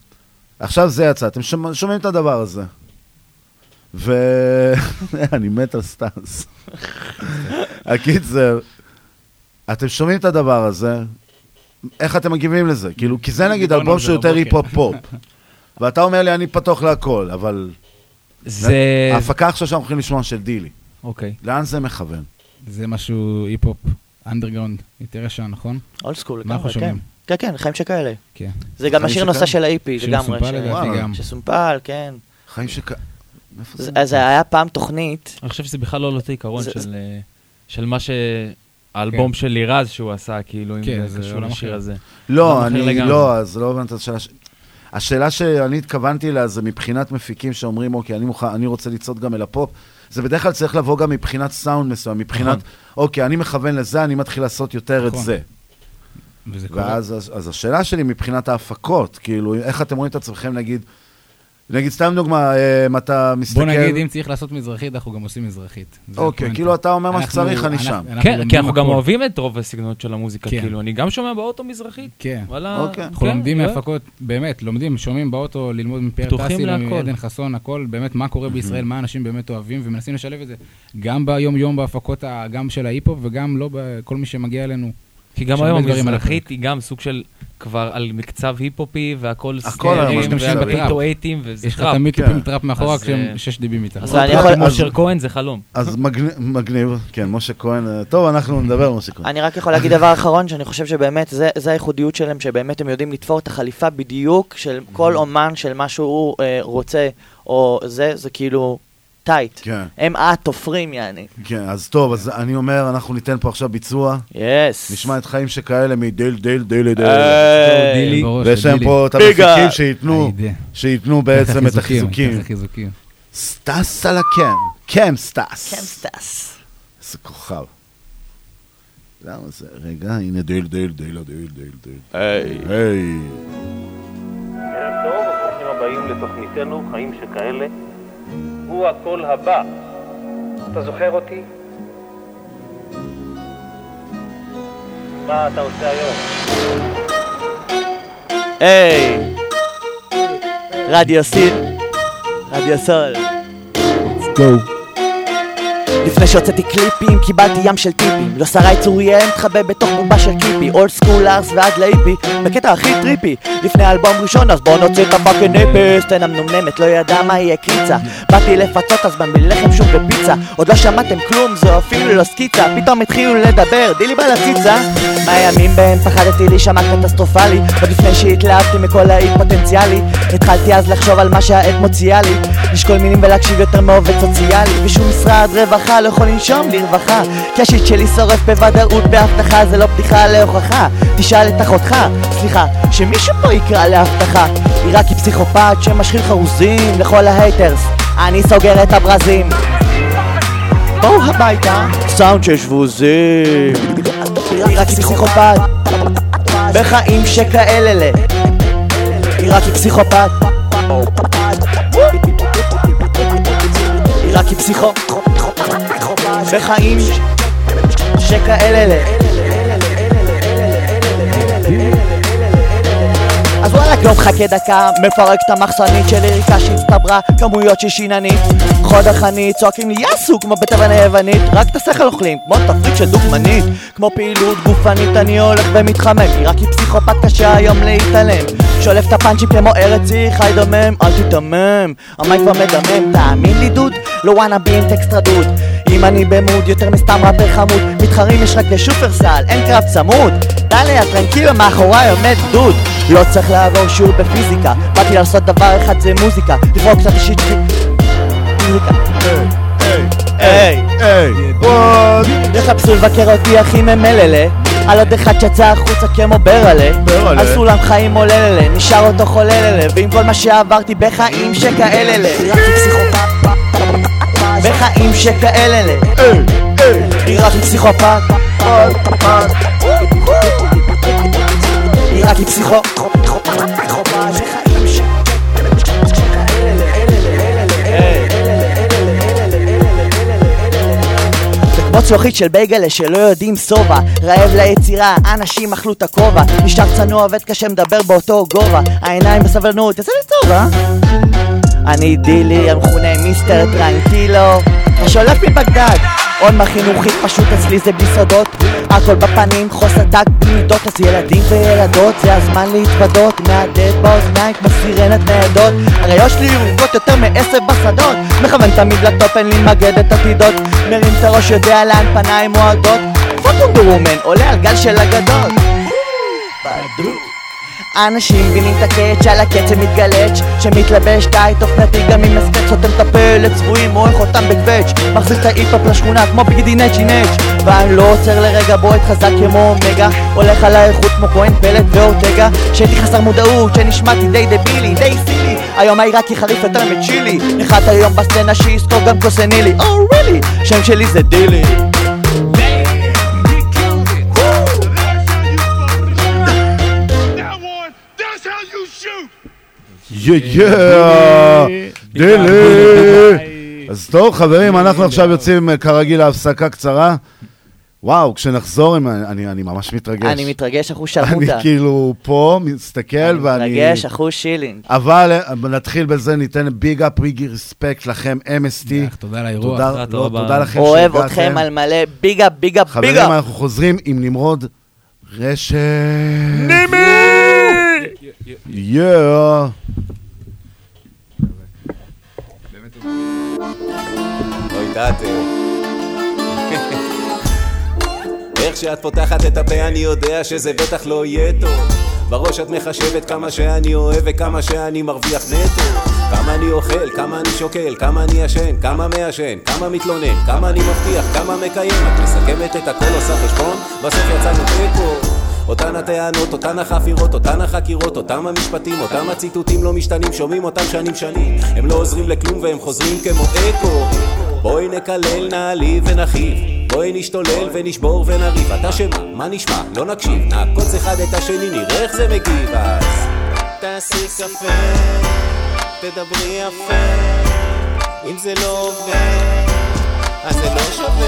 עכשיו זה יצא, אתם שומע- שומעים את הדבר הזה. ו... אני מת על סטאנס. הקיצר, אתם שומעים את הדבר הזה, איך אתם מגיבים לזה? כאילו, כי זה נגיד אלבום שהוא יותר בבוקר. היפ-הופ פופ. ואתה אומר לי, אני פתוח להכל, אבל... זה- ההפקה עכשיו שאנחנו הולכים לשמוע של דילי. אוקיי. לאן זה מכוון? זה משהו היפ-הופ, אנדרגראונד, יותר ישן, נכון? old school, מה אנחנו לגמרי, כן. שומעים? כן, כן, חיים שכאלה. כן. זה גם השיר שכאלה? נושא של שיר לגמרי. מסומפל ש- לדעתי גם. שסומפל, כן. חיים שכ... איפה זה-? אז היה פעם תוכנית, אני חושב שזה בכלל לא אותו עיקרון זה- של, אה, של מה שהאלבום של לירז שהוא עשה, כאילו, אם כן, זה קשור לשיר. הזה. לא, אני. לא, אז לא הבנת את השאלה. ש- השאלה שאני התכוונתי לה זה מבחינת מפיקים שאומרים, אוקיי, אני, מוכן, אני רוצה לצעוד גם אל הפופ. זה בדרך כלל צריך לבוא גם מבחינת סאונד מסוים, מבחינת, נכון. אוקיי, אני מכוון לזה, אני מתחיל לעשות יותר את נכון. זה. וזה קורה. ואז אז, אז השאלה שלי מבחינת ההפקות, כאילו, איך אתם רואים את עצמכם, נגיד, נגיד, סתם דוגמה, אה, אם אתה מסתכל... בוא נגיד, אם צריך לעשות מזרחית, אנחנו גם עושים מזרחית. אוקיי. כאילו אתה אומר מה שצריך, אני שם. כן, כי אנחנו גם. אוהבים את רוב הסגנונות של המוזיקה, כן. כאילו, אני גם שומע באוטו מזרחית. כן. וואלה, אוקיי. אנחנו כן, לומדים? מהפקות, באמת, לומדים, שומעים באוטו, ללמוד טסי, להכל. מעדן חסון, הכל, באמת, מה קורה בישראל, מה אנשים באמת אוהבים, ומנסים לשלב את זה גם ביום-יום בהפקות, גם של ההיפ-הופ, וגם לא בכל מי שמגיע אלינו. כי גם היום המזרחית היא גם סוג של כבר על מקצב היפ-הופי והכל בטראפ. אייטים וזה יש לך טראפ. תמיד כן. טיפים טראפ מאחורה כשהם אה, 6 dB-ים מתחת. אז אני יכול- משה כהן זה חלום. אז מגניב, כן, משה כהן, אה, טוב, אנחנו נדבר על משה כהן. אני רק יכול להגיד דבר אחרון, שאני חושב שבאמת זה, זה הייחודיות שלהם, שבאמת הם יודעים לתפור את החליפה בדיוק של כל אומן של מה שהוא אה, רוצה, או זה, זה כאילו טייט. כן. הם התופרים, יעני. כן, אז טוב, אז אני אומר, אנחנו ניתן פה עכשיו ביצוע. יס. נשמע את חיים שכאלה דל. היי. דילי. בראש, ויש להם. פה את. המפיקים שייתנו, שייתנו בעצם את החיזוקים. את. סטס על הקם, קם סטס. קם סטס. איזה כוכב. למה זה? רגע, הנה דל דל דל דל דל דל. היי. היי. ערב טוב, וברוכים הבאים לתוכניתנו חיים שכאלה. הוא הקול הבא. אתה זוכר אותי? מה אתה עושה היום? היי. רדיו סיל. רדיו סול. go. לפני שהוצאתי קליפים, קיבלתי ים של טיפים. לא שרי צוריאל מתחבא בתוך בובה של קיפי. old school ארס ועד לאיפי, בקטע הכי trippy. לפני אלבום ראשון, אז בואו נוציא את ה fucking EP. סצנה מנומנמת, לא ידע מה יהיה קריצה. באתי לפצות אז במי לחם שוב בפיצה. עוד לא שמעתם כלום, זו אפילו לא סקיצה. פתאום התחילו לדבר, דילי בלציצה. מהימים בהם פחדתי להישמע קטסטרופלי. עוד לפני שהתלהבתי מכל האי פוטנציאלי. התחלתי אז לחשוב על מה שהעת מוציאה לי. לשקול מילים ולהקשיב יותר מעובד סוציאלי. ושום משרד רווחה לא יכול לנשום לרווחה. כי השיט שלי שורף בוודאות בהבטחה, זה לא בדיחה להוכחה. תשאל את אחותך, סליחה, שמישהו פה יקרא להבטחה. היא רק היא פסיכופת שמשחיל חרוזים לכל ההייטרס. אני סוגר את הברזים. בואו הביתה, סאונד של שבוזים. היא רק היא פסיכופת, בחיים שכאלה. היא רק היא פסיכופת. היא רק היא פסיכו בחיים שכאלה אז וואלכ לא מחכה דקה, מפרק את המחסנית של יריקה שהצטברה, כמויות של שיננית. חוד החנית, צועקים לי יאסו כמו בתבן היוונית, רק את השכל אוכלים, כמו תפריט של דוגמנית. כמו פעילות גופנית אני הולך ומתחמם, כי רק היא פסיכופת קשה היום להתעלם. שולף את הפאנצ'ים כמו ארץ היא חי דומם, אל תיתמם, המייק כבר מדמם, תאמין לי דוד, לא וואנה בי עם טקסט רדוד אם אני במוד יותר מסתם ראפר חמוד מתחרים יש רק לשופרסל, אין קרב צמוד. דליה טרנקילו מאחוריי עומד דוד. לא צריך לעבור שיעור בפיזיקה באתי לעשות דבר אחד זה מוזיקה. לבחור קצת אישית מוזיקה. היי, היי, וואט? יחפשו לבקר אותי אחי ממללה. על עוד אחד שיצא החוצה כמו ברלה. ברלה. על סולם חיים עולללה נשאר אותו חולללה ועם כל מה שעברתי בחיים שכאלה רק פסיכופת בחיים שכאלה היא רק פסיכופת. היא רק פסיכו כמו צלוחית של בייגלה שלא יודעים שובע. רעב ליצירה, אנשים אכלו את הכובע. נשאר צנוע עובד קשה מדבר באותו גובה. העיניים בסבלנות, יצא לי טוב, אה? אני דילי, המכונה מיסטר טרנקילו. השולף מבגדד עוד מהחינוכית פשוט אצלי זה בלי סודות הכל בפנים, חוסר דק במידות אז ילדים וילדות זה הזמן להתוודות מהדהד באוזניים כמו סירנת ניידות הראיות שלי ירוקות יותר מעשב בשדות. מכוון תמיד לטופ אין לי מגדת עתידות. מרים את הראש יודע לאן פניי מועדות. פוטו וומן עולה על גל של אגדות אנשים מבינים את ה catch על הקצב מתגלץ' שמתלבש tight אופנתי גם עם הסקט סותם את הפה לצבועים מועך אותם בקווץ' מחזיר את ההיפ-הופ לשכונה כמו בגידי נצ'י נץ' ואני לא עוצר לרגע בועט חזק כמו אומגה הולך על האיכות כמו כהן פלט ואורטגה שהייתי חסר מודעות שנשמעתי די דבילי די silly היום העיראקי חריף יותר מצ'ילי נחת היום בסצנה שיזכור גם קוסנילי oh, really? שם שלי זה דילי yeah yeah, דילי. אז טוב, חברים, אנחנו עכשיו יוצאים אה, כרגיל להפסקה קצרה. וואו, כשנחזור, אני אני ממש מתרגש. אני מתרגש אחוז אני שרמוטה כאילו פה, מסתכל, ואני... מתרגש אחוז שילינג אבל אה, נתחיל בזה, ניתן big up, big respect לכם, MST. תודה על האירוח. תודה, לא, רבה. תודה לכם אוהב שהגעתם. אתכם על מלא big up big up big חברים, up אנחנו חוזרים עם נמרוד רשת. נימי! יאה. אוי תתה. איך שאת פותחת את הפה אני יודע שזה בטח לא יהיה טוב. בראש את מחשבת כמה שאני אוהב וכמה שאני מרוויח נטו. כמה אני אוכל, כמה אני שוקל, כמה אני ישן, כמה מעשן, כמה מתלונן, כמה אני מבטיח, כמה מקיים. את מסכמת את הכל עושה חשבון, בסוף יצאנו תיקו אותן הטענות, אותן החפירות, אותן החקירות, אותם המשפטים, אותם הציטוטים לא משתנים, שומעים אותם שנים שנים. הם לא עוזרים לכלום והם חוזרים כמו אקו. בואי נקלל, נעליב ונכאיב. בואי נשתולל ונשבור ונריב. אתה שמה, מה נשמע? לא נקשיב. נעקוץ אחד את השני, נראה איך זה מגיב. אז תעשי קפה, תדברי יפה. אם זה לא עובד, אז זה לא שווה.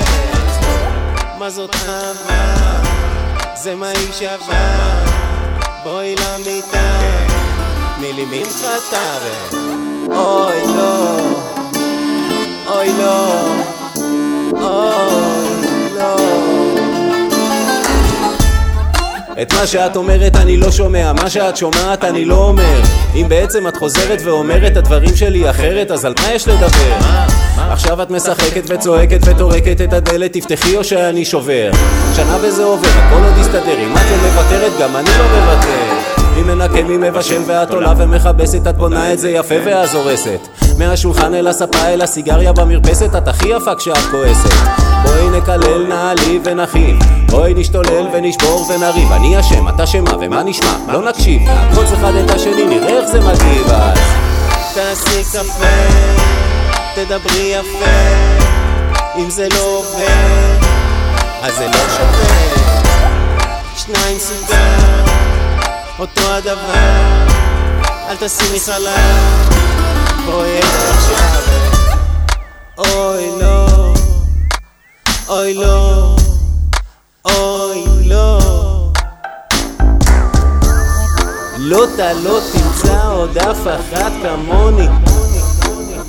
מה זאת אהבה? זה מה היא שווה. בואי למיטה. תני לי ממחטה אוי לא. אוי לא את מה שאת אומרת אני לא שומע, מה שאת שומעת אני לא אומר. אם בעצם את חוזרת ואומרת הדברים שלי אחרת, אז על מה יש לדבר? עכשיו את משחקת וצועקת וטורקת את הדלת, תפתחי או שאני שובר? שנה וזה עובר, הכל עוד יסתדר, אם את לא מוותרת גם אני לא מוותר מי מנקה, מי מבשל ואת עולה ומכבסת את בונה את זה יפה ואז הורסת מהשולחן אל הספה אל הסיגריה במרפסת את הכי יפה כשאת כועסת. בואי נקלל נעלי ונכיל בואי נשתולל ונשבור ונריב. אני אשם, את אשמה ומה נשמע? לא נקשיב. נעקוץ אחד את השני נראה איך זה מגיב אז. תעשי קפה, תדברי יפה. אם זה לא עובר, אז זה לא שווה. שניים סוכר, אותו הדבר. אל תשימי חלב, פרויקט עכשיו. אוי לא, אוי לא, אוי לא. לא אתה לא תמצא עוד אף אחת כמוני.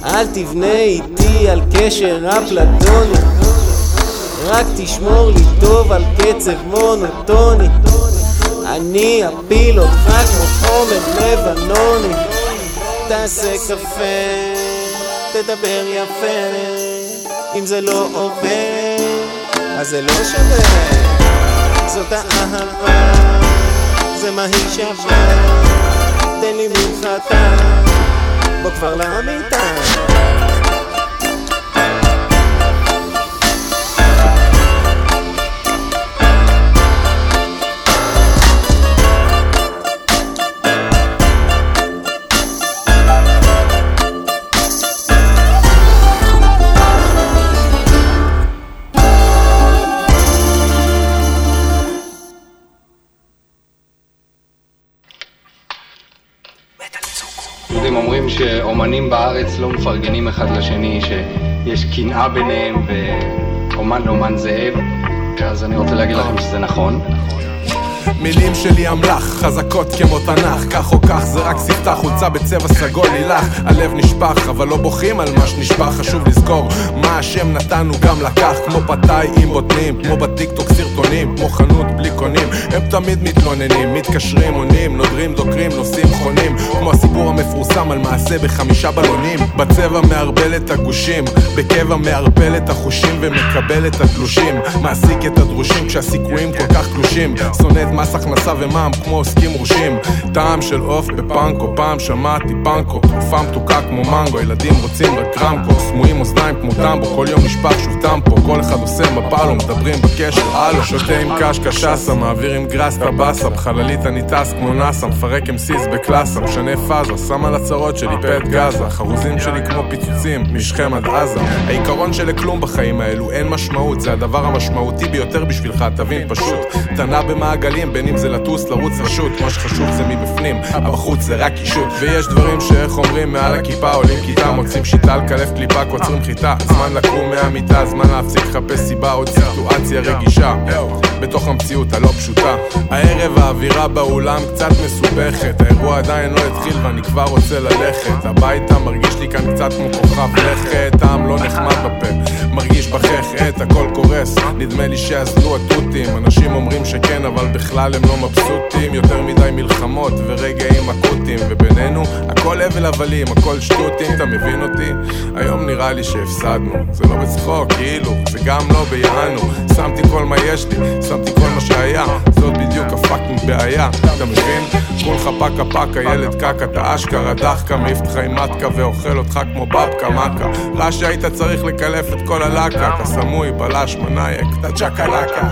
אל תבנה איתי על קשר אפלטוני. רק תשמור לי טוב על קצב מונוטוני אני אפיל אותך כמו חומר לבנוני. תעשה קפה, תדבר יפה. אם זה לא עובר, אז זה לא שווה. זאת האהבה, זה מה היא שווה. תן לי מנחתה, בוא כבר למיטה שאומנים בארץ לא מפרגנים אחד לשני, שיש קנאה ביניהם ואומן לאומן זאב, אז אני רוצה להגיד לכם שזה נכון. מילים שלי אמל"ח, חזקות כמו תנ"ך כך או כך זה רק ספתח, חולצה בצבע סגול לילך. הלב נשפך, אבל לא בוכים על מה שנשפך חשוב לזכור מה השם נתנו גם לקח כמו פתאי עם בוטנים כמו בטיקטוק סרטונים כמו חנות בלי קונים. הם תמיד מתלוננים, מתקשרים, עונים, נודרים, דוקרים, נוסעים, חונים כמו הסיפור המפורסם על מעשה בחמישה בלונים. בצבע מערבל את הגושים בקבע מערפל את החושים ומקבל את התלושים. מעסיק את הדרושים כשהסיכויים כל כך קלושים שונא מס הכנסה ומע"מ כמו עוסקים מורשים. טעם של עוף בפנקו פעם שמעתי פנקו תרופה מתוקה כמו מנגו ילדים רוצים רק רמקו. סמויים אוזניים כמו טמבו כל יום נשפך שוב טמפו. כל אחד עושה מפלו מדברים בקשר הלו. שותה עם קש קשסה מעביר עם גראס טבסה. בחללית אני טס כמו נאסא מפרק עם סיס בקלאסה. משנה פאזה שם על הצרות שלי פט גאזה. חרוזים שלי כמו פיצוצים משכם עד עזה. העיקרון של לכלום בחיים האלו אין משמעות. זה הדבר המשמעותי ביותר בשבילך תבין פשוט. תנע במעגלים בין אם זה לטוס לרוץ לשוט מה שחשוב זה מבפנים. הבחוץ זה רק קישוט ויש דברים שאיך אומרים מעל הכיפה עולים כיתה מוצאים שיטה לקלף קליפה קוצרים חיטה. זמן לקום מהמיטה זמן להפסיק לחפש סיבה עוד סיטואציה רגישה בתוך המציאות הלא פשוטה. הערב האווירה באולם קצת מסובכת האירוע עדיין לא התחיל ואני כבר רוצה ללכת. הביתה מרגיש לי כאן קצת כמו כוכב לכת טעם לא נחמד בפה מרגיש בחך עת הכל קורס. נדמה לי שאזלו התותים אנשים אומרים שכן אבל בכלל הם לא מבסוטים. יותר מדי מלחמות ורגעים אקוטיים ובינינו הכל הבל הבלים הכל שטותים אתה מבין אותי? היום נראה לי שהפסדנו זה לא בצחוק כאילו זה גם לא ביענו שמתי כל מה יש לי שמתי כל מה שהיה זאת בדיוק הפאקינג בעיה. אתה מבין? כולך פקה פקה ילד קקה אתה אשכרה דחקה מעיף אותך עם מתקה ואוכל אותך כמו בבקה מכה. רע שהיית צריך לקלף את כל הלקה אתה סמוי בלש מנייק אתה צ'קלקה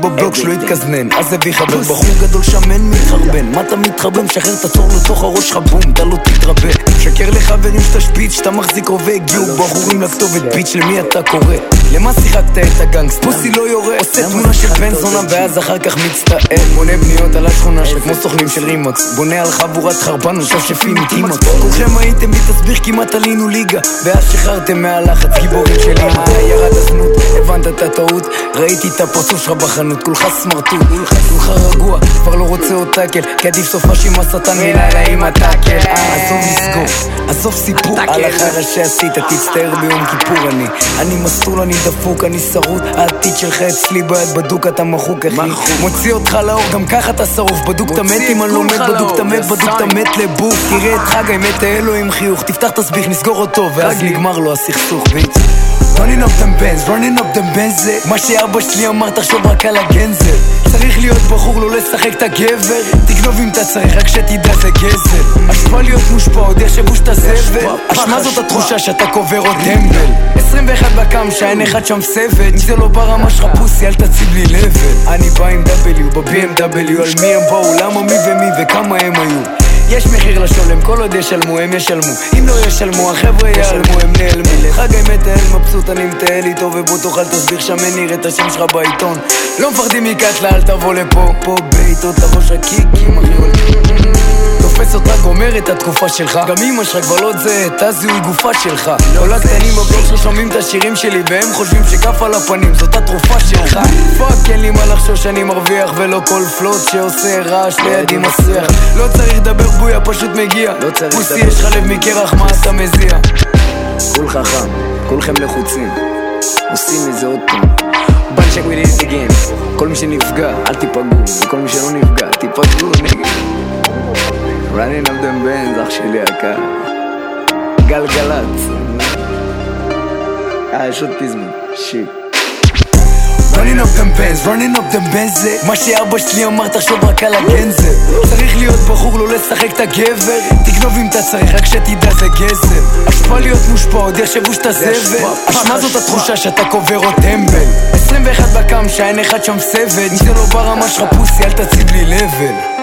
בבלוק שלא יתקזנן אז הביא חבר בחור גדול שמן מתחרבן. מה אתה מתחרבן? משחרר את הצור לתוך הראש שלך בום אתה לא תתרבה. שקר לחברים שאתה שפיץ שאתה מחזיק רובה. הגיעו בחורים לכתובת ביץ' למי אתה קורא? למה שיחקת את הגנגסט? פוסי לא יורה. עושה תמונה של בן זונה ואז אחר כך מצטער. בונה בניות על השכונה שכמו סוכנים של רימות בונה על חבורת חרבנות שפשפים איטימות כולכם הייתם בלי תסביר כמעט עלינו ליגה. ואז שחררתם מהלחץ גיבורים של אמא ירד הזנות הבנת את הטעות? ראיתי את הפרצוף שלך בחנות כולך סמרטוט כולך רגוע. כבר לא רוצה עוד טאקל כי עדיף סופש עם השטן מלילה עם הטאקל. אה, עזוב לסגור עזוב סיפור. על החרא שעשית תצטער ביום כיפור אני. אני מסטול אני דפוק אני שרוט העתיד שלך אצלי ביד בדוק אתה מחוק אחי. מוציא אותך לאור גם ככה אתה שרוף. בדוק אתה מת אם אני לא מת בדוק אתה מת בדוק אתה מת לבוק. תראה את חגי מת האלו עם חיוך. תפתח תסביך נסגור אותו ואז נגמר לו הסכסוך ביט running up them bands, running up them bands זה מה שאבא שלי אמר תחשוב רק על הגנזל צריך להיות בחור לא לשחק את הגבר. תגנוב אם אתה צריך רק שתדע זה גזל. אשפה להיות מושפע עוד יחשבו שאתה זבל אשמה זאת התחושה שאתה קובר עוד טמבל 21 בקם שאין אחד שם סבל אם זה לא ברמה שלך פוסי אל תציב לי לבל אני בא עם W ב-BMW על מי הם באו למה מי ומי וכמה הם היו יש מחיר לשולם, כל עוד ישלמו, הם ישלמו. אם לא ישלמו, החבר'ה ייעלמו, הם נעלמו. חגי מטייל מבסוט, אני מטייל איתו ובוא תאכל תסביר שם נראה את השם שלך בעיתון. לא מפחדים מקטלה, אל תבוא לפה פה בעיטות לראש ה kick ים, אחי תופס אותך גומר את התקופה שלך. גם אמא שלך כבר לא זה, תא זיהוי גופה שלך. כל הקטנים בבלוג שלך שומעים את השירים שלי והם חושבים שכף על הפנים זאת התרופה שלך. fuck אין לי מה לחשוש אני מרוויח ולא כל פלוט שעושה רעש לידי מסריח. לא צריך לדבר בויה פשוט מגיע. פוסי יש לך לב מקרח מה אתה מזיע? כול חכם, כולכם לחוצים. עושים את זה עוד פעם. בנצ'ק ווידיט again. כל מי שנפגע אל תיפגעו. וכל מי שלא נפגע תיפגעו נגד running up them bands אח שלי יקר גלגלצ. אה יש עוד פזמון שיט. running up them bands, running up them bands זה. מה שאבא שלי אמר תחשוב רק על הגנזל צריך להיות בחור לא לשחק את הגבר. תגנוב אם אתה צריך רק שתדע זה גזל. אשפה להיות מושפע עוד יחשבו שאתה זבל. אשמה זאת התחושה שאתה קובר עוד טמבל. 21 בקם שאין אחד שם סבל. אם זה לא ברמה שלך פוסי אל תציב לי לבל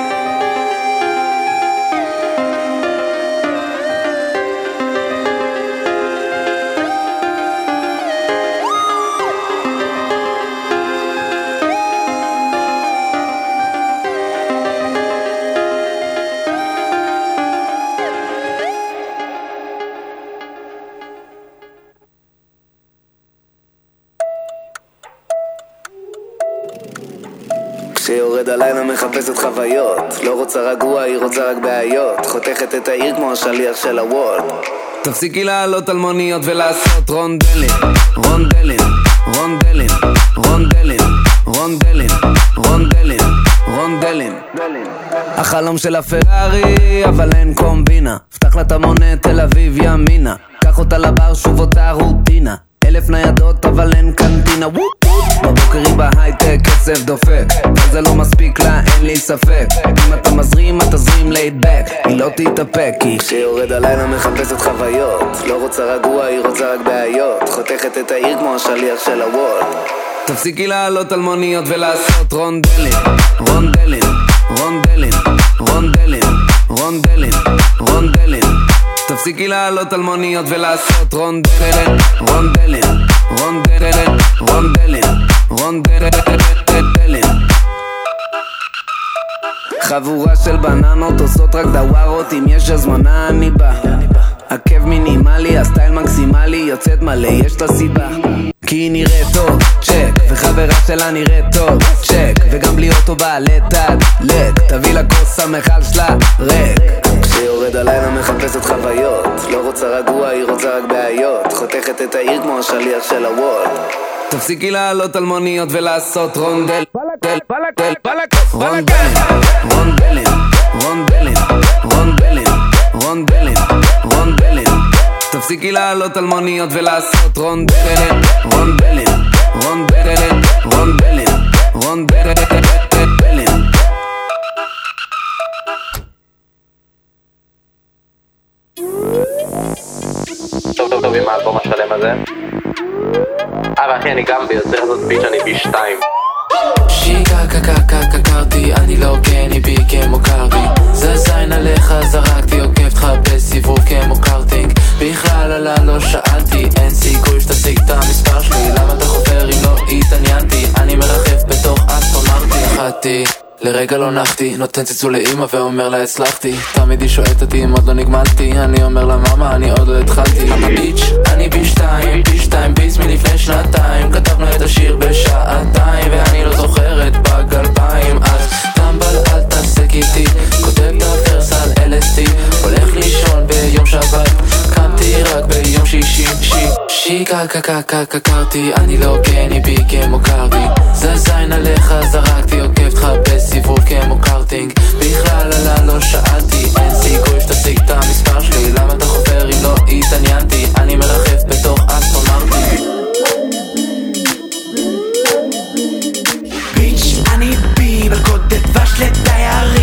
חוויות. לא רוצה רגוע, היא רוצה רק בעיות. חותכת את העיר כמו השליח של הוולט תפסיקי לעלות על מוניות ולעשות רונדלים. רונדלים, רונדלים, רונדלים, רונדלים, רונדלים, רונדלים. החלום של הפרארי, אבל אין קומבינה. פתח לה את המונה, תל אביב ימינה. קח אותה לבר, שוב אותה רוטינה אלף ניידות, אבל אין קנטינה. וופ בבוקר היא בהייטק, כסף דופק אבל זה לא מספיק לה, אין לי ספק. אם אתה מזרים, אתה תזרים לייד בק היא לא תתאפק, כי כשיורד הלילה מחפשת חוויות. לא רוצה רגוע, היא רוצה רק בעיות. חותכת את העיר כמו השליח של הוולט תפסיקי לעלות על מוניות ולעשות רונדלים רונדלים, רונדלים, רונדלים, רונדלים, רונדלים תפסיקי לעלות על מוניות ולעשות רונדלים רונדלים, רונדלים, רונדלים, רונדלים חבורה של בננות עושות רק דווארות אם יש הזמנה אני בא. עקב מינימלי, הסטייל מקסימלי, יוצאת מלא, יש לה סיבה. כי היא נראית טוב, צ'ק, וחברה שלה נראית טוב, צ'ק, וגם בלי אוטו בעלי תג, לק, תביא לה כוס המכל שלה, ריק. כשיורד הלילה מחפשת חוויות. לא רוצה רגוע, היא רוצה רק בעיות. חותכת את העיר כמו השליח של הוולט תפסיקי לעלות על מוניות ולעשות רונדל, רונדלים, רונדלים, רונדלים, רונדלים, רונדלים, רונדלים. תפסיקי לעלות על מוניות ולעשות רונדלים, רונדלים, רונדלים, רונדלים, רונדלים טוב טוב טוב עם האלבום השלם הזה. אה, ואחי, אני גם צריך לעשות ביט שאני פי שתיים. שיקה קקה קקה קרתי, אני לא גני בי כמו קרבי זה זין עליך זרקתי, עוקבת לך בסיבוב כמו קארטינג בכלל עלה לא שאלתי, אין סיכוי שתשיג את המספר שלי. למה אתה חופר אם לא התעניינתי? אני מרחף בתוך אסטרונאוטי אחתי לרגע לא נחתי, נותן צלצול לאמא ואומר לה הצלחתי. תמיד היא שואלת אותי אם עוד לא נגמלתי? אני אומר לה מאמה אני עוד לא התחלתי. ביץ', אני פי שתיים, פי שתיים ביס מלפני שנתיים. כתבנו את השיר בשעתיים ואני לא זוכרת בגלפיים. אז טמבל אל תעסק איתי. כותב את הוורס על LSD הולך לישון ביום שבת קמתי רק ביום שישי. שי שיקה קקה קקה קרתי אני לא גני בי כמו קרבי זה זין עליך זרקתי עוקבת לך בסיבוב כמו קארטינג. בכלל עלה לא שאלתי אין סיכוי שתשיג את המספר שלי. למה אתה חופר אם לא התעניינתי? אני מרחף בתוך אסטרונאוטי bitch, אני בי, מלכודת דבש לתיירים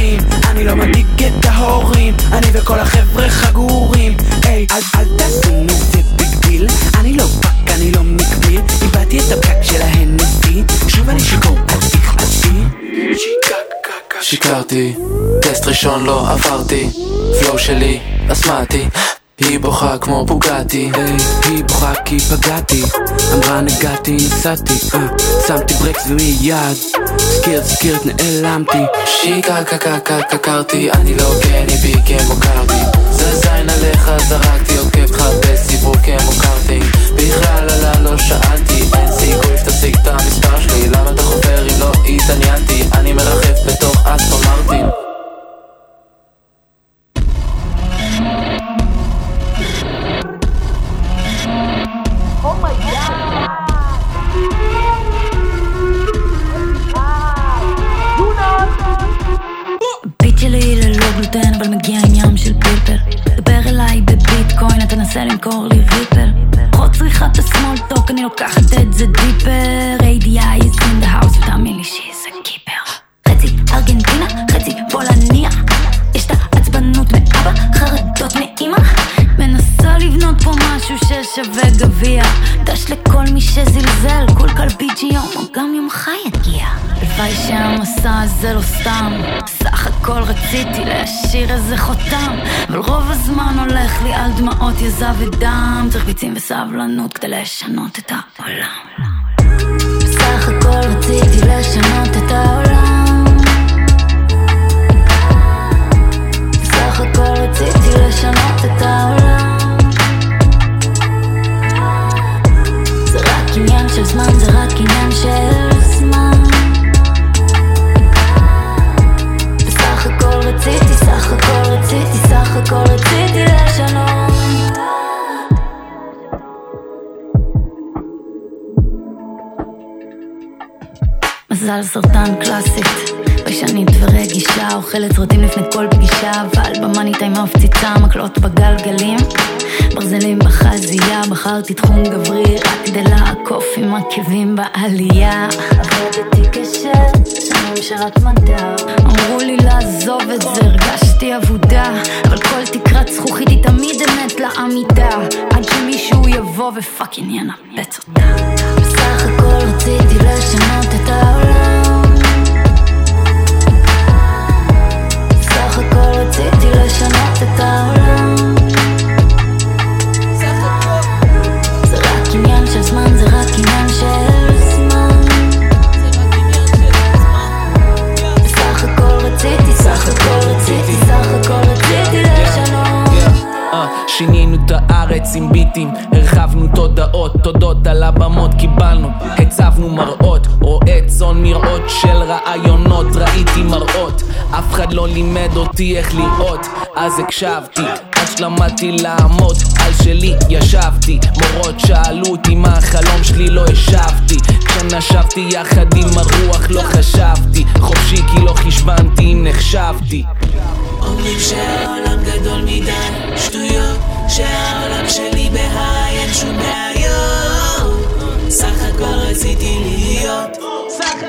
אני לא מנהיג את ההורים אני וכל החבר'ה חגורים. היי, אל אל תעשו מזה big deal אני לא fuck, אני לא מקביל. איבדתי את הפקק של ההנסי. שוב אני שיכור, אל תכעסי שיקרתי, טסט ראשון לא עברתי. flow שלי, אסמאטי היא בוכה כמו בוגטי היי, היא בוכה כי פגעתי. אמרה נגעתי, נסעתי. אה, שמתי ברקס ומיד סקירט סקירט נעלמתי. שיקה קקה קקה קרתי אני לא גני בי כמו קרבי זה זין עליך זרקתי עוקב לך בסיבוב כמו קארטינג בכלל עלה לא שאלתי. אין סיכוי שתשיג את המספר שלי. למה אתה חופר אם לא התעניינתי? אני מרחף בתוך אסטון מרטין גלוטן אבל מגיע עם ים של פלפל. דבר אליי בביטקוין אתה נסה למכור לי ריפל פחות צריכת השמאל טוק אני לוקחת את זה דיפר. ADI is in the house ותאמין לי שזה קיפר. חצי ארגנטינה חצי פולניה מנסה לבנות פה משהו ששווה גביע. דש לכל מי שזלזל כל כלבית שיום או גם יומך יגיע. הלוואי שהמסע הזה לא סתם. סך הכל רציתי להשאיר איזה חותם אבל רוב הזמן הולך לי על דמעות יזע ודם. צריך ביצים וסבלנות כדי לשנות את העולם. בסך הכל רציתי לשנות את העולם. בסך הכל רציתי לשנות את העולם זמן, זה רק עניין של זמן. בסך הכל רציתי, סך הכל רציתי, סך הכל רציתי לשנות מזל סרטן קלאסית, ביישנית ורגישה, אוכלת סרטים לפני כל פגישה, אבל במאניטה עם המפציצה, מקלות בגלגלים, ברזלים בחזייה, בחרתי תחום גברי, רק כדי לעקוף עם עקבים בעלייה. עבדתי קשה, שנים שרת מדע, אמרו לי לעזוב את זה, הרגשתי אבודה, אבל כל תקרת זכוכית היא תמיד אמת לעמידה, עד שמישהו יבוא ופאקינג ינפץ אותה. בסך הכל רציתי לשנות את העולם שינינו את הארץ עם ביטים, הרחבנו תודעות, תודות על הבמות קיבלנו, הצבנו מראות, רואה צאן מראות של רעיונות, ראיתי מראות, אף אחד לא לימד אותי איך לראות, אז הקשבתי, עד שלמדתי לעמוד, על שלי ישבתי, מורות שאלו אותי מה החלום שלי לא השבתי, כשנשבתי יחד עם הרוח לא חשבתי, חופשי כי לא חשבנתי אם נחשבתי. אומרים שהעולם גדול מדי, שטויות, שהעולם שלי בהיי, אין שום בעיות. סך הכל רציתי להיות. בסך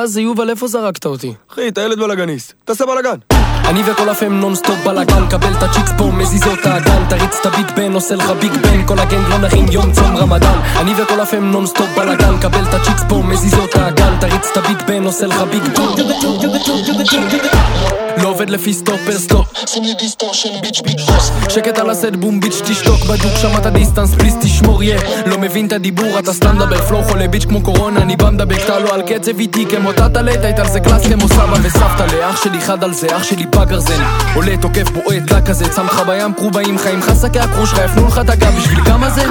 מה זה יובל, איפה זרקת אותי? אחי, אתה ילד בלאגניסט, תעשה בלאגן. אני וכל ה fam nonstop בלאגן, קבל את ה chicks פה, מזיזות האגן, תריץ את ה beat בן, עושה לך Big Ben, כל ה gang לא נחים יום צום רמדאן. אני וכל ה fam nonstop בלאגן, קבל את ה chicks פה, מזיזות האגן, תריץ את ה beat בן, עושה לך Big Ben. לא עובד לפי סטופר סטופ שים distortion bitch bitch שקט על הסט בום bitch תשתוק בדוק שמעת distance please תשמור יא לא מבין את הדיבור אתה סתם מדבר פלואו חולה ביץ' כמו קורונה אני בא מדבק אתה לא על קצב איתי כמו טאטה היית על זה קלאס כמו סבא וסבתא לאח שלי חד על זה אח שלי בגרזן עולה תוקף בועט דק כזה לך בים קרובעים חיים לך שקי הקרוש לך יפנו לך את הגב בשביל כמה זה?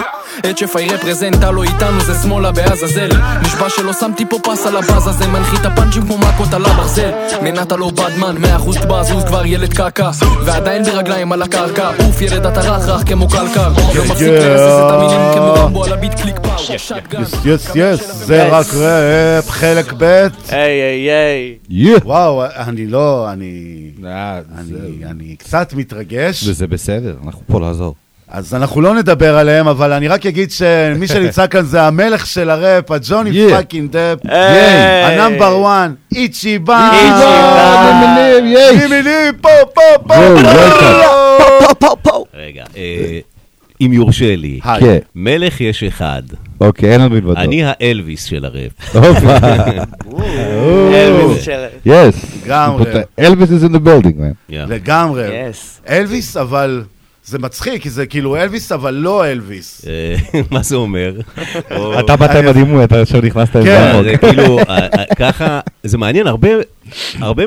את שפי רפרזנט, הלו איתנו זה שמאלה בעזאזל. נשבע שלא שמתי פה פס על הבאז הזה מנחית הפאנצ'ים כמו מכות על הברזל. מנת הלא בדמן, מאה אחוז בזוז כבר ילד קעקע. ועדיין ברגליים על הקרקע. אוף ילד אתה רך רך כמו קלקר. לא מפסיק לרסס את המילים כמו רמבו על הביט קליק פאו. יס יס יס, זה רק ראפ, חלק ב'. היי היי היי. וואו, אני לא, אני... אני- אני קצת מתרגש. וזה בסדר, אנחנו פה לעזור. אז אנחנו לא נדבר עליהם, אבל אני רק אגיד שמי שנמצא כאן זה המלך של הראפ, הג'וני. fucking היי. ה number one, ichiban, מימינים, יש. מימינים, פה, פה, פה, בואו, פה, פה. רגע, אה, אם יורשה לי. כן. מלך יש אחד. אוקיי, אין לנו מלבדו. אני האלוויס של הראפ. אלוויס של- יס. לגמרי. Elvis is in the building, man. לגמרי. Yes. אלוויס, אבל זה מצחיק, כי זה כאילו אלוויס, אבל לא אלוויס. אה, מה זה אומר? או- אתה באת עם הדימוי, אתה עכשיו נכנסת עם כן. זה כאילו, אה, אה, ככה, זה מעניין, הרבה...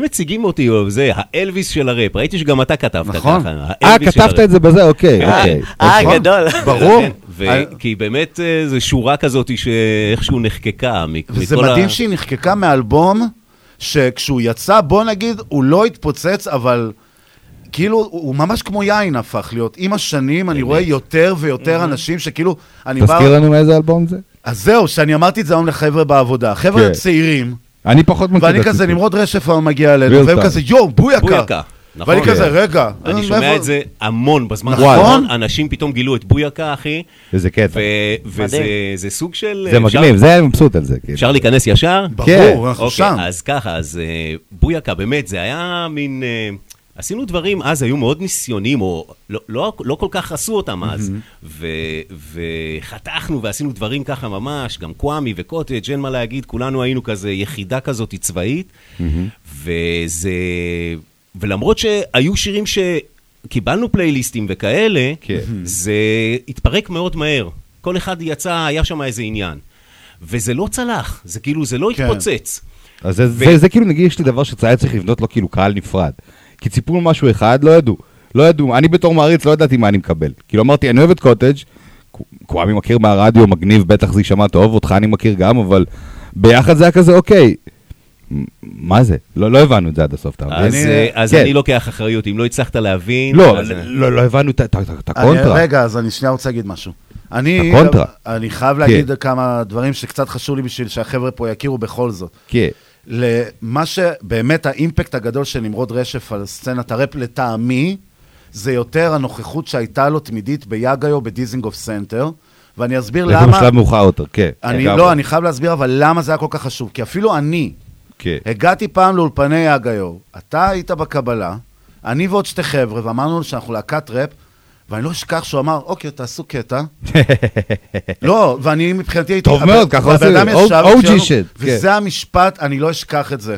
מציגים אותי, או זה, האלוויס של הראפ. ראיתי שגם אתה כתבת נכון. ככה. אה, כתבת. את זה בזה? אוקיי, כן. אוקיי. אה, נכון. גדול. ברור. כן, כי באמת זו שורה כזאת שאיכשהו נחקקה וזה מכל ה- מדהים שהיא נחקקה מאלבום, שכשהוא יצא, בוא נגיד, הוא לא התפוצץ, אבל כאילו, הוא הוא ממש כמו יין הפך להיות. עם השנים אני רואה יותר ויותר אנשים שכאילו, אני בא... תזכיר לנו מאיזה אלבום זה? אז זהו, שאני אמרתי את זה היום לחבר'ה בעבודה. חבר'ה כן. צעירים, אני פחות מכיר את ואני כזה. נמרוד רשף היום מגיע אלינו, והם. כזה, יואו, בויקה. נכון. ואני כזה, רגע. אני אה, שומע את זה המון בזמן נכון. האחרון, אנשים פתאום גילו את בויקה, אחי. איזה קטע. ו- וזה סוג של... זה אפשר- מגניב, זה אני מבסוט על זה. כאילו. אפשר להיכנס ישר? כן. ברור, אנחנו אוקיי, שם. אז ככה, אז אה, בויקה, באמת, זה היה מין... עשינו דברים, אז היו מאוד ניסיוניים, או לא, לא, לא כל כך עשו אותם אז. ו, וחתכנו ועשינו דברים ככה ממש, גם קוואמי וקוטג', אין מה להגיד, כולנו היינו כזה יחידה כזאת צבאית. וזה... ולמרות שהיו שירים שקיבלנו פלייליסטים וכאלה, כן. זה התפרק מאוד מהר. כל אחד יצא, היה שם איזה עניין. וזה לא צלח, זה כאילו, זה לא כן. התפוצץ. אז זה- זה זה כאילו, נגיד, יש לי דבר שצריך צריך לבנות לו כאילו קהל נפרד. כי ציפו משהו אחד, לא ידעו. לא ידעו, אני בתור מעריץ לא ידעתי מה אני מקבל. כאילו אמרתי, אני אוהב את קוטג', קוואמי מכיר מהרדיו, מגניב, בטח זה יישמע טוב, אותך אני מכיר גם, אבל ביחד זה היה כזה, אוקיי, מה זה? לא לא הבנו את זה עד הסוף, אתה מבין? אז, אה, אז כן. אני לוקח אחריות, אם לא הצלחת להבין... לא, אז- לא לא הבנו את הקונטרה. רגע, אז אני שנייה רוצה להגיד משהו. אני, הקונטרה. אני חייב להגיד כמה דברים שקצת חשוב לי בשביל שהחבר'ה פה יכירו בכל זאת. כן. למה שבאמת האימפקט הגדול של נמרוד רשף על סצנת הראפ לטעמי, זה יותר הנוכחות שהייתה לו תמידית ביאגיו בדיזינגוף סנטר, ואני אסביר זה למה... בשלב מאוחר יותר, כן. אני. לא, אני חייב להסביר אבל למה זה היה כל כך חשוב, כי אפילו אני, כן. הגעתי פעם לאולפני יאגיו, אתה היית בקבלה, אני ועוד שתי חבר'ה, ואמרנו שאנחנו להקת ראפ, ואני לא אשכח שהוא אמר, אוקיי, תעשו קטע. לא, ואני מבחינתי הייתי... טוב מאוד, ככה עושים, shit, כן. וזה המשפט, אני לא אשכח את זה.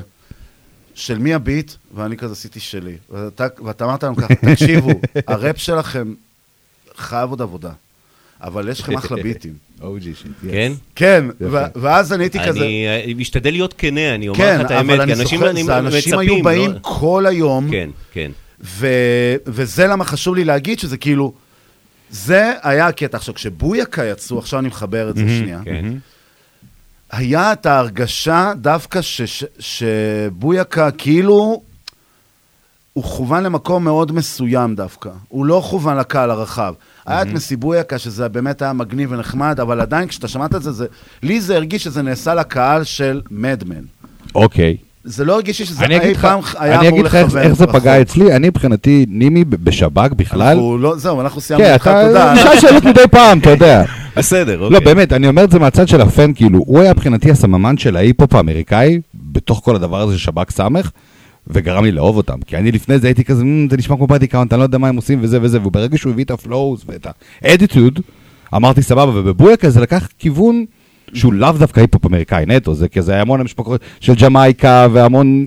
של מי הביט, ואני כזה עשיתי שלי. ואתה, ואתה אמרת לנו ככה, תקשיבו, הראפ שלכם חייב עוד עבודה, אבל יש לכם אחלה ביטים. OG שיט. כן? כן, ואז אני הייתי כזה... אני אה, משתדל להיות כנה, אני אומר כן, לך את האמת, כי אני אנשים זה אנשים היו מצפים, באים לא- כל היום, כן, כן. ו- וזה למה חשוב לי להגיד שזה כאילו, זה היה הקטע. עכשיו, כשבויקה יצאו, עכשיו אני מחבר את זה שנייה, כן. היה את ההרגשה דווקא ש- ש- שבויקה כאילו, הוא כוון למקום מאוד מסוים דווקא. הוא לא כוון לקהל הרחב. היה את מסיבויקה, שזה באמת היה מגניב ונחמד, אבל עדיין כשאתה שמעת את זה, זה, לי זה הרגיש שזה נעשה לקהל של מדמן. אוקיי. זה לא הרגיש לי שזה אני אי פעם היה אני אמור אגיד לך איך- לכוון זה. פגע אצלי, אני מבחינתי, נימי בשב"כ בכלל. אנחנו לא, זהו, אנחנו סיימנו כן, אתה תודה. נשאל שאלות מדי פעם, אתה יודע. בסדר, לא, אוקיי. באמת, אני אומר את זה מהצד של הפן, כאילו, הוא היה מבחינתי הסממן של ההיפ-הופ האמריקאי, בתוך כל הדבר הזה של שב"כ סמך, וגרם לי לאהוב אותם. כי אני לפני זה הייתי כזה, "מ, זה נשמע כמו Body Count, אני לא יודע מה הם עושים וזה וזה, וברגע שהוא הביא את ה flows ואת האדיטוד, אמרתי סבבה, ובבויקה זה לקח כיוון שהוא לאו דווקא היפ-הופ אמריקאי נטו, זה כזה המון השפעות של ג'מייקה והמון...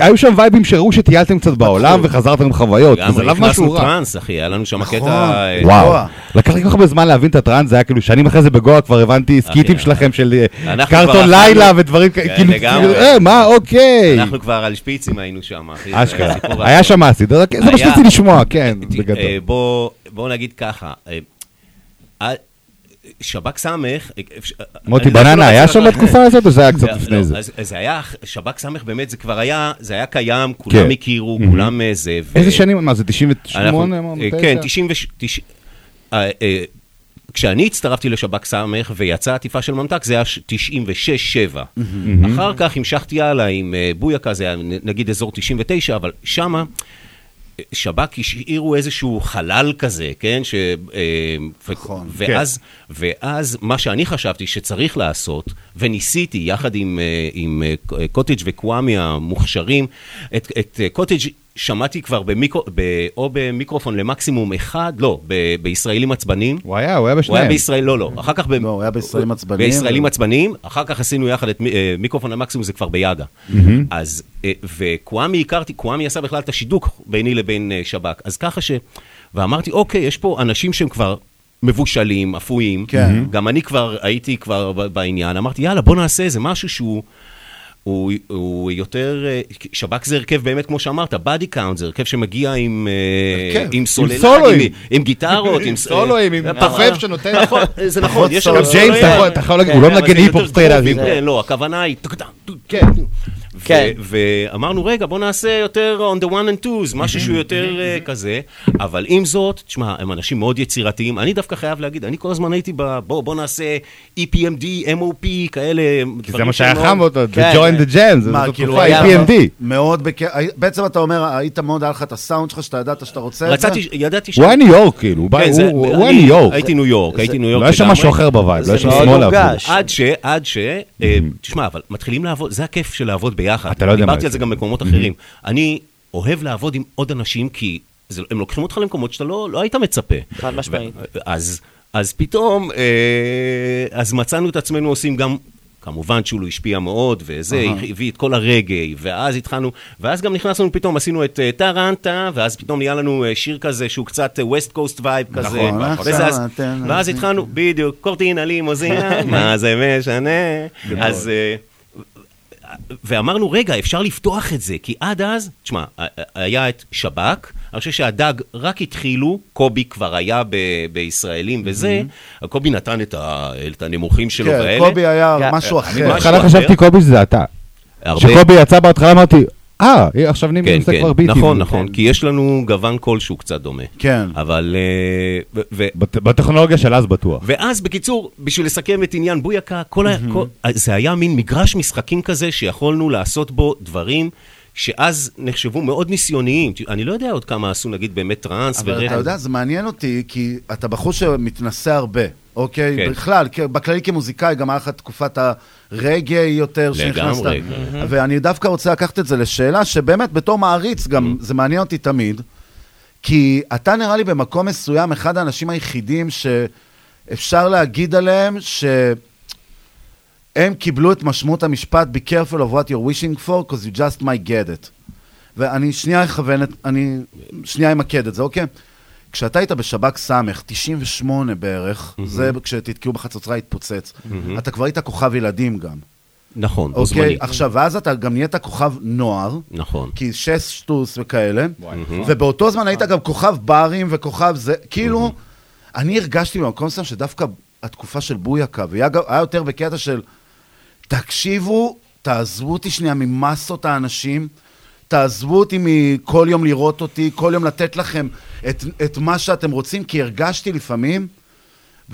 היו שם וייבים שראו שטיילתם קצת בעולם וחזרתם עם חוויות, לגמרי, לאו משהו נכנסנו רע. טראנס, אחי, היה לנו שם נכון. קטע... אה, וואו, לקח לי כל כך הרבה זמן להבין את הטראנס, זה היה כאילו שנים אחרי זה בגואה כבר הבנתי סקיטים אחי, שלכם של אה, קרטון לילה ודברים כאלה, כן, כאילו, לגמרי. כאילו, אה, מה, אוקיי. אנחנו כבר על שפיצים היינו שם, אחי. זה אשכרה, היה. שם אסיד, זה זה מה היה- שרציתי לשמוע, כן, בגדול. אה, בוא בוא נגיד ככה, אה, אה, שב"כ סמך... מוטי לא בננה היה שם בתקופה הזאת, או זה היה קצת לא, לפני לא, זה? זה היה, שב"כ סמך באמת, זה כבר היה, זה היה קיים, כולם כן. הכירו, מהמם. כולם אה, זה. איזה שנים, מה זה, 98? אנחנו- אמרנו, אה, 9? כן, 90... ותש- אה, כשאני הצטרפתי לשב"כ סמך ויצאה עטיפה של ממתק, זה היה 96-7. מהמם. אחר כך המשכתי הלאה עם בויקה, זה היה נגיד אזור 99, אבל שמה... שב"כ השאירו איזשהו חלל כזה, כן? ש... אה, נכון. ואז, ואז מה שאני חשבתי שצריך לעשות, וניסיתי יחד עם, אה, עם אה, קוטג' וקוואמי המוכשרים, את, את קוטג' שמעתי כבר במיקרו, ב, או במיקרופון למקסימום אחד, לא, ב, בישראלים עצבניים. הוא היה, הוא היה הוא בשניהם. היה בישראל, לא, לא. אחר כך... ב... לא, הוא היה בישראלים עצבניים. בישראלים ו- עצבניים, אחר כך עשינו יחד את אה, מיקרופון למקסימום, זה כבר ביאגה. אז, אה, וקוואמי הכרתי, קוואמי עשה בכלל את השידוק ביני לבין אה, שב"ק. אז ככה ש... ואמרתי, אוקיי, יש פה אנשים שהם כבר מבושלים, אפויים. כן. גם אני כבר הייתי כבר ב- בעניין. אמרתי, יאללה, בוא נעשה איזה משהו שהוא... הוא, הוא יותר, אה, שב"ק זה הרכב באמת, כמו שאמרת, Body Count, זה הרכב שמגיע עם, אה, הרכב, עם עם סוללה, סולואים. עם, עם גיטרות, עם סולואים, עם תופף אה, שנותן- נכון, זה נכון, יש לנו ג'יימס, סולואים. אתה יכול- אתה יכול להגיד, הוא לא כן, מנגן היפ-הופ לא, הכוונה היא... כן. כן. ואמרנו, רגע, בוא נעשה יותר on the one and twos, משהו שהוא יותר אה, כזה, אבל עם זאת, תשמע, הם אנשים מאוד יצירתיים. אני דווקא חייב להגיד, אני כל הזמן הייתי ב... בוא, בוא נעשה EPMD, MOP, כאלה... כי זה מה שהיה חם אותו, the joint, the jam, כאילו, תקופה, היה EPMD. מאוד בקטע, בעצם אתה אומר, היית מאוד, היה לך את הסאונד שלך, שאתה ידעת שאתה רוצה את זה? רציתי, ידעתי ש... הוא היה ניו יורק, כאילו, הוא בא- כן, היה ניו יורק. הייתי ניו יורק, הייתי ניו יורק לא היה שם. משהו אחר ב vibe, לא היה שם שמאלה. עד ש... עד ש... אה, תשמע, אבל מתחילים לעבוד, זה הכיף של לעבוד ביחד. אתה לא יודע מה דיברתי זה. על זה גם במקומות אחרים. אני אוהב לעבוד עם עוד אנשים, כי זה- הם לוקחים אותך למקומות שאתה לא לא היית מצפה. חד משמעית. אז, אז פתאום, אה, אז מצאנו את עצמנו עושים גם... כמובן שהוא השפיע מאוד, וזה, אהה. הביא את כל הרגאיי, ואז התחלנו, ואז גם נכנסנו פתאום, עשינו את אה, טרנטה, ואז פתאום נהיה לנו אה, שיר כזה שהוא קצת West Coast vibe כזה. נכון, וזה, אז- עכשיו אתם- ואז התחלנו, בדיוק, קורטינה לימוזינה, מה זה משנה? אז... אה, ואמרנו, רגע, אפשר לפתוח את זה, כי עד אז, תשמע, היה את שב"כ, אני חושב שהדג רק התחילו, קובי כבר היה ב- בישראלים וזה, קובי נתן את ה- את הנמוכים שלו כן, ואלה. קובי היה כן. משהו אחר. בהתחלה. חשבתי קובי שזה אתה. הרבה- כשקובי יצא בהתחלה אמרתי, אה, עכשיו נימי כן, עושה כן, כבר ביטים. נכון, נכון, כי יש לנו גוון קול שהוא קצת דומה. כן. אבל... אה, ו- ו- בטכנולוגיה של אז בטוח. ואז, בקיצור, בשביל לסכם את עניין בויקה, כל ה... כל... זה היה מין מגרש משחקים כזה שיכולנו לעשות בו דברים שאז נחשבו מאוד ניסיוניים. אני לא יודע עוד כמה עשו, נגיד, באמת טראנס אבל ורק. אתה יודע, זה מעניין אותי, כי אתה בחור שמתנסה הרבה, אוקיי? כן. בכלל, כ- בכללי כמוזיקאי, גם היה לך תקופת הרגעי יותר שנכנסת. לגמרי. ואני דווקא רוצה לקחת את זה לשאלה שבאמת, בתור מעריץ, גם זה מעניין אותי תמיד, כי אתה נראה לי במקום מסוים אחד האנשים היחידים שאפשר להגיד עליהם ש... הם קיבלו את משמעות המשפט be careful of what you're wishing for, because you just might get it. ואני שנייה אכוון את, אני שנייה אמקד את זה, אוקיי? כשאתה היית בשב"כ סמך, 98 בערך, מהמם. זה כשתתקעו בחצוצרה התפוצץ, מהמם. אתה כבר היית כוכב ילדים גם. נכון, בו אוקיי, זמנית. עכשיו, ואז אתה גם נהיית כוכב נוער, נכון. כי שש שטוס וכאלה, מהמם. ובאותו זמן היית גם כוכב ברים וכוכב זה, כאילו, אני הרגשתי במקום מסוים שדווקא התקופה של בויקה, והיה גם- היה יותר בקטע של, תקשיבו, תעזבו אותי שנייה ממסות האנשים, תעזבו אותי מכל יום לראות אותי, כל יום לתת לכם את, את מה שאתם רוצים, כי הרגשתי לפעמים,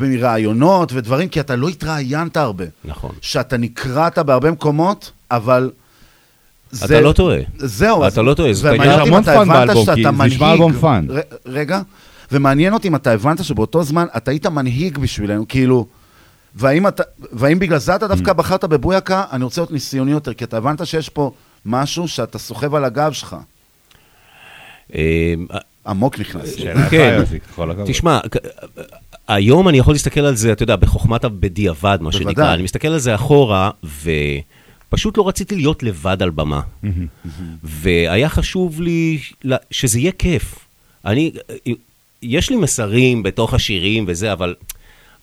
מראיונות ודברים, כי אתה לא התראיינת הרבה. נכון. שאתה נקראת בהרבה מקומות, אבל זה- אתה לא טועה. זהו, אתה לא טועה, זאת הייתה... אם אתה הבנת שאתה זה נשמע. אלבום fun. רגע, ומעניין אותי אם אתה הבנת שבאותו זמן אתה היית מנהיג בשבילנו, כאילו, והאם, אתה, והאם בגלל זה אתה Mm. דווקא בחרת בבויקה, אני רוצה להיות ניסיוני יותר, כי אתה הבנת שיש פה משהו שאתה סוחב על הגב שלך. אה, עמוק נכנס. כן, תשמע, היום אני יכול להסתכל על זה, אתה יודע, בחוכמת הבדיעבד, מה שנקרא. אני מסתכל על זה אחורה, ופשוט לא רציתי להיות לבד על במה. והיה חשוב לי שזה יהיה כיף. אני, יש לי מסרים בתוך השירים וזה, אבל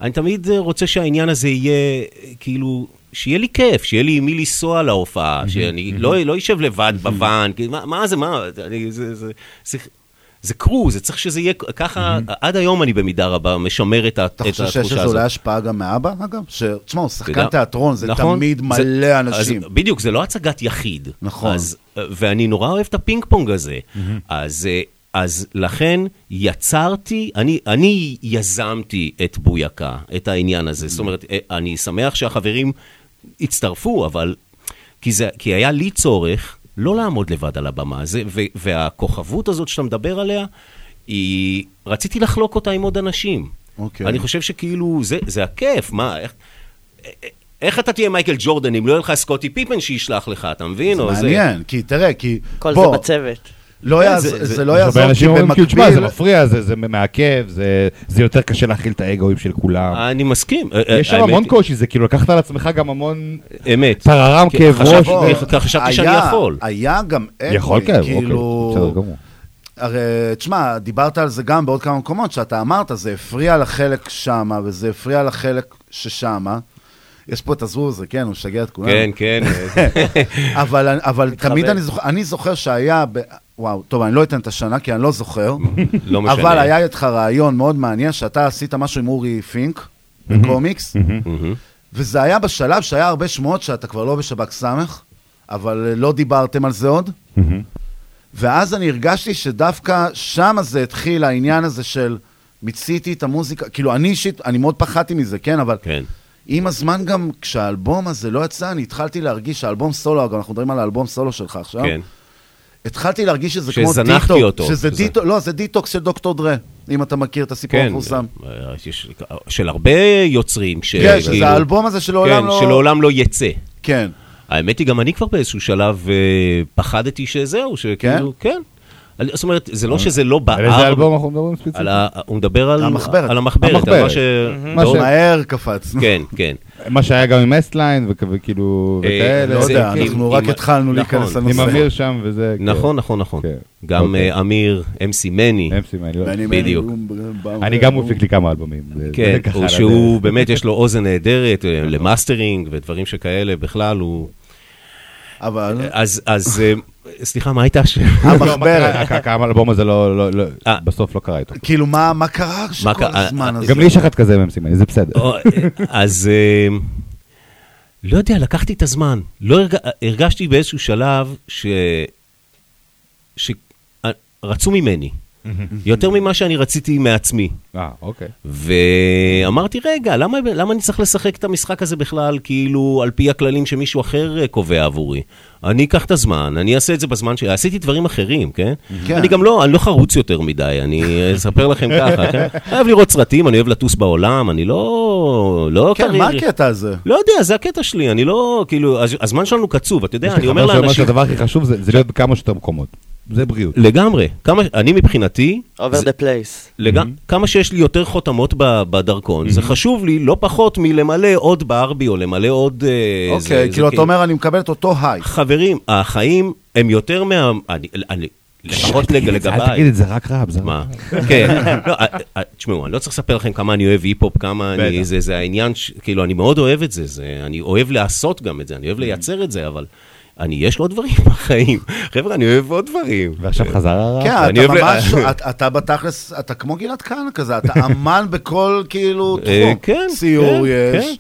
אני תמיד רוצה שהעניין הזה יהיה, כאילו, שיהיה לי כיף, שיהיה לי עם מי לנסוע להופעה, שאני לא לא אשב לבד בוואן, מה- מה זה, מה, אני, זה, זה, זה, זה קרו, זה צריך שזה יהיה ככה, עד היום אני במידה רבה משמר את את אתה התחושה חושב הזאת. שיש לזה אולי השפעה גם מאבא, אגב? ש- תשמע, הוא שחקן אתה יודע, תיאטרון, זה נכון, תמיד זה- מלא אנשים. אז בדיוק, זה לא הצגת יחיד. נכון. אז, ואני נורא אוהב את הפינג פונג הזה. אז, אה, אז לכן יצרתי, אני, אני יזמתי את בויקה, את העניין הזה. זאת אומרת, אה, אני שמח שהחברים הצטרפו, אבל... כי, זה, כי היה לי צורך לא לעמוד לבד על הבמה. זה, ו, והכוכבות הזאת שאתה מדבר עליה, היא... רציתי לחלוק אותה עם עוד אנשים. אוקיי. אני חושב שכאילו, זה, זה הכיף, מה, איך... איך אתה תהיה מייקל ג'ורדן אם לא יהיה לך סקוטי פיפן שישלח לך, אתה מבין? זה מעניין, כי תראה, כי... כל בוא, זה בצוות. לא כן, יעזור, זה- זה זה- לא יעזור, כי אנשים אומרים, תשמע, זה במקביל... מפריע, זה זה מעכב, זה- זה יותר קשה להכיל את האגואים של כולם. אני מסכים. יש שם המון קושי, זה כאילו לקחת על עצמך גם המון... אמת. טררם, כי כאב חשבתי- ראש. ככה חשבתי שאני היה- יכול. היה גם אגו, יכול, כן, אוקיי, כאילו... בסדר גמור. הרי, תשמע, דיברת על זה גם בעוד כמה מקומות, שאתה אמרת, זה הפריע לחלק שמה, וזה הפריע לחלק ששמה. יש פה את הזבוב הזה, כן, הוא משגע את כולנו. כן, כן. אבל, אבל. תמיד אני זוכר, אני זוכר שהיה. וואו, טוב, אני לא אתן את השנה, כי אני לא זוכר. לא משנה. אבל היה איתך רעיון מאוד מעניין, שאתה עשית משהו עם אורי פינק, בקומיקס, וזה היה בשלב שהיה הרבה שמועות שאתה כבר לא בשב"כ סמך, אבל אה, לא דיברתם על זה עוד. ואז אני הרגשתי שדווקא שם זה התחיל העניין הזה של מיציתי את המוזיקה, כאילו אני אישית, אני מאוד פחדתי מזה, כן, אבל כן. עם הזמן גם, כשהאלבום הזה לא יצא, אני התחלתי להרגיש, האלבום סולו, אנחנו מדברים על האלבום סולו שלך עכשיו, כן. התחלתי להרגיש שזה כמו שזנחתי דיטוקס, אותו, שזה שזה- דיטוקס, לא, זה דיטוקס של דוקטור דרה, אם אתה מכיר את הסיפור כן, המפורסם. אה, יש- של הרבה יוצרים, ש- כן, שזה כאילו- האלבום הזה שלעולם כן, לא- שלעולם לא יצא. כן. האמת היא, גם אני כבר באיזשהו שלב אה, פחדתי שזהו, שכאילו, כן. על- זאת אומרת, זה לא שזה לא בער. על איזה אלבום אנחנו מדברים ספציפית? הוא מדבר על המחברת. על המחברת. על. מה ש... מה לא- ש- מהר קפצנו. כן, כן. מה שהיה גם עם אסטליין, וכ- וכאילו, אה, וכאלה. לא זה- יודע, אנחנו רק התחלנו להיכנס נכון. לנושא. עם אמיר שם וזה. כן. נכון, נכון, נכון. כן. גם אוקיי. אה, אמיר, אמסי מני. אמסי מני, לא. בדיוק. אני גם הוא הפיק לי כמה אלבומים. כן, שהוא. באמת, יש לו אוזן נהדרת אה, למאסטרינג ודברים שכאלה, בכלל הוא... אבל... אז, אז, אה, סליחה, מה הייתה השאלה? לא? כ- כמה האלבום הזה לא, לא- לא- אה. בסוף לא קרה איתו. כאילו, מה מה קרה שכל קרה? הזמן הזה? גם לי יש אחד כזה עם אמסי מני, זה בסדר. אה, אז לא יודע, לקחתי את הזמן. לא הרג... הרגשתי באיזשהו שלב ש... שרצו ממני. יותר ממה שאני רציתי מעצמי. אה, אוקיי. ואמרתי, רגע, למה, למה אני צריך לשחק את המשחק הזה בכלל, כאילו, על פי הכללים שמישהו אחר אה, קובע עבורי? אני אקח את הזמן, אני אעשה את זה בזמן ש... עשיתי דברים אחרים, כן? כן. אני גם לא, אני לא חרוץ יותר מדי, אני אספר לכם ככה, כן? אוהב לראות סרטים, אני אוהב לטוס בעולם, אני לא... לא כן, קריירי- מה הקטע הזה? לא יודע, זה הקטע שלי, אני לא, כאילו, הז- הזמן שלנו קצוב, אתה יודע, אני אומר חבר שאומר לאנשים... שהדבר הכי חשוב זה זה להיות בכמה שיותר מקומות. זה בריאות. לגמרי, כמה, אני מבחינתי, over the place. לג... כמה שיש לי יותר חותמות ב- בדרכון, זה חשוב לי לא פחות מלמלא עוד ברבי או למלא עוד... אה, אוקיי, זה- כאילו, זה אתה אומר, אני מקבל את אותו היי. חברים, החיים הם יותר מה... אני, אני, לפחות לג- אל תגיד לגביי. את זה, רק ראפ. זה מה? כן, לא, אה, אה, תשמעו, אני לא צריך לספר לכם כמה אני אוהב היפ-הופ, כמה אני... זה, זה העניין, כאילו, אני מאוד אוהב את זה, זה, אני אוהב לעשות גם את זה, אני אוהב לייצר את זה, אבל... אני, יש עוד דברים בחיים. חבר'ה, אני אוהב עוד דברים. ועכשיו חזר הראפ. כן, אני אתה ממש, אתה- בתכלס, אתה כמו גלעד כהנא כזה, אתה אמן בכל כאילו אה, תחום. כן, ציור כן, יש, כן.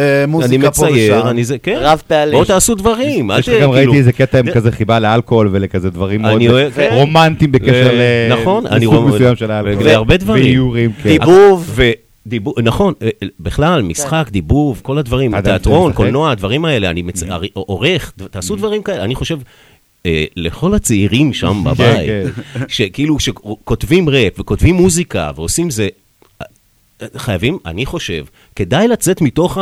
אה, אני מוזיקה פה מצייר, ושם. אני זה, כן. רב פעלים. בואו תעשו דברים. אל יש לך גם כאילו- ראיתי איזה קטע עם כזה חיבה לאלכוהול ולכזה דברים מאוד אני אוהב- כן. רומנטיים בקשר ו- ל... נכון, אני לסוג מסוים של האלכוהול. ולהרבה דברים. ואיורים, כן. דיבוב. דיבור, נכון, אה, אה, בכלל, משחק, דיבוב, כל הדברים, תיאטרון? קולנוע, הדברים האלה, אני מצ... הרי- עורך, תעשו דברים כאלה, אני חושב... אה, לכל הצעירים שם בבית, כן. שכאילו, שכותבים ראפ וכותבים מוזיקה ועושים זה, חייבים, אני חושב, כדאי לצאת מתוך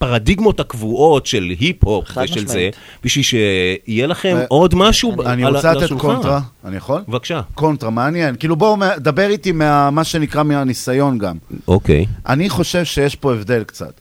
הפרדיגמות הקבועות של היפ-הופ ושל זה, משמעית. בשביל שיהיה לכם אה, עוד משהו אני על- רוצה לתת. קונטרה, אני יכול? בבקשה. קונטרה, מעניין. כאילו בואו, דבר איתי מה מה שנקרא מהניסיון גם. אוקיי. אני חושב שיש פה הבדל קצת.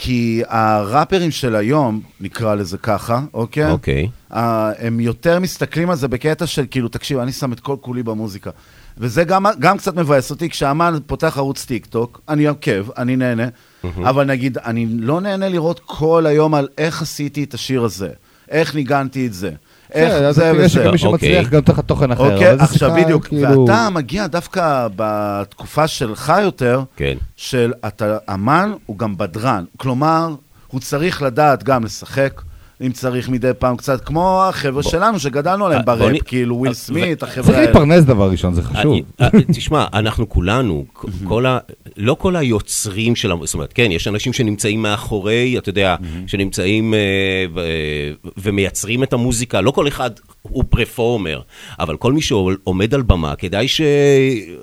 כי הראפרים של היום, נקרא לזה ככה, אוקיי? אוקיי. אה, הם יותר מסתכלים על זה בקטע של כאילו, תקשיב, אני שם את כל כולי במוזיקה. וזה גם, גם קצת מבאס אותי, כשאמן פותח ערוץ טיק טוק, אני עוקב, אני נהנה, אבל נגיד, אני לא נהנה לראות כל היום על איך עשיתי את השיר הזה, איך ניגנתי את זה. איך כן, אז זה וזה. שגם מי שמצליח גם תחת תוכן אחר. אוקיי, עכשיו בדיוק, כאילו- ואתה מגיע דווקא בתקופה שלך יותר, כן. של אתה אמן, הוא גם בדרן. כלומר, הוא צריך לדעת גם לשחק, אם צריך מדי פעם קצת, כמו החבר'ה שלנו שגדלנו עליהם אה, בראפ, כאילו וויל אה, סמית, החבר'ה צריך האלה. להתפרנס דבר ראשון, זה חשוב. אה, אה, תשמע, אנחנו כולנו, כ- כל ה... לא כל היוצרים של... זאת אומרת, כן, יש אנשים שנמצאים מאחורי, אתה יודע, שנמצאים אה, ומייצרים את המוזיקה, לא כל אחד הוא פרפורמר, אבל כל מי שעומד על במה, כדאי ש...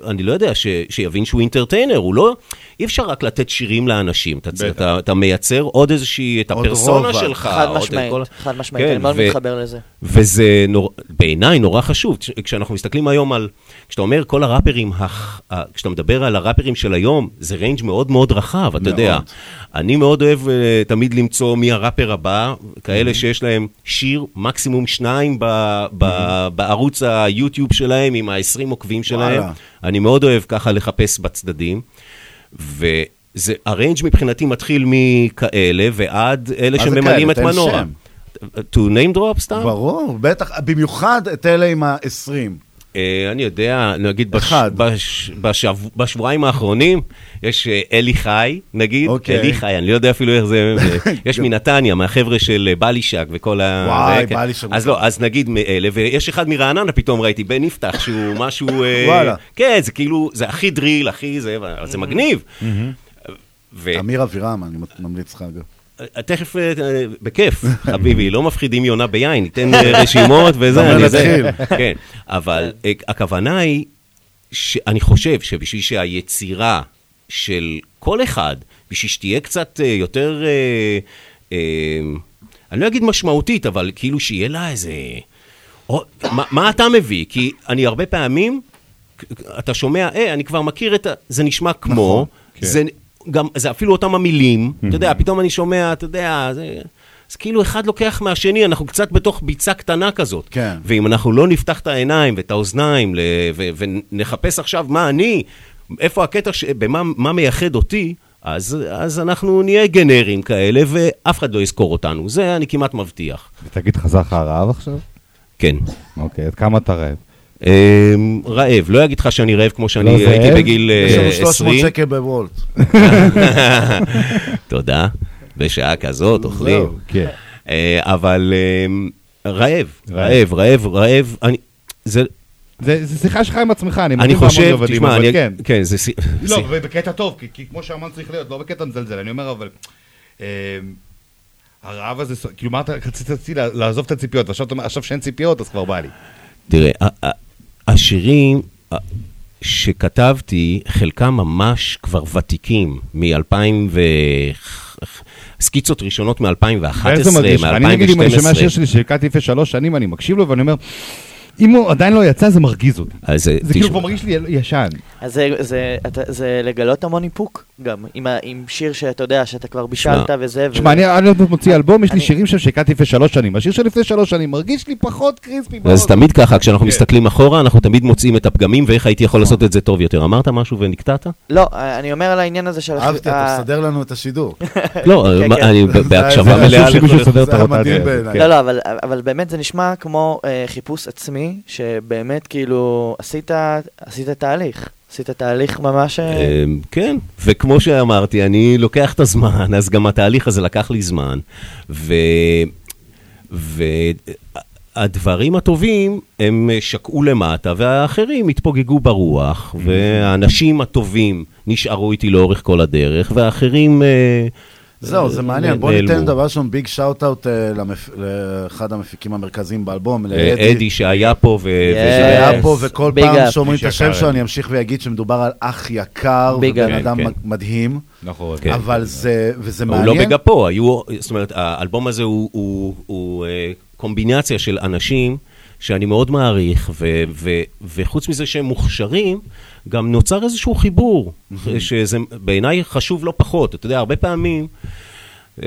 אני לא יודע, ש... שיבין שהוא אינטרטיינר, הוא לא... אי אפשר רק לתת שירים לאנשים, אתה. אתה, אתה מייצר עוד איזושהי, את הפרסונה. שלך. חד משמעית, כל- חד משמעית, כן, אני מאוד ו- מתחבר לזה. וזה נור... בעיניי נורא חשוב, כש- כשאנחנו מסתכלים היום על, כשאתה אומר כל הראפרים, הח... כשאתה מדבר על הראפרים של היום, זה range מאוד מאוד רחב, אתה מאוד. יודע. אני מאוד אוהב אה, תמיד למצוא מי הראפר הבא, כאלה שיש להם שיר, מקסימום שניים ב... ב... בערוץ היוטיוב שלהם, עם ה-20 עוקבים שלהם. וואלה. אני מאוד אוהב ככה לחפש בצדדים. וזה, ה range מבחינתי מתחיל מכאלה ועד אלה מה זה שממלאים כאלה? את תן מנורה. שם. to name drop סתם? ברור, בטח, במיוחד את אלה עם ה-20. אה, אני יודע, נגיד בש, בש, בשב, בשבועיים האחרונים, יש אה, אלי חי, נגיד, אוקיי. אלי חי, אני לא יודע אפילו איך זה, זה- יש מנתניה, מהחבר'ה של אה, בלישק וכל ה... וואי, זה, כן. בלישק. אז לא, אז נגיד מאלה, ויש אחד מרעננה פתאום ראיתי, בן יפתח, שהוא משהו... וואלה. כן, זה כאילו, זה הכי דריל, הכי זה, זה מגניב. ו- אמיר אבירם, אני ממליץ לך אגב. תכף, אה, בכיף, חביבי, לא מפחידים יונה ביין, ניתן אה, רשימות וזה, אני זה. כן, אבל אה, הכוונה היא, שאני חושב שבשביל שהיצירה של כל אחד, בשביל שתהיה קצת אה, יותר, אה, אה, אני לא אגיד משמעותית, אבל כאילו שיהיה לה איזה... מה, אתה מביא? כי אני הרבה פעמים, אתה שומע, אה, אני כבר מכיר את ה... זה נשמע כמו, כן. זה גם, זה אפילו אותם המילים, אתה יודע, פתאום אני שומע, אתה יודע, זה... אז כאילו אחד לוקח מהשני, אנחנו קצת בתוך ביצה קטנה כזאת. כן. ואם אנחנו לא נפתח את העיניים ואת האוזניים ל- ו- ונחפש עכשיו מה אני, איפה הקטע, ש- במה מה מייחד אותי, אז, אז אנחנו נהיה גנרים כאלה, ואף אחד לא יזכור אותנו. זה אני כמעט מבטיח. ותגיד, חזר לך הרעב עכשיו? כן. אוקיי, עד כמה אתה רעב? אמ, רעב, לא אגיד לך שאני רעב כמו שאני לא הייתי? בגיל אה, יש לנו 20. 300 שקל בוולט. תודה. בשעה כזאת אוכלים. כן. אה, אבל אמ, רעב, רעב, רעב, רעב. אני- זה... זה זה שיחה שלך עם עצמך, אני מבין בהמון רבדים, תשמע, אבל אני... כן. כן, זה... שי- לא, ובקטע טוב, כי- כמו שאמן צריך להיות, לא בקטע מזלזל, אני אומר, אבל... אה, הרעב הזה, כאילו, מה אתה, רציתי לעזוב את הציפיות, ועכשיו שאין ציפיות, אז כבר בא לי. תראה, השירים ה- שכתבתי, חלקם ממש כבר ותיקים, מ-2000 ו... סקיצות ראשונות מ-2011, ואיך זה מרגיש לך? אני נגיד, אם אני שומע שיר מ-2012. שלי שהקלטתי לפני שלוש שנים, אני מקשיב לו ואני אומר, אם הוא עדיין לא יצא, זה מרגיז אותי. אז זה- כאילו. כבר מרגיש לי ישן. אז זה, זה, אתה, זה לגלות המון איפוק גם, עם, ה, עם שיר שאתה יודע, שאתה כבר בישלת וזה. תשמע, אני אני עוד מעט מוציא אלבום, יש לי שירים שם שהקלטתי לפני שלוש שנים. השיר של לפני שלוש שנים מרגיש לי פחות קריספי. אז תמיד ככה, כשאנחנו כן. מסתכלים אחורה, אנחנו תמיד מוצאים את הפגמים ואיך הייתי יכול לעשות את זה טוב יותר. אמרת משהו ונקטעת? לא, אני אומר על העניין הזה של... אהבתי, אתה מסדר לנו את השידור. לא, כן, מה, כן. אני בהקשבה זה מלאה. את הרוטציה. כן. לא, לא, אבל, אבל באמת זה נשמע כמו אה, חיפוש עצמי, שבאמת כאילו עשית תהליך. עשית תהליך ממש... אה, אמ, כן, וכמו שאמרתי, אני לוקח את הזמן, אז גם התהליך הזה לקח לי זמן. ו... ו... הדברים הטובים, הם שקעו למטה, והאחרים התפוגגו ברוח, והאנשים הטובים נשארו איתי לאורך כל הדרך, והאחרים... אה, זהו, זה אה, מעניין. בוא. ניתן דבר ראשון big shout-out לאחד המפיקים המרכזיים באלבום, אה, אדי שהיה פה, ו... שהיה פה, וכל פעם. שאומרים את השם. שלו, אני אמשיך ואגיד שמדובר על אח יקר, ובן אפ. אדם כן, כן. מדהים. נכון. כן. אבל זה, וזה הוא מעניין. לא בגפו, היו, זאת אומרת, האלבום הזה הוא, הוא, הוא אה, קומבינציה של אנשים שאני מאוד מעריך, ו, ו, וחוץ מזה שהם מוכשרים, גם נוצר איזשהו חיבור, שזה בעיניי חשוב לא פחות. אתה יודע, הרבה פעמים,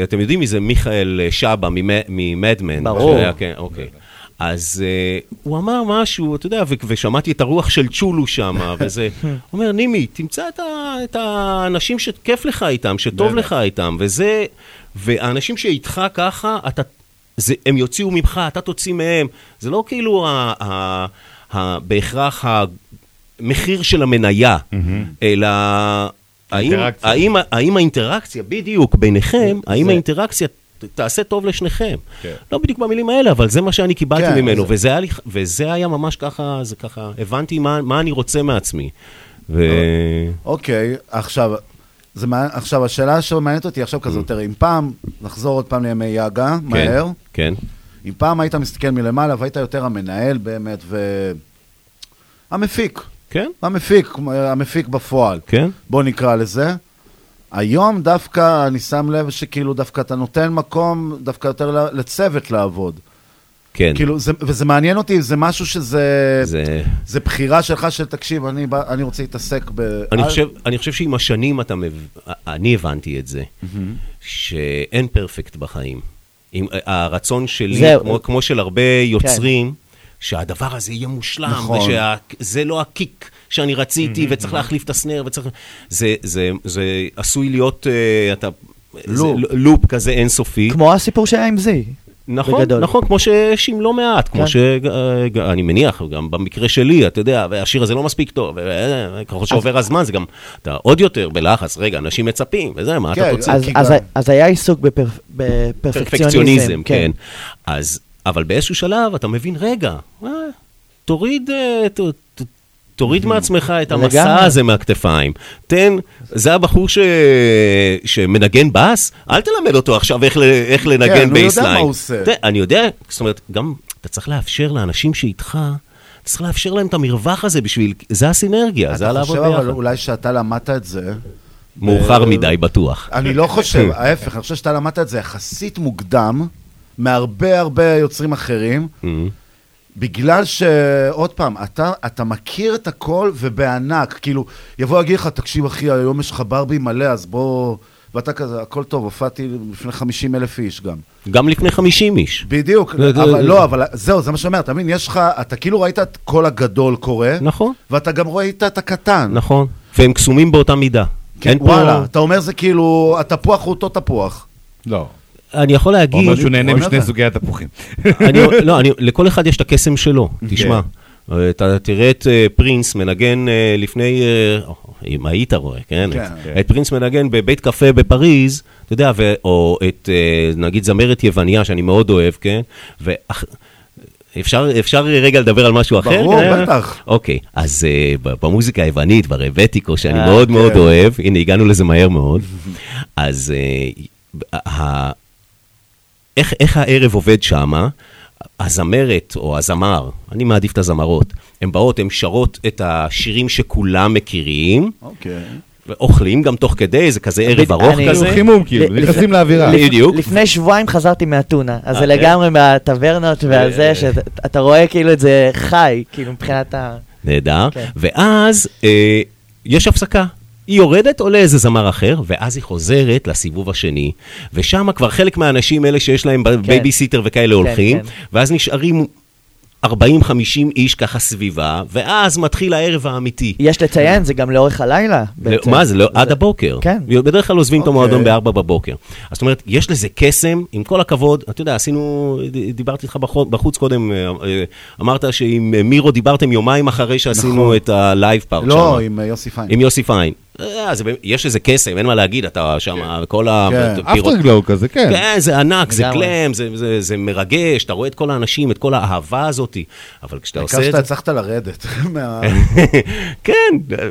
אתם יודעים מי זה מיכאל שבא ממדמן. ברור. שהיה, כן, אוקיי. אז uh, הוא אמר משהו, אתה יודע, ו- ושמעתי את הרוח של צ'ולו שם, וזה, הוא אומר, נימי, תמצא את, ה- את האנשים שכיף לך איתם, שטוב לך איתם, וזה, והאנשים שאיתך ככה, אתה, זה, הם יוציאו ממך, אתה תוציא מהם. זה לא כאילו ה, ה, ה, בהכרח המחיר של המניה, אלא... האם. האם, האם האינטראקציה, בדיוק, ביניכם, האם זה- האינטראקציה תעשה טוב לשניכם? כן. לא בדיוק במילים האלה, אבל זה מה שאני קיבלתי כן, ממנו, זה- וזה היה, לי, וזה היה ממש ככה, זה ככה, הבנתי מה, מה אני רוצה מעצמי. ו... אוקיי, עכשיו, זה מעניין, עכשיו, השאלה שמעניינת אותי עכשיו כזאת, תראה, אם פעם, נחזור עוד פעם לימי יאגה, מהר, כן, אם פעם היית מסתכל מלמעלה והיית יותר המנהל באמת, ו... המפיק. כן. המפיק, המפיק בפועל. כן. בוא נקרא לזה. היום דווקא אני שם לב שכאילו דווקא אתה נותן מקום דווקא יותר לצוות לעבוד. כן. כאילו, זה, וזה מעניין אותי, זה משהו שזה... זה... זה בחירה שלך של תקשיב, אני, אני רוצה להתעסק ב... אני חושב, אני חושב שעם השנים אתה מב... אני הבנתי את זה, שאין פרפקט בחיים. עם, הרצון שלי, זהו. כמו, כמו של הרבה יוצרים, שהדבר הזה יהיה מושלם, נכון. וזה לא הקיק שאני רציתי, וצריך להחליף את הסנר, וצריך... זה, זה, זה עשוי להיות, uh, אתה... לופ. זה, לופ כזה אינסופי. כמו הסיפור שהיה עם זי. נכון, בגדול. נכון, כמו שיש עם לא מעט, כמו כן. שאני מניח, גם במקרה שלי, אתה יודע, והשיר הזה לא מספיק טוב, וככל שעובר הזמן זה גם, אתה עוד יותר בלחץ, רגע, אנשים מצפים, וזה, מה אתה כן, רוצה? אז- אז- אז היה עיסוק בפר- בפרפקציוניזם. פרפקציוניזם, כן. אז, אבל באיזשהו שלב אתה מבין, רגע, אה, תוריד, אה, תוריד מעצמך את המסע. הזה מהכתפיים. תן, זה הבחור ש... שמנגן בס, אל תלמד אותו עכשיו איך, ל... איך לנגן כן, הוא יודע bassline. מה הוא עושה. תראה, אני יודע, זאת אומרת, גם אתה צריך לאפשר לאנשים שאיתך, אתה צריך לאפשר להם את המרווח הזה בשביל, זה הסינרגיה, זה אתה הלעבוד חושב אבל ביחד. אולי שאתה למדת את זה... מאוחר מדי, בטוח. אני לא חושב, ההפך, אני חושב שאתה למדת את זה יחסית מוקדם, מהרבה הרבה יוצרים אחרים, Mm-hmm. בגלל שעוד פעם, אתה, אתה מכיר את הכל ובענק, כאילו, יבוא יגיד לך, תקשיב אחי, היום יש לך ברבי מלא, אז בוא... ואתה כזה, הכל טוב, הופעתי לפני 50 אלף איש גם. גם לפני 50 איש. בדיוק, זה- זה- אבל זה- לא, אבל זהו, זה מה שאומר, אתה מבין, יש לך, אתה כאילו ראית את כל הגדול קורה, נכון, ואתה גם ראית את הקטן. נכון, והם קסומים באותה מידה. כן, פה- וואלה, אתה אומר זה כאילו, התפוח הוא אותו תפוח. לא. אני יכול להגיד... הוא אומר שהוא נהנה משני. סוגי התפוחים. אני, לא, אני, לכל אחד יש את הקסם שלו, תשמע. אה, אתה תראה את אה, פרינס מנגן אה, לפני, אה, אם היית רואה, כן? כן. את- את פרינס מנגן בבית קפה בפריז, אתה יודע, ו- או את, נגיד, זמרת יווניה, שאני מאוד אוהב, כן? ואח... אפשר, אפשר רגע לדבר על משהו אחר? ברור, אה? בטח. אוקיי, אז uh, במוזיקה היוונית, ברבטיקו, שאני אה, מאוד כן. מאוד אוהב, הנה, הגענו לזה מהר מאוד, אז uh, ה- איך, איך הערב עובד שם? הזמרת או הזמר, אני מעדיף את הזמרות, הן באות, הן שרות את השירים שכולם מכירים, אוקיי. ואוכלים גם תוך כדי, זה כזה ערב ארוך אני- כזה. חימום, כאילו, נכנסים לאווירה. בדיוק. לפני שבועיים חזרתי מאתונה, אז אה, זה כן? לגמרי מהטברנות אה, והזה, שאתה רואה כאילו את זה חי, כאילו מבחינת ה... נהדר. כן. ואז אה, יש הפסקה. היא יורדת, עולה איזה זמר אחר, ואז היא חוזרת לסיבוב השני, ושם כבר חלק מהאנשים, אלה שיש להם בייביסיטר וכאלה הולכים, כן. ואז נשארים 40-50 איש ככה סביבה, ואז מתחיל הערב האמיתי. יש לציין, זה גם לאורך הלילה בעצם. מה זה, לא, עד הבוקר. כן. בדרך כלל עוזבים את אוקיי. המועדון ב-4 בבוקר. אז זאת אומרת, יש לזה קסם, עם כל הכבוד, אתה יודע, עשינו, דיברתי איתך בחוץ, קודם, אה, אה, אמרת שעם מירו דיברתם יומיים אחרי שעשינו נכון. את ה live part לא, עם אה, יוסי פיין. עם יוסי פיין. אה, זה יש איזה קסם, אין מה להגיד, אתה שם, כל ה... כן. Afterglow כזה, כן. כן, זה ענק, זה. גלם, זה- זה- זה מרגש, אתה רואה את כל האנשים, את כל האהבה הזאת, אבל כשאתה העיקר עושה שאתה את זה... הצלחת לרדת. מה- כן,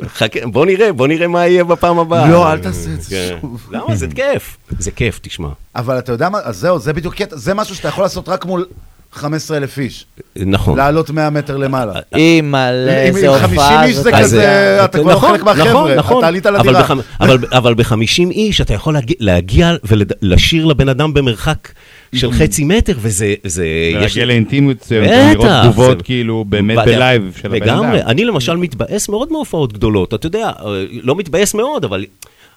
חכה, בוא נראה, בוא נראה מה יהיה בפעם הבאה. לא, אל תעשה את זה כן. שוב. למה? זה כיף. זה כיף, תשמע. אבל אתה יודע מה, אז זהו, זה בדיוק קטע, זה משהו שאתה יכול לעשות רק מול 15,000 איש. נכון. לעלות 100 מטר למעלה. אימא'לה, עם- איזה עם הופעה 50 איש זה כזה, אה, אתה כבר נכון, חלק מהחבר'ה, נכון, נכון. אתה עלית אבל לדירה. אבל- אבל ב-50 איש אתה יכול להגיע- להגיע ולשיר לבן אדם במרחק של חצי מטר, וזה... זה- ולהגיע יש- לאינטימיות לראות תגובות כאילו באמת בלייב של הבן אדם. לגמרי. אני למשל מתבאס מאוד מהופעות גדולות, אתה יודע, אה, לא מתבאס מאוד, אבל...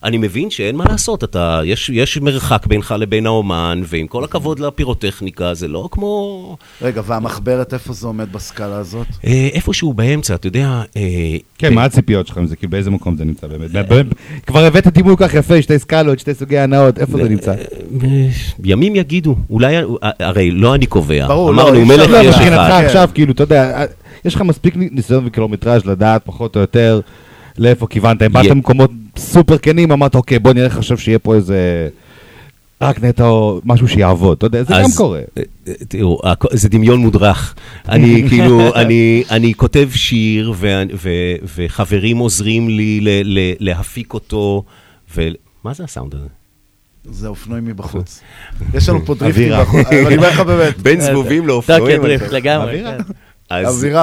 אני מבין שאין מה לעשות, אתה, יש, יש מרחק בינך לבין האומן, ועם כל הכבוד לפירוטכניקה, זה לא כמו... רגע, והמחברת, איפה זה עומד בסקאלה הזאת? אה, איפשהו באמצע, אתה יודע... אה, כן, מה הציפיות שלכם? זה כאילו באיזה מקום זה נמצא באמת? באמת, כבר הבאת דימוי כל כך יפה, שתי סקלות, שתי סוגי הנאות, איפה זה נמצא? ימים יגידו, אולי, הרי לא אני קובע. ברור, אמרנו, לא, מלך לא, יש מבחינתך אחד. עכשיו, כאילו, אתה יודע, יש לך מספיק ניסיון וקילומטראז' לדעת פחות או יותר לאיפה כיוונת. אם באת למקומות סופר כנים, אמרת, אוקיי, בוא נראה עכשיו שיהיה פה איזה... רק נטע או משהו שיעבוד, אתה יודע, זה גם אז, קורה. אה, אה, תראו, זה דמיון מודרך. אני כאילו, אני, אני כותב שיר, ו, ו, וחברים עוזרים לי ל, ל, להפיק אותו, ו... מה זה הסאונד הזה? זה אופנועים מבחוץ. יש לנו פה דריפטים. בחוץ, אני אומר לך באמת. בין זבובים לאופנועים. Tokyo Drift, אני- לגמרי, אווירה. כן. vibe. זה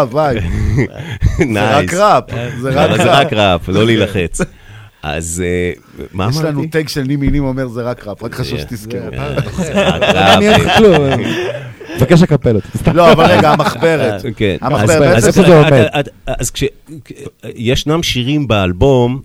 רק ראפ, זה זה ראפ. רק ראפ, לא להילחץ. אז אה, מה יש אמרתי? לנו take של נימי נים אומר זה רק ראפ, רק חשוב אה, שתזכר. אה, אתה- רק אני אין לך כלום. מבקש לקפל אותי. לא, אבל רגע, המחברת. כן. המחברת, אז- אז זה עומד. אז כש... ישנם שירים באלבום,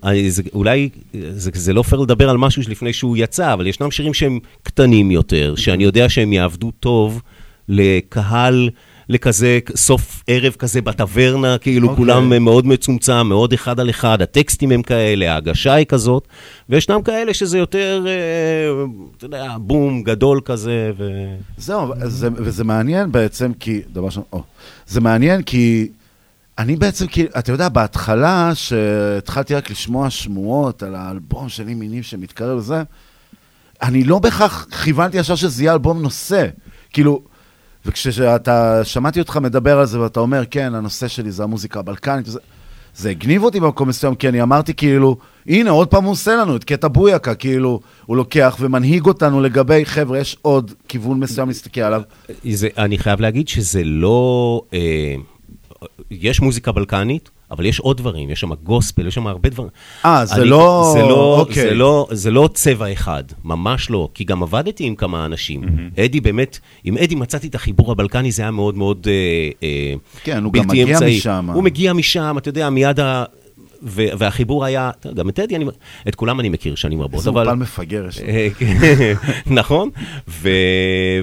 אולי זה- זה לא פייר לדבר על משהו שלפני שהוא יצא, אבל ישנם שירים שהם קטנים יותר, שאני יודע שהם יעבדו טוב לקהל... לכזה סוף ערב כזה בטברנה, כאילו אוקיי. כולם מאוד מצומצם, מאוד אחד על אחד, הטקסטים הם כאלה, ההגשה היא כזאת, וישנם כאלה שזה יותר, אה, אתה יודע, בום גדול כזה, ו... זהו, זה, וזה מעניין בעצם, כי, דבר ראשון, או, זה מעניין כי אני בעצם, כי, אתה יודע, בהתחלה, שהתחלתי רק לשמוע שמועות על האלבום של עם מינים שמתקרב לזה, אני לא בהכרח כיוונתי ישר שזה יהיה אלבום נושא. כאילו, וכשאתה, שמעתי אותך מדבר על זה ואתה אומר, כן, הנושא שלי זה המוזיקה הבלקנית, זה הגניב אותי במקום מסוים, כי אני אמרתי כאילו, הנה, עוד פעם הוא עושה לנו את קטע בויאקה, כאילו, הוא לוקח ומנהיג אותנו לגבי, חבר'ה, יש עוד כיוון מסוים להסתכל עליו. זה, אני חייב להגיד שזה לא... אה, יש מוזיקה בלקנית, אבל יש עוד דברים, יש שם גוספל, יש שם הרבה דברים. אה, זה לא- זה לא, אוקיי. זה לא, זה לא צבע אחד, ממש לא, כי גם עבדתי עם כמה אנשים. אדי באמת, עם אדי מצאתי את החיבור הבלקני, זה היה מאוד מאוד אה, אה, כן, הוא גם בלתי מגיע אמצעי. משם. הוא מגיע משם, אתה יודע, מיד ה... ו- והחיבור היה, גם את אני, את כולם אני מכיר שנים רבות, איזה אבל... אולפן מפגר יש לו. אה, כן, נכון, ו,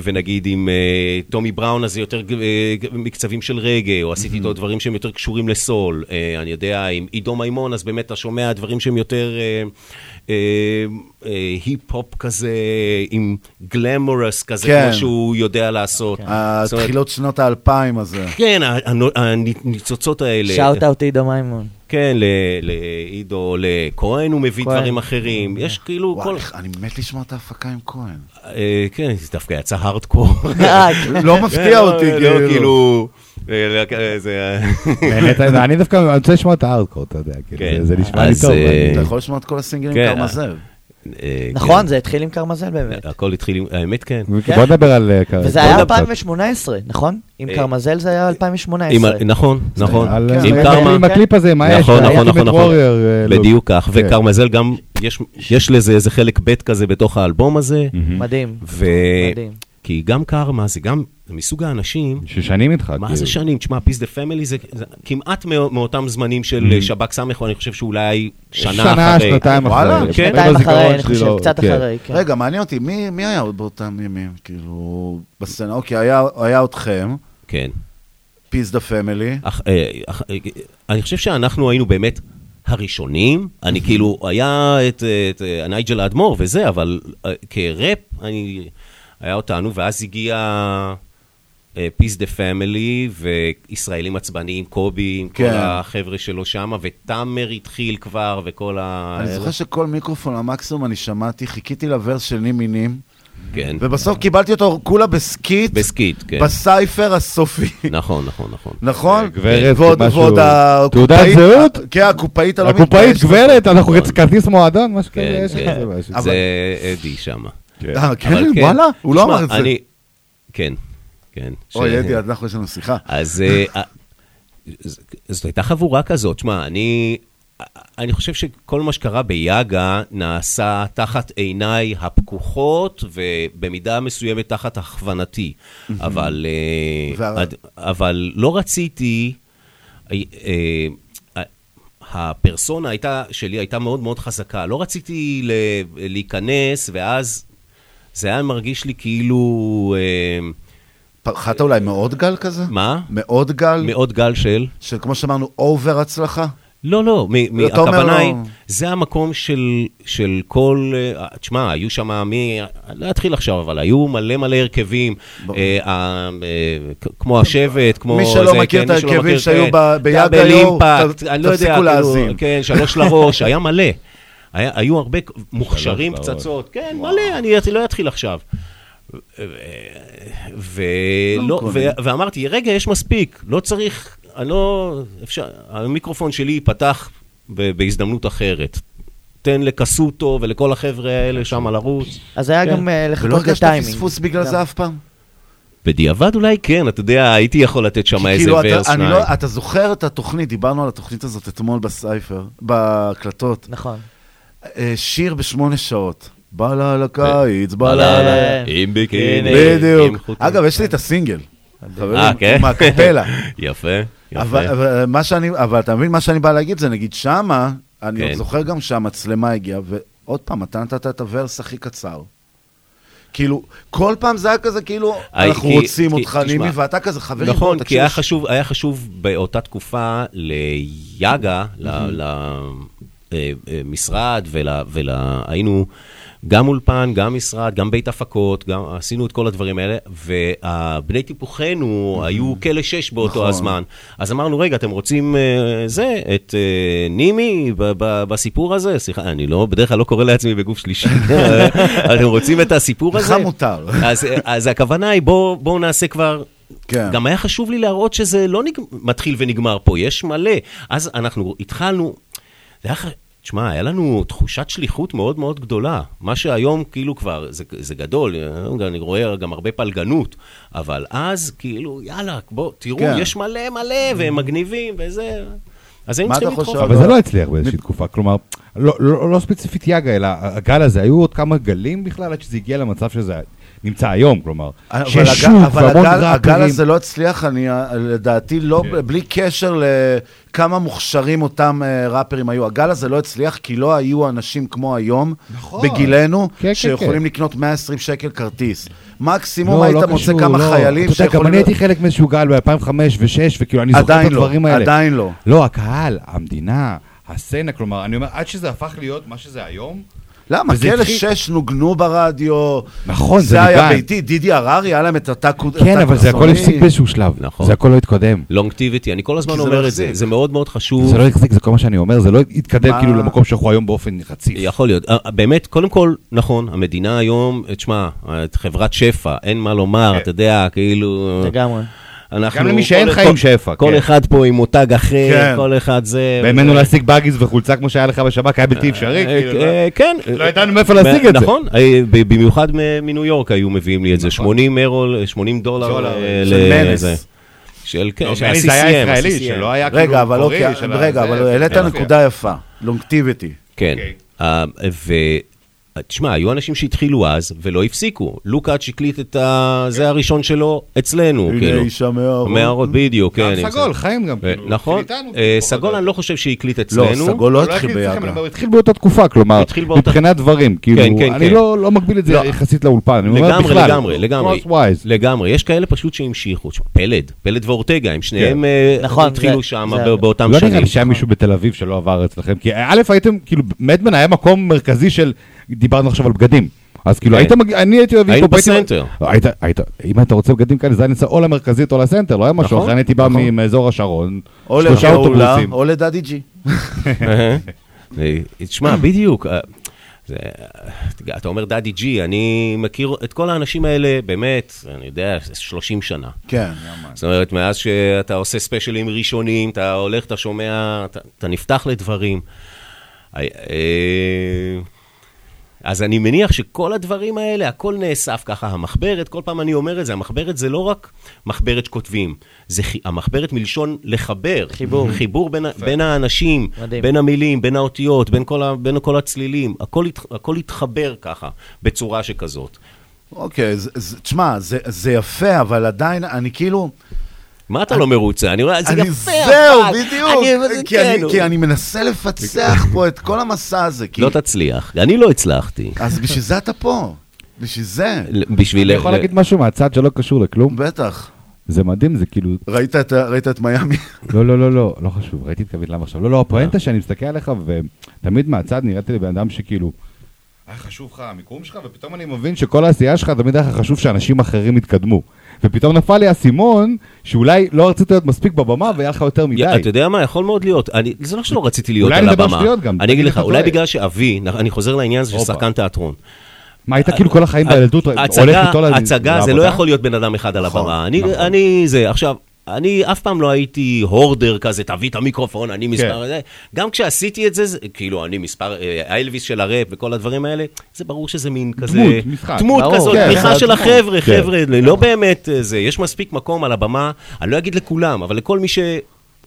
ונגיד עם אה, טומי בראון, אז זה יותר אה, מקצבים של רגע, או עשיתי איתו דברים שהם יותר קשורים לסול. אני יודע, עם עידו מימון, אז באמת אתה שומע דברים שהם יותר היפ-הופ כזה, עם glamorous כזה, כן. כמו שהוא יודע לעשות. אומרת, תחילת שנות האלפיים הזה. כן, הניצוצות האלה. shout out עידו מימון. כן, ל- לעידו, לכהן הוא מביא. דברים אחרים. יש כאילו כל... וואי, אני מת לשמוע את ההפקה עם כהן. אה, כן, זה דווקא יצא הארדקור. לא מפתיע כן, אותי, לא, כאילו. לא, כאילו... אה, לא, זה... אני דווקא רוצה לשמוע את הארדקור, אתה יודע, כאילו, כן, זה- זה נשמע לי טוב. אה, אתה יכול לשמוע את כל הסינגלים כן, קרמזל. אה, נכון, כן. זה התחיל עם קרמזל באמת. הכל התחיל עם... האמת, כן. בוא נדבר על... אה, קר- וזה היה נדבר קצת. 2018, נכון? עם אה, קרמזל זה היה עם 2018. ה- נכון, נכון. על- עם עם- קרמה. עם הקליפ הזה, האש, נכון, נכון, ה-Ultimate נכון, נכון. אה, look. בדיוק כך, כן. וקרמזל גם, יש- יש לזה איזה חלק ב' כזה בתוך האלבום הזה. מדהים. מדהים. כי גם קרמה זה גם, זה מסוג האנשים... ששנים איתך, מה כאילו. זה שנים? תשמע, פיס דה פמילי זה כמעט מאו- מאותם זמנים של Mhm. שב"ק ס', אני חושב שאולי שנה אחרי. שנה, שנתיים אחרי. וואלה, כן. שנתיים אחרי, אני חושב, לא- קצת כן. אחרי, כן. רגע, מעניין אותי, מי מי היה עוד באותם ימים? כאילו, בסצנה, אוקיי, היה- היה אתכם, כן. פיס דה פמילי. אני חושב שאנחנו היינו באמת הראשונים. אני כאילו, היה את, את אה, נייג'ל האדמו"ר וזה, אבל אה, כראפ, אני, היה אותנו, ואז הגיע פיס דה פמילי, וישראלים עצבניים, קובי, עם כל כן. החבר'ה שלו שם, ותאמר התחיל כבר, וכל ה... אני זוכר שכל מיקרופון המקסימום אני שמעתי, חיכיתי ל verse של נימי נים. כן. ובסוף קיבלתי אותו כולה ב skit. ב skit, כן. ב cypher הסופי. נכון, נכון, נכון. נכון? גברת, ועוד- משהו- ועוד הקופאית- תעודת זהות? כן, הקופאית הלא הקופאית. גברת, אנחנו רוצים כרטיס מועדון, משהו כזה, כן, יש כן. כזה משהו. זה אדי שם. אה, כן? וואלה? הוא לא אמר את זה. אני- כן, כן. אוי, אדי, אנחנו יש לנו שיחה. אז אה, אה, זאת הייתה חבורה כזאת. שמע, אני... אני חושב שכל מה שקרה ביאגה נעשה תחת עיניי הפקוחות ובמידה מסוימת תחת הכוונתי. אבל, אבל לא רציתי, הפרסונה הייתה, שלי הייתה מאוד מאוד חזקה. לא רציתי להיכנס, ואז זה היה מרגיש לי כאילו... אה, פחדת אולי מאוד גל כזה? מה? מאוד גל? מאוד גל של? של כמו שאמרנו, אובר הצלחה? לא, לא, הכוונה לו- היא, זה המקום של, של כל, אה, תשמע, היו שם מי, לא אתחיל עכשיו, אבל היו מלא מלא הרכבים, אה, אה, אה, כמו השבט, כמו מי שלא זה, מכיר כן, את ההרכבים שהיו כן, ב- ביאגה דאבל יו, אימפקט, ת- אני לא תפסיקו כאילו, להאזין. כן, שלוש לראש, היה מלא. היה, היו הרבה מוכשרים. פצצות, כן, מלא, אני לא אתחיל עכשיו. ולא, לא ו- ואמרתי, רגע, יש מספיק, לא צריך, אני לא, אפשר, המיקרופון שלי ייפתח ב- בהזדמנות אחרת. תן לקסוטו ולכל החבר'ה האלה שם לרוץ. אז היה כן. גם אה, לחכות ולא הרגשת לטיימינג. פספוס בגלל גם. זה אף פעם? בדיעבד אולי כן, אתה יודע, הייתי יכול לתת שם איזה כאילו, אתה- ורס שניים. לא- אתה זוכר את התוכנית, דיברנו על התוכנית הזאת אתמול בסייפר, בהקלטות. נכון. אה, שיר בשמונה שעות. בא לה לקיץ, בא לה... לה- עם ביקיני, בדיוק. אגב, יש לי את הסינגל. חברים, אה, כן? עם הקפלה. יפה, יפה. אבל, מה שאני, אבל אתה מבין, מה שאני בא להגיד זה, נגיד שמה, אני כן. עוד זוכר גם שהמצלמה הגיעה, ועוד פעם, אתה נתת את הוורס הכי קצר. כאילו, כל פעם זה היה כזה, כאילו, היי, אנחנו כי- רוצים כי- אותך, נימי, ואתה כזה, חברים, נכון, כי תקשיבו, היה ש- חשוב, היה חשוב באותה תקופה ליאגה, למשרד, והיינו גם אולפן, גם משרד, גם בית הפקות, גם עשינו את כל הדברים האלה, והבני טיפוחנו היו כלא שש באותו נכון. הזמן. אז אמרנו, רגע, אתם רוצים אה, זה, את אה, נימי בסיפור הזה? סליחה, אני לא, בדרך כלל לא קורא לעצמי בגוף שלישי. אתם רוצים את הסיפור הזה? לך מותר. אז, אז הכוונה היא, בואו בוא נעשה כבר... כן. גם היה חשוב לי להראות שזה לא נג... מתחיל ונגמר פה, יש מלא. אז אנחנו התחלנו, זה היה... תשמע, היה לנו תחושת שליחות מאוד מאוד גדולה. מה שהיום כאילו כבר, זה, זה גדול, אני רואה גם הרבה פלגנות, אבל אז כאילו, יאללה, בואו, תראו, כן. יש מלא מלא, והם מגניבים, וזה... אז היינו מה צריכים לדחוף. אבל זה לא הצליח באיזושהי תקופה, כלומר, לא- לא לא ספציפית יאגה, אלא הגל הזה, היו עוד כמה גלים בכלל עד שזה הגיע למצב שזה נמצא היום, כלומר, אבל שיש הגל- שוק אבל והמון הגל- הגל ראפרים. הזה לא הצליח, אני, אה, לדעתי, לא, כן. בלי קשר לכמה מוכשרים אותם אה, ראפרים היו. הגל הזה לא הצליח כי לא היו אנשים כמו היום, נכון. בגילנו, כן, כן, שיכולים כן. לקנות 120 שקל כרטיס. מקסימום לא, היית לא מוצא קשור, כמה לא. חיילים אתה יודע, גם אני הייתי חלק מאיזשהו גל ב-2005 ו-2006, וכאילו, אני זוכר את לא, הדברים האלה. עדיין לא. לא, הקהל, המדינה, הסצנה, כלומר, אני אומר, עד שזה הפך להיות מה שזה היום, למה? התחיל- שש נוגנו ברדיו. נכון, זה זה היה. ביתי, דידי הררי, היה להם את אותה קוד... כן, אבל זה הכל. הפסיק באיזשהו שלב. נכון. זה הכל לא התקדם. לונגטיביטי, אני כל הזמן אומר לא אה, את זה. זה מאוד מאוד חשוב. זה לא החזיק, זה כל מה שאני אומר, זה לא התקדם מה? כאילו למקום שאנחנו היום באופן חציף. יכול להיות. אה, באמת, קודם כל, נכון, המדינה היום, תשמע, את חברת שפע, אין מה לומר, אתה יודע, כאילו... לגמרי. אנחנו... גם למי שאין כל- חיים כל- שפע, כל כן. אחד פה עם מותג אחר, כן. כל אחד זה... וזה- להשיג באגיס וחולצה כמו שהיה לך בשב"כ היה בלתי אפשרי, אה, כאילו, אה, כן. לא ידענו מאיפה להשיג את זה. נכון, אה, ב- במיוחד מ- מניו יורק היו מביאים לי את זה, 80 אירו, 80 דולר. אה, לזה. מנס. של, כן, לא, של מני זה היה ה-CCM, ישראלי, ה-CCM. שלא היה כאילו רגע, אבל אוקיי, רגע, אבל העלית יפה. נקודה יפה. לונגטיביטי. כן. אה. תשמע, היו אנשים שהתחילו אז ולא הפסיקו. לוקאץ' הקליט את ה... זה הראשון שלו אצלנו, הנה כאילו. אישה מהארון. מהארון, בדיוק, כן. גם סגול, זה. חיים גם, אה, כאילו, נכון. אה, כאילו, סגול אני לא חושב שהקליט לא, אצלנו. סגול לא הוא התחיל. אבל הוא התחיל באותה תקופה, כלומר, מבחינת דברים, כאילו, כן, כן, אני כן. לא לא מגביל את זה לא. יחסית לאולפן, אני אומר לגמרי, בכלל. לגמרי, לגמרי. Crosswise. לגמרי. יש כאלה פשוט שהמשיכו. פלד, פלד ואורטגה, הם שניהם נכון, התחילו שם באותם לא שנים. נראה לי שהיה מישהו בתל אביב שלא עבר אצלכם, כי א', הייתם, כאילו, מדמן היה מקום מרכזי של, דיברנו עכשיו על בגדים, אז כאילו, כן. היית מגיע, אני הייתי אוהב היינו היפ-הופ, הייתי- בסנטר. היית, היית, אם אתה רוצה בגדים כאלה, זה היה נמצא או למרכזית או לסנטר, לא היה משהו נכון, אחר, אני הייתי בא נכון. מאזור השרון, שלושה אוטובוסים. או לדאדי ג'י. אה, תשמע, בדיוק. אה, זה, אה, אתה אומר דאדי ג'י, אני מכיר את כל האנשים האלה, באמת, אני יודע, 30 שנה. כן, זאת אומרת, מאז שאתה עושה ספיישלים ראשונים, אתה הולך, אתה שומע, אתה, אתה נפתח לדברים. אז אני מניח שכל הדברים האלה, הכל נאסף ככה. המחברת, כל פעם אני אומר את זה, המחברת זה לא רק מחברת שכותבים, זה חי- המחברת מלשון לחבר. חיבור. חיבור בין, ה- בין האנשים, מדהים. בין המילים, בין האותיות, בין כל, ה, בין כל הצלילים. הכל, הת- הכל התחבר ככה, בצורה שכזאת. אוקיי, זה- תשמע, זה- זה יפה, אבל עדיין, אני כאילו... מה אתה לא מרוצה? אני אומר, זה אני- יפה, זהו, בדיוק. אני- כי אני- כן, אני מנסה לפצח פה את כל המסע הזה. לא תצליח. אני לא הצלחתי. אז בשביל זה אתה פה. בשביל זה. בשביל... אני יכול להגיד משהו מהצד שלא קשור לכלום? בטח. זה מדהים, זה כאילו... ראית את ראית את מיאמי? לא, לא, לא, לא, לא חשוב, ראיתי את קווית למה עכשיו. לא, לא, הפואנטה שאני מסתכל עליך, ותמיד מהצד נראיתי לי בן אדם שכאילו... היה חשוב לך המיקום שלך, ופתאום אני מבין שכל העשייה שלך תמיד היה לך חשוב שאנשים אחרים יתקדמו. ופתאום נפל לי האסימון, שאולי לא רצית להיות מספיק בבמה והיה לך יותר מדי. אתה יודע מה, יכול מאוד להיות. אני, זה לא שלא רציתי להיות אולי על אני מדבר הבמה. שטויות גם, אני אגיד לך, אולי. בגלל שאבי, אני חוזר לעניין הזה של. שחקן תיאטרון. מה, היית כאילו כל החיים בילדות הולך איתו ל- הצגה זה לא לעבודה? יכול להיות בן אדם אחד על נכון, הבמה. אני, נכון. אני זה, עכשיו, אני אף פעם לא הייתי הורדר כזה, תביא את המיקרופון, אני מספר כן. גם כשעשיתי את זה, זה, כאילו, אני מספר, אה, האלוויס של הראפ וכל הדברים האלה, זה ברור שזה מין כזה... דמות, משחק. דמות ברור, כזאת, כן, תמיכה של. החבר'ה, כן. חבר'ה, לא באמת אה, זה. יש מספיק מקום על הבמה, אני לא אגיד לכולם, אבל לכל מי ש...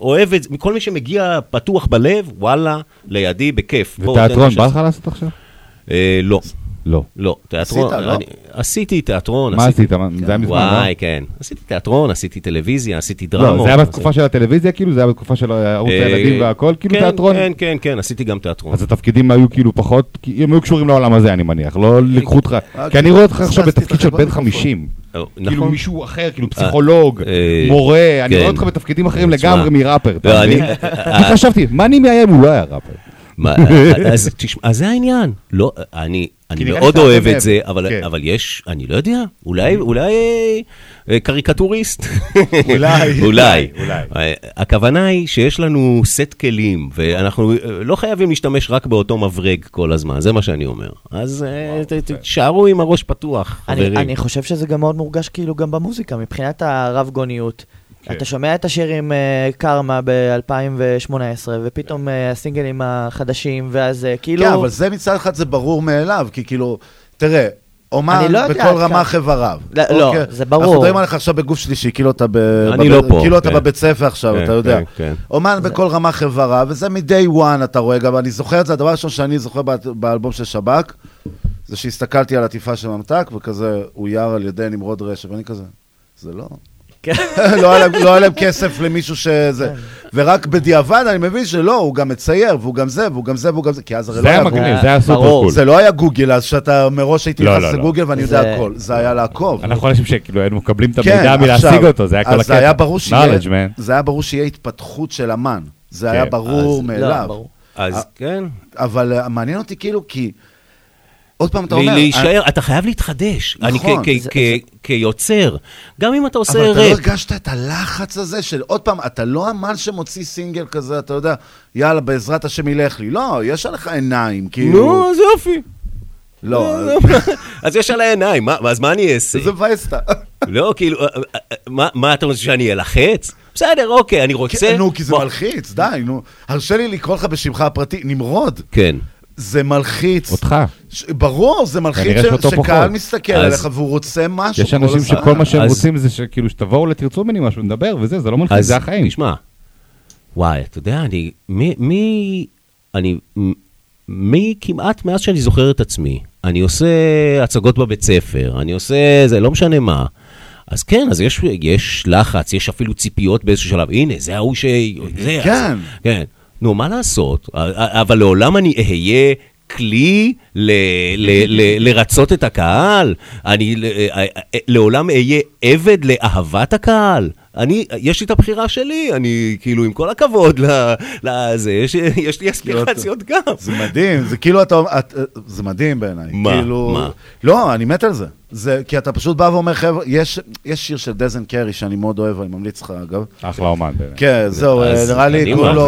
אוהב את זה, כל מי שמגיע פתוח בלב, וואלה, לידי, בכיף. ותיאטרון, בא. לך לעשות עכשיו? אה, לא. לא. לא, תיאטרון, עשית, לא? אני- עשיתי תיאטרון. מה עשיתי- עשית? מה- זה היה מזמן, וואי, לא? כן. עשיתי תיאטרון, עשיתי טלוויזיה, עשיתי לא, דרמות. זה היה בתקופה של הטלוויזיה כאילו? זה היה בתקופה של ערוץ אה, הילדים והכל? כאילו כן, תיאטרון? כן, כן, כן, עשיתי גם תיאטרון. אז התפקידים היו כאילו פחות, הם היו קשורים לעולם הזה, אני מניח, לא לקחו אותך, כי אני רואה אותך עכשיו בתפקיד של בן 50. אה, כאילו נכון. מישהו אחר, כאילו פסיכולוג, אה, מורה, אני כן. רואה אותך בתפקידים אחרים לגמרי מראפר. אתה לא, אני- מבין? אני חשבתי, מה אני מאיים הוא לא היה ראפר? מה, אז תשמע, אז זה העניין. לא, אני, אני מאוד אוהב את זה. אבל, כן. אבל יש, אני לא יודע, אולי, אולי אה, קריקטוריסט. אולי, אולי. אולי. אה, הכוונה היא שיש לנו סט כלים, ואנחנו אה, לא חייבים להשתמש רק באותו מברג כל הזמן, זה מה שאני אומר. אז ת- ת- תישארו עם הראש פתוח, אני, חברים. אני חושב שזה גם מאוד מורגש כאילו גם במוזיקה, מבחינת הרב גוניות. כן. אתה שומע את השיר עם אה, קרמה ב-2018, ופתאום אה, הסינגלים החדשים, ואז אה, כאילו... כן, אבל זה מצד אחד זה ברור מאליו, כי כאילו, תראה, אומן לא בכל רמ"ח איבריו. לא, לא, אוקיי? זה ברור. אנחנו מדברים עליך עכשיו בגוף שלישי, כאילו אתה ב... אני בב- לא פה, כאילו אתה כן. בבית ספר עכשיו, כן, אתה יודע. כן, כן. אומן בכל רמ"ח איבריו, וזה מ-day one אתה רואה, גם אני זוכר את זה, הדבר הראשון שאני זוכר באל- באלבום של שב"ק, זה שהסתכלתי על עטיפה של ממתק, וכזה, הוא אויר על ידי נמרוד רשף, ואני כזה, זה לא... לא היה להם- לא היה להם כסף למישהו שזה... ורק בדיעבד אני מבין שלא, הוא גם מצייר, והוא גם זה, והוא גם זה, והוא גם זה, כי אז הרי זה לא היה היה מגניב, גוגל. זה היה super cool. זה לא היה גוגל, אז שאתה מראש הייתי לא, נכנס לא, לא. לגוגל ואני יודע זה- הכל, זה היה לעקוב. אנחנו אנשים שכאילו היינו מקבלים את כן, המידע מלהשיג אותו, זה היה כל הקטע. אז זה היה ברור שיהיה, knowledge, man. זה היה ברור שיהיה התפתחות של אמן. זה כן, היה ברור מאליו. לא. אז כן. אבל אה, מעניין אותי כאילו, כי... עוד פעם אתה אומר... להישאר, אתה חייב להתחדש. אני כ- נכון. כ- זה- כ- כיוצר, גם אם אתה עושה אבל אתה לא. הרגשת את הלחץ הזה של, עוד פעם, אתה לא אמן שמוציא סינגל כזה, אתה יודע, יאללה, בעזרת השם ילך לי. לא, יש עליך עיניים, כאילו... נו, אז יופי. לא, אז יש על העיניים, מה- אז מה אני אעשה? זה מבאס אותה. לא, כאילו, אה, אה, אה, מה אתה רוצה שאני אלחץ? בסדר, אוקיי, אני רוצה... כן, נו, כי זה מלחיץ, די, נו. הרשה לי לקרוא לך בשמך הפרטי, נמרוד. כן. זה מלחיץ. אותך. ש- ברור, זה מלחיץ ש- שקהל. מסתכל אז- עליך והוא רוצה משהו. יש אנשים הזמן. שכל מה שהם אז- רוצים זה שכאילו שתבואו לתרצו ממני משהו, נדבר וזה, זה לא מלחיץ, אז זה החיים. תשמע, וואי, אתה יודע, אני... מי... מי... אני... מי כמעט מאז שאני זוכר את עצמי, אני עושה הצגות בבית ספר, אני עושה... זה לא משנה מה. אז כן, אז יש, יש לחץ, יש אפילו ציפיות באיזשהו שלב. הנה, זה ההוא ש... זה, כן. אז, כן. נו, מה לעשות? אבל לעולם אני אהיה כלי ל, ל, ל, לרצות את הקהל? אני לעולם אהיה עבד לאהבת הקהל? אני, יש לי את הבחירה שלי, אני, כאילו, עם כל הכבוד לזה, יש, יש לי אספירציות גם. זה מדהים, זה כאילו אתה, את, זה מדהים בעיניי. מה? כאילו, מה? לא, אני מת על זה. זה, כי אתה פשוט בא ואומר, חבר'ה, יש, יש שיר של דנזל קרי שאני מאוד אוהב, אני ממליץ לך, אגב. אחלה אומן, באמת. כן, זהו, אז נראה לי, אני קוראים לו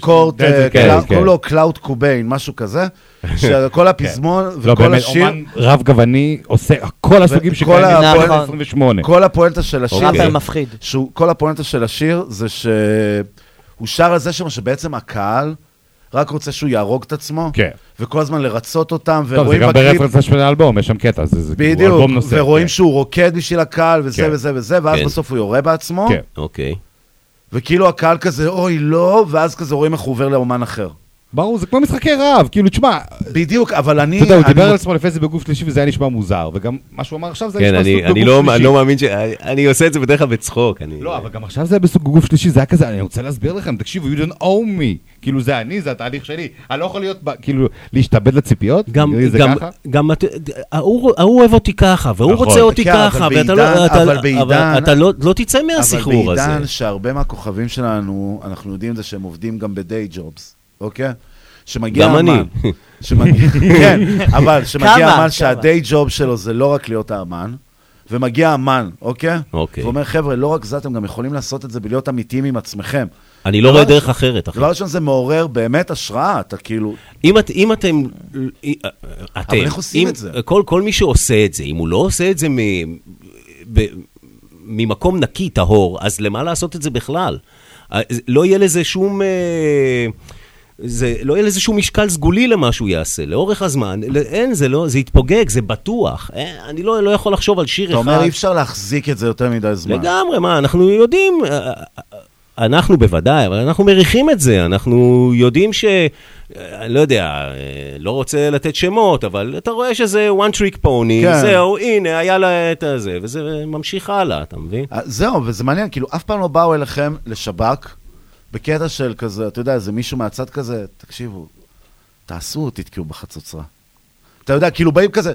קורט, אה, כן. קוראים לו Clout Cobain, משהו כזה, שכל הפזמון לא, וכל באמת, השיר... אומן רב גווני, עושה כל הסוגים שקיימים בשנות ה-28. כל הפואנטה של השיר, אוקיי. זה- מפחיד. כל הפואנטה של השיר זה שהוא שר על זה שם שבעצם הקהל רק רוצה שהוא יהרוג את עצמו, כן. וכל הזמן לרצות אותם, טוב, זה ורואים גם בקליפ- ברפרנס לשמונה האלבום, יש שם קטע, זה זה כאילו בדיוק, אלבום נושא. ורואים כן. שהוא רוקד בשביל הקהל, וזה כן. וזה וזה, ואז כן. בסוף הוא יורה בעצמו, כן. אוקיי. וכאילו הקהל כזה, אוי, לא, ואז כזה רואים איך הוא עובר לאומן אחר. ברור, זה כמו משחקי רעב, כאילו, תשמע, בדיוק, אבל אני... אתה יודע, הוא דיבר על עצמו לפני זה בגוף שלישי וזה היה נשמע מוזר, וגם מה שהוא אמר עכשיו זה היה כן, נשמע אני, סוג אני, בגוף לא, שלישי. אני לא מאמין ש... אני עושה את זה בדרך כלל בצחוק. אני... לא, אבל גם עכשיו זה היה בסוג גוף שלישי, זה היה כזה, אני רוצה להסביר לכם, תקשיבו, you don't owe me. כאילו, זה אני, זה התהליך שלי. אני לא יכול להיות, כאילו, להשתעבד לציפיות? גם, זה גם? גם, ההוא אוהב אותי ככה, והוא נכון. רוצה אותי כן, אבל ככה, ואתה לא, אתה, אבל בעידן- אבל אתה לא, לא תצא מהסחרור אבל הזה. בעידן שהרבה מהכוכבים שלנו, אנחנו יודעים זה שהם עובדים גם בדיי ג'ובס, אוקיי? שמגיע גם אני. אמן, שמגיע, כן, אבל שמגיע כמה? אמן? שהדיי ג'וב שלו זה לא רק להיות האמן, ומגיע אמן, אוקיי? אוקיי. ואומר, חבר'ה, לא רק זה, אתם גם יכולים לעשות את זה בלהיות אמיתיים עם עצמכם. אני לא רואה דרך אחרת. דבר ראשון, זה מעורר באמת השראה, אתה כאילו... אם, את, אם אתם, אתם, איך עושים אם, את זה? כל, כל מי שעושה את זה, אם הוא לא עושה את זה מ, ב, ממקום נקי, טהור, אז למה לעשות את זה בכלל? אה, לא יהיה לזה שום... אה, זה, לא יהיה לזה שום משקל סגולי למה שהוא יעשה. לאורך הזמן, אין, זה לא, זה יתפוגג, זה בטוח. אה, אני לא, לא יכול לחשוב על שיר אתה אחד. אומר, אי אפשר להחזיק את זה יותר מדי זמן. לגמרי, מה, אנחנו יודעים, אה, אה, אנחנו בוודאי, אבל אנחנו מריחים את זה, אנחנו יודעים ש... אני לא יודע, לא רוצה לתת שמות, אבל אתה רואה שזה one trick pony, כן. זהו, הנה, היה לה את הזה, וזה ממשיך הלאה, אתה מבין? זהו, וזה מעניין, כאילו, אף פעם לא באו אליכם לשב"כ, בקטע של כזה, אתה יודע, איזה מישהו מהצד כזה, תקשיבו, תעשו, תתקעו בחצוצרה. אתה יודע, כאילו, באים כזה,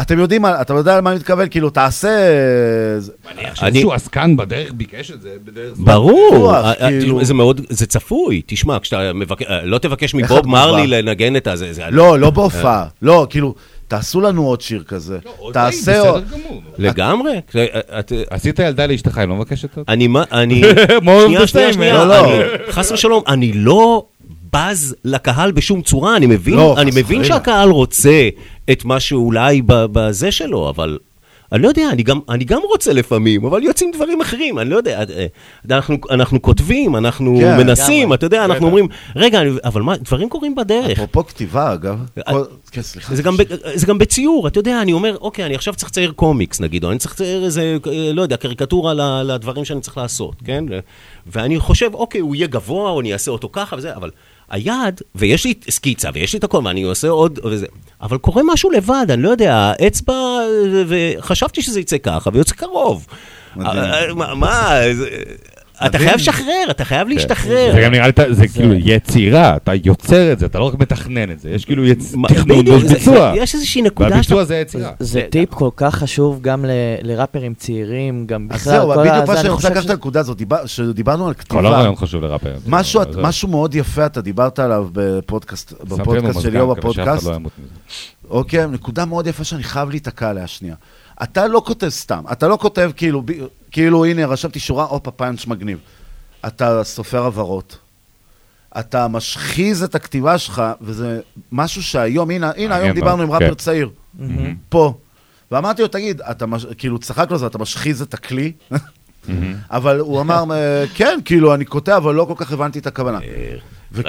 אתם יודעים, אתה יודע על מה אני מתכוון, כאילו, תעשה... זה- איזשהו עסקן בדרך ביקש את זה, בדרך... ברור, בטוח, אה, אה, כאילו. תשמע, זה מאוד, זה צפוי, תשמע, כשאתה מבקש, אה, לא תבקש מבוב? מרלי לנגן את הזה, זה- לא, לא בהופעה, לא, כאילו, תעשו לנו עוד שיר כזה. תעשה עוד... לגמרי. עשית ילדה לאשתך, היא לא מבקשת עוד? אני, מה- אני, שנייה, שנייה, שנייה, לא, לא. חס ושלום, אני לא בז לקהל בשום צורה, אני מבין, לא, אני מבין. שהקהל רוצה את מה שאולי בזה שלו, אבל... אני לא יודע, אני גם, אני גם רוצה לפעמים, אבל יוצאים דברים אחרים, אני לא יודע, אה, אנחנו, אנחנו כותבים, אנחנו כן, מנסים, לגמרי. אתה יודע, אנחנו אומרים, רגע, אני- אבל מה, דברים קורים בדרך. אפרופו כתיבה, אגב. כל- כן, סליחה. זה גם, זה גם בציור, אתה יודע, אני אומר, אוקיי, אני עכשיו צריך לצייר קומיקס, נגיד, או אני צריך לצייר איזה, אה, לא יודע, קריקטורה לדברים שאני צריך לעשות, כן? ואני חושב, אוקיי, הוא יהיה גבוה, או אני אעשה אותו ככה וזה, אבל היעד, ויש לי סקיצה, ויש לי את הכל, ואני עושה עוד וזה, אבל קורה משהו לבד, אני לא יודע, האצבע, אה, וחשבתי שזה יצא ככה, ויוצא קרוב. מדהים. אה, מה, אתה. חייב לשחרר, אתה חייב להשתחרר. זה גם נראה לי, זה כאילו יצירה, אתה יוצר את זה, אתה לא רק מתכנן את זה, יש כאילו תכנון בדיוק, ויש זה- ביצוע. יש איזושהי נקודה והביצוע שאתה- זה יצירה. זה טיפ כל כך חשוב גם לראפרים צעירים, גם בכלל. אז זהו, בדיוק מה שאני אני רוצה לקחת את הנקודה הזאת, דיבר- שדיברנו על כתיבה. כל הרעיון חשוב לראפר. משהו, מאוד יפה אתה דיברת עליו בפודקאסט, של אחד בפודקאסט. לא. אוקיי, נקודה מאוד יפה שאני חייב להיתקע עליה שנייה. אתה לא כותב סתם, אתה לא כותב כאילו, כאילו הנה רשמתי שורה, הופה פאנץ' מגניב. אתה סופר הבהרות. אתה משחיז את הכתיבה שלך, וזה משהו שהיום, הנה, הנה היום דיברנו עם מאוד, ראפר כן. צעיר. פה. ואמרתי לו, תגיד, אתה, מש- כאילו, צחק לו זה, אתה משחיז את הכלי? אבל הוא אמר, "אה, כן, כאילו, אני כותב, אבל לא כל כך הבנתי את הכוונה.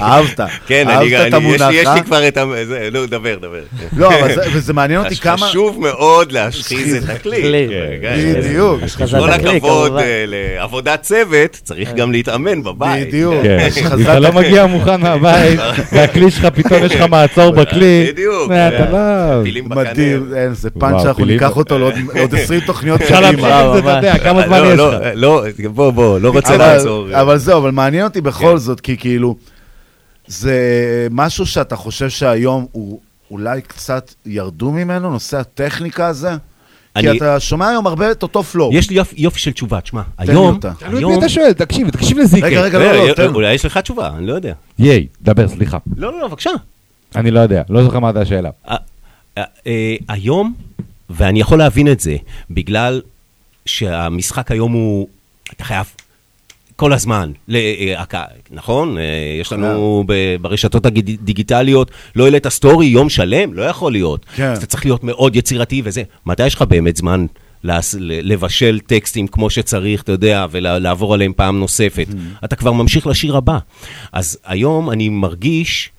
אהבת, כן, אהבת את אני, יש, המונח, לי, יש אה? לי כבר את ה... נו, דבר, דבר. לא, אבל זה- מעניין אותי כמה... חשוב מאוד להשחיז את הכלי. כלי. כן, כן. בדיוק. השחזת כל הכבוד. אה, לעבודת צוות, צריך גם להתאמן בבית. בדיוק. כן, אתה לא. מגיע מוכן מהבית, והכלי שלך פתאום יש לך מעצור בכלי. בדיוק. ואתה לא... פילים בקנה. מדהים, אין, זה פאנץ' שאנחנו. ניקח אותו לעוד לעוד 20 תוכניות אפשר להמשיך קדימה. עם זה, אתה יודע, כמה זמן לא, יש לא, לך. לא, בוא, בוא, לא רוצה לעצור. אבל זהו, אבל מעניין אותי כן. בכל זאת, כי כאילו, זה משהו שאתה חושב שהיום הוא אולי קצת ירדו ממנו, נושא הטכניקה הזה? כי אני- אתה שומע היום הרבה את אותו פלואו. יש לי יופי, יופי של תשובה, תשמע, תן לי היום, אותה. תלוי את מי אתה שואל, תקשיב, תקשיב לזיקר. רגע, רגע, לא, לא, תן. אולי יש לך תשובה, אני לא יודע. ייי, דבר, סליחה. לא, לא, לא, בבקשה. אני לא יודע, לא זוכר מה הייתה השאלה. אה, היום, ואני יכול להבין את זה, בגלל שהמשחק היום הוא, אתה חייב כל הזמן, אה, הק- נכון? אה, יש לנו ב- ברשתות הדיגיטליות, לא העלית סטורי יום שלם, לא יכול להיות. כן. אז אתה צריך להיות מאוד יצירתי וזה. מתי יש לך באמת זמן? לבשל טקסטים כמו שצריך, אתה יודע, ולעבור עליהם פעם נוספת. אתה כבר ממשיך לשיר הבא. אז היום אני מרגיש,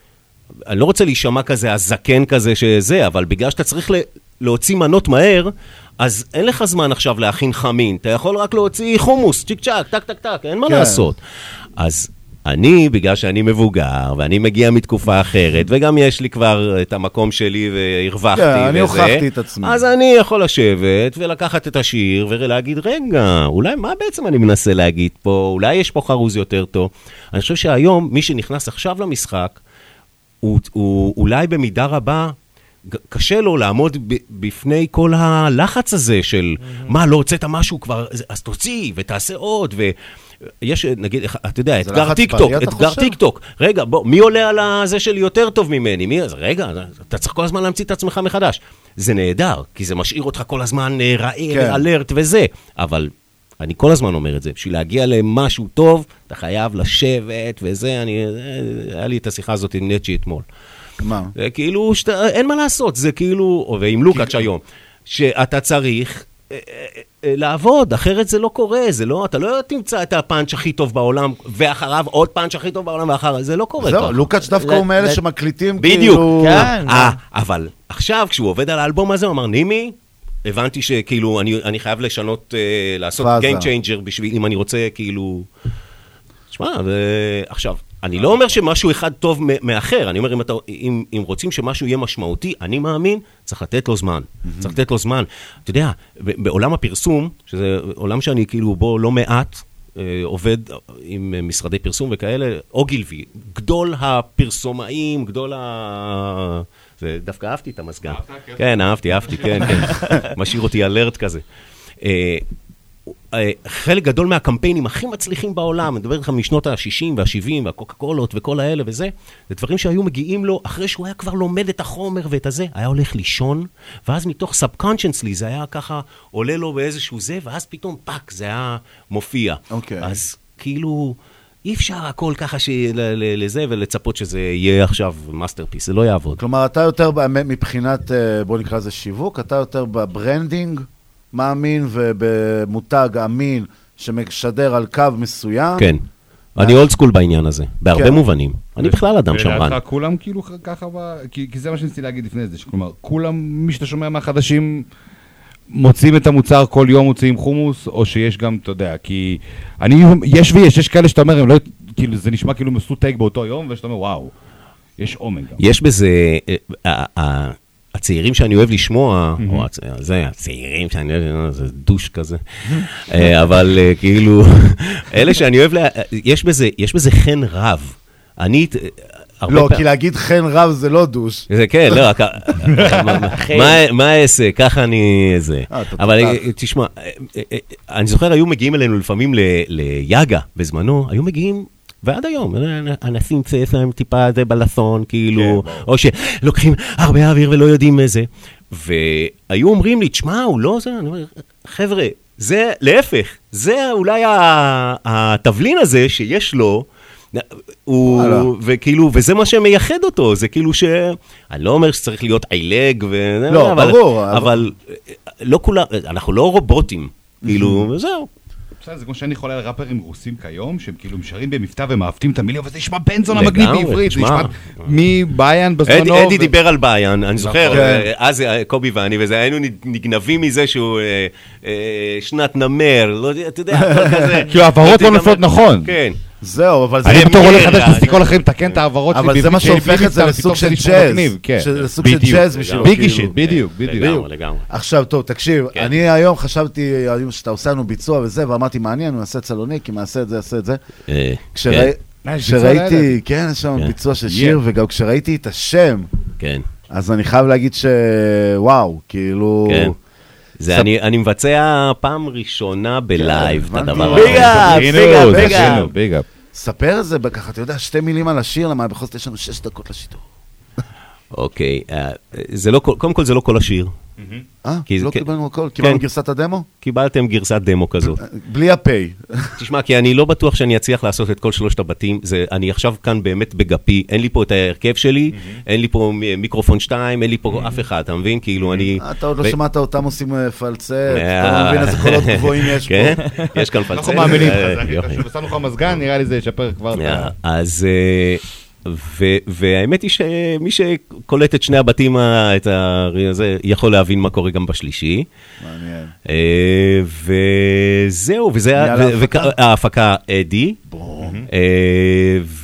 אני לא רוצה להישמע כזה הזקן כזה שזה, אבל בגלל שאתה צריך ל- להוציא מנות מהר, אז אין לך זמן עכשיו להכין חמין. אתה יכול רק להוציא חומוס, צ'יק צ'אק, טק טק טק, אין מה כן. לעשות. אז אני, בגלל שאני מבוגר, ואני מגיע מתקופה אחרת, וגם יש לי כבר את המקום שלי והרווחתי כן, וזה, אני הוכחתי את עצמי. אז אני יכול לשבת ולקחת את השיר ולהגיד, רגע, אולי מה בעצם אני מנסה להגיד פה? אולי יש פה חרוז יותר טוב. אני חושב שהיום, מי שנכנס עכשיו למשחק, הוא, הוא אולי במידה רבה, קשה לו לעמוד ב, בפני כל הלחץ הזה של מה, לא הוצאת משהו כבר, אז- תוציא ותעשה עוד, ויש, נגיד, אתה יודע, אתגר לחץ טיק טוק, בריא, אתה אתגר חושב? טיק טוק. רגע, בוא, מי עולה על הזה שלי יותר טוב ממני? מי? אז רגע, אתה צריך כל הזמן להמציא את עצמך מחדש. זה נהדר, כי זה משאיר אותך כל הזמן אה, רעיל, כן. alert וזה, אבל אני כל הזמן אומר את זה, בשביל להגיע למשהו טוב, אתה חייב לשבת וזה, אני, אה, היה לי את השיחה הזאת עם נצ'י אתמול. מה? זה כאילו, שאתה, אין מה לעשות, זה כאילו, ועם לוקאץ' היום, שאתה צריך אה, אה, אה, לעבוד, אחרת זה לא קורה, זה לא, אתה לא תמצא את הפאנץ' הכי טוב בעולם, ואחריו עוד פאנץ' הכי טוב בעולם, ואחריו, זה לא קורה זהו, ככה. לוקאץ' דווקא הוא מאלה שמקליטים בדיוק. כאילו... אה, אבל עכשיו, כשהוא עובד על האלבום הזה, הוא אמר, נימי, הבנתי שכאילו, אני, אני חייב לשנות, אה, לעשות. Game Changer בשביל, אם אני רוצה, כאילו... שמע, ועכשיו, אני לא אומר שמשהו אחד טוב מאחר, אני אומר, אם, אתה, אם, אם רוצים שמשהו יהיה משמעותי, אני מאמין, צריך לתת לו זמן. צריך לתת לו זמן. אתה יודע, בעולם הפרסום, שזה עולם שאני כאילו בו לא מעט, אה, עובד עם אה, משרדי פרסום וכאלה, אוגילבי, גדול הפרסומאים, גדול ה... זה, דווקא אהבתי את המזגן. כן, אהבתי, אהבתי, כן, כן. משאיר אותי alert כזה. אה, חלק גדול מהקמפיינים הכי מצליחים בעולם, אני מדבר איתך משנות ה-60 וה-70 והקוקה קולות וכל האלה וזה, זה דברים שהיו מגיעים לו אחרי שהוא היה כבר לומד את החומר ואת הזה, היה הולך לישון, ואז מתוך subconsciously זה היה ככה עולה לו באיזשהו זה, ואז פתאום fuck, זה היה מופיע. אוקיי. אז כאילו, אי אפשר הכל ככה ש... לזה ולצפות שזה יהיה עכשיו masterpiece, זה לא יעבוד. כלומר, אתה יותר מבחינת, אה, בוא נקרא לזה שיווק, אתה יותר ב branding מאמין ובמותג אמין שמשדר על קו מסוים. כן. אני old school בעניין הזה, בהרבה כן. מובנים. אני בכלל אדם שמרן. ולדעתך כולם כאילו ככה, כי כי זה מה שניסיתי להגיד לפני זה, שכלומר, כולם, מי שאתה שומע מהחדשים, מוצאים את המוצר כל יום, מוציאים חומוס, או שיש גם, אתה יודע, כי אני, יש ויש, יש כאלה שאתה אומר, הם לא, כאילו, זה נשמע כאילו הם עשו טייק באותו יום, ושאתה אומר, וואו, יש עומק. יש בזה, אה, אה, אה, הצעירים שאני אוהב לשמוע, או הצ- זה, הצעירים שאני אוהב, לשמוע, זה דוש כזה, אה, אבל אה, כאילו, אלה שאני אוהב, לה- יש בזה, יש בזה חן רב. אני, אה, לא, כי להגיד חן רב זה לא דוש. זה כן, לא, רק... מה- אעשה? ככה אני... זה. אבל תשמע, אני זוכר, היו מגיעים אלינו לפעמים ל- ליאגה בזמנו, היו מגיעים... ועד היום, אה, אנשים שיש להם טיפה זה בלסון, כאילו, או שלוקחים הרבה אוויר ולא יודעים איזה. והיו אומרים לי, תשמע, הוא לא זה, אני אומר, חבר'ה, זה להפך, זה אולי התבלין הזה שיש לו, הוא, וואלה. וכאילו, וזה מה שמייחד אותו, זה כאילו ש... אני לא אומר שצריך להיות עילג, ו... לא, אבל, ברור, אבל... אבל לא כולם, אנחנו לא רובוטים, כאילו, וזהו. בסדר, זה כמו שאני חולה על ראפרים רוסים כיום, שהם כאילו משרים במבטא ומעוותים את המילים, אבל זה נשמע בן זונה מגניב לגמרי, בעברית, זה. נשמע מביאן בזמנו. אדי, דיבר על ביאן, אני זוכר, נכון. אה, אז אה, קובי ואני, וזה, היינו נגנבים מזה שהוא אה, שנת נמר, לא יודע, אתה יודע. כאילו, ההבהרות לא אתה נופלות נכון. כן. זהו, אבל זה... אני בתור עולה חדש אה, ניסיתי כל החיים לתקן את ההעברות שלי. אבל זה מה שהופך את זה פתאום לסוג של ג'אז. מגניב, כן. שזה סוג של. ג'אז בשבילו. ביגי כאילו. שיט, בדיוק, בדיוק. לגמרי, לגמרי. עכשיו, טוב, תקשיב, כן. אני היום חשבתי, היום שאתה עושה לנו ביצוע וזה, ואמרתי, מעניין, הוא יעשה את סלוניקי, יעשה את זה, יעשה את זה. אה, כן. אה. כשראיתי, כן, יש שם כן. ביצוע של שיר, וגם כשראיתי את השם, כן. אז אני חייב להגיד שוואו, כאילו... כן. זה אני, אני מבצע פעם ראשונה בלייב את הדבר הזה. big up, big up. big up. ספר את זה ככה, אתה יודע, שתי מילים על השיר, למה בכל זאת יש לנו שש דקות לשידור. אוקיי, אה, זה לא, כל- קודם כל זה לא כל השיר. אה, כי זה- לא כן. קיבלנו הכל? קיבלנו כן. גרסת הדמו? קיבלתם גרסת דמו כזאת. בלי הפיי. תשמע, כי אני לא בטוח שאני אצליח לעשות את כל שלושת הבתים. זה, אני עכשיו כאן באמת בגפי, אין לי פה את ההרכב שלי, אין לי פה מיקרופון 2, אין לי פה אף אחד, אתה מבין? כאילו, אני... אתה עוד לא שמעת אותם עושים אה, פלצט, אתה אה, לא מבין איזה קולות גבוהים יש כן? פה. יש כאן פלצט. אנחנו מאמינים לך, אה, זה הכי. חשוב. שמנו לך מזגן, נראה לי זה ישפר כבר. אז... ו- והאמת היא שמי שקולט את שני הבתים, את ה- הזה, יכול להבין מה קורה גם בשלישי. מעניין. אה, וזהו, וזה... ההפקה? וכ- ההפקה אדי. אה,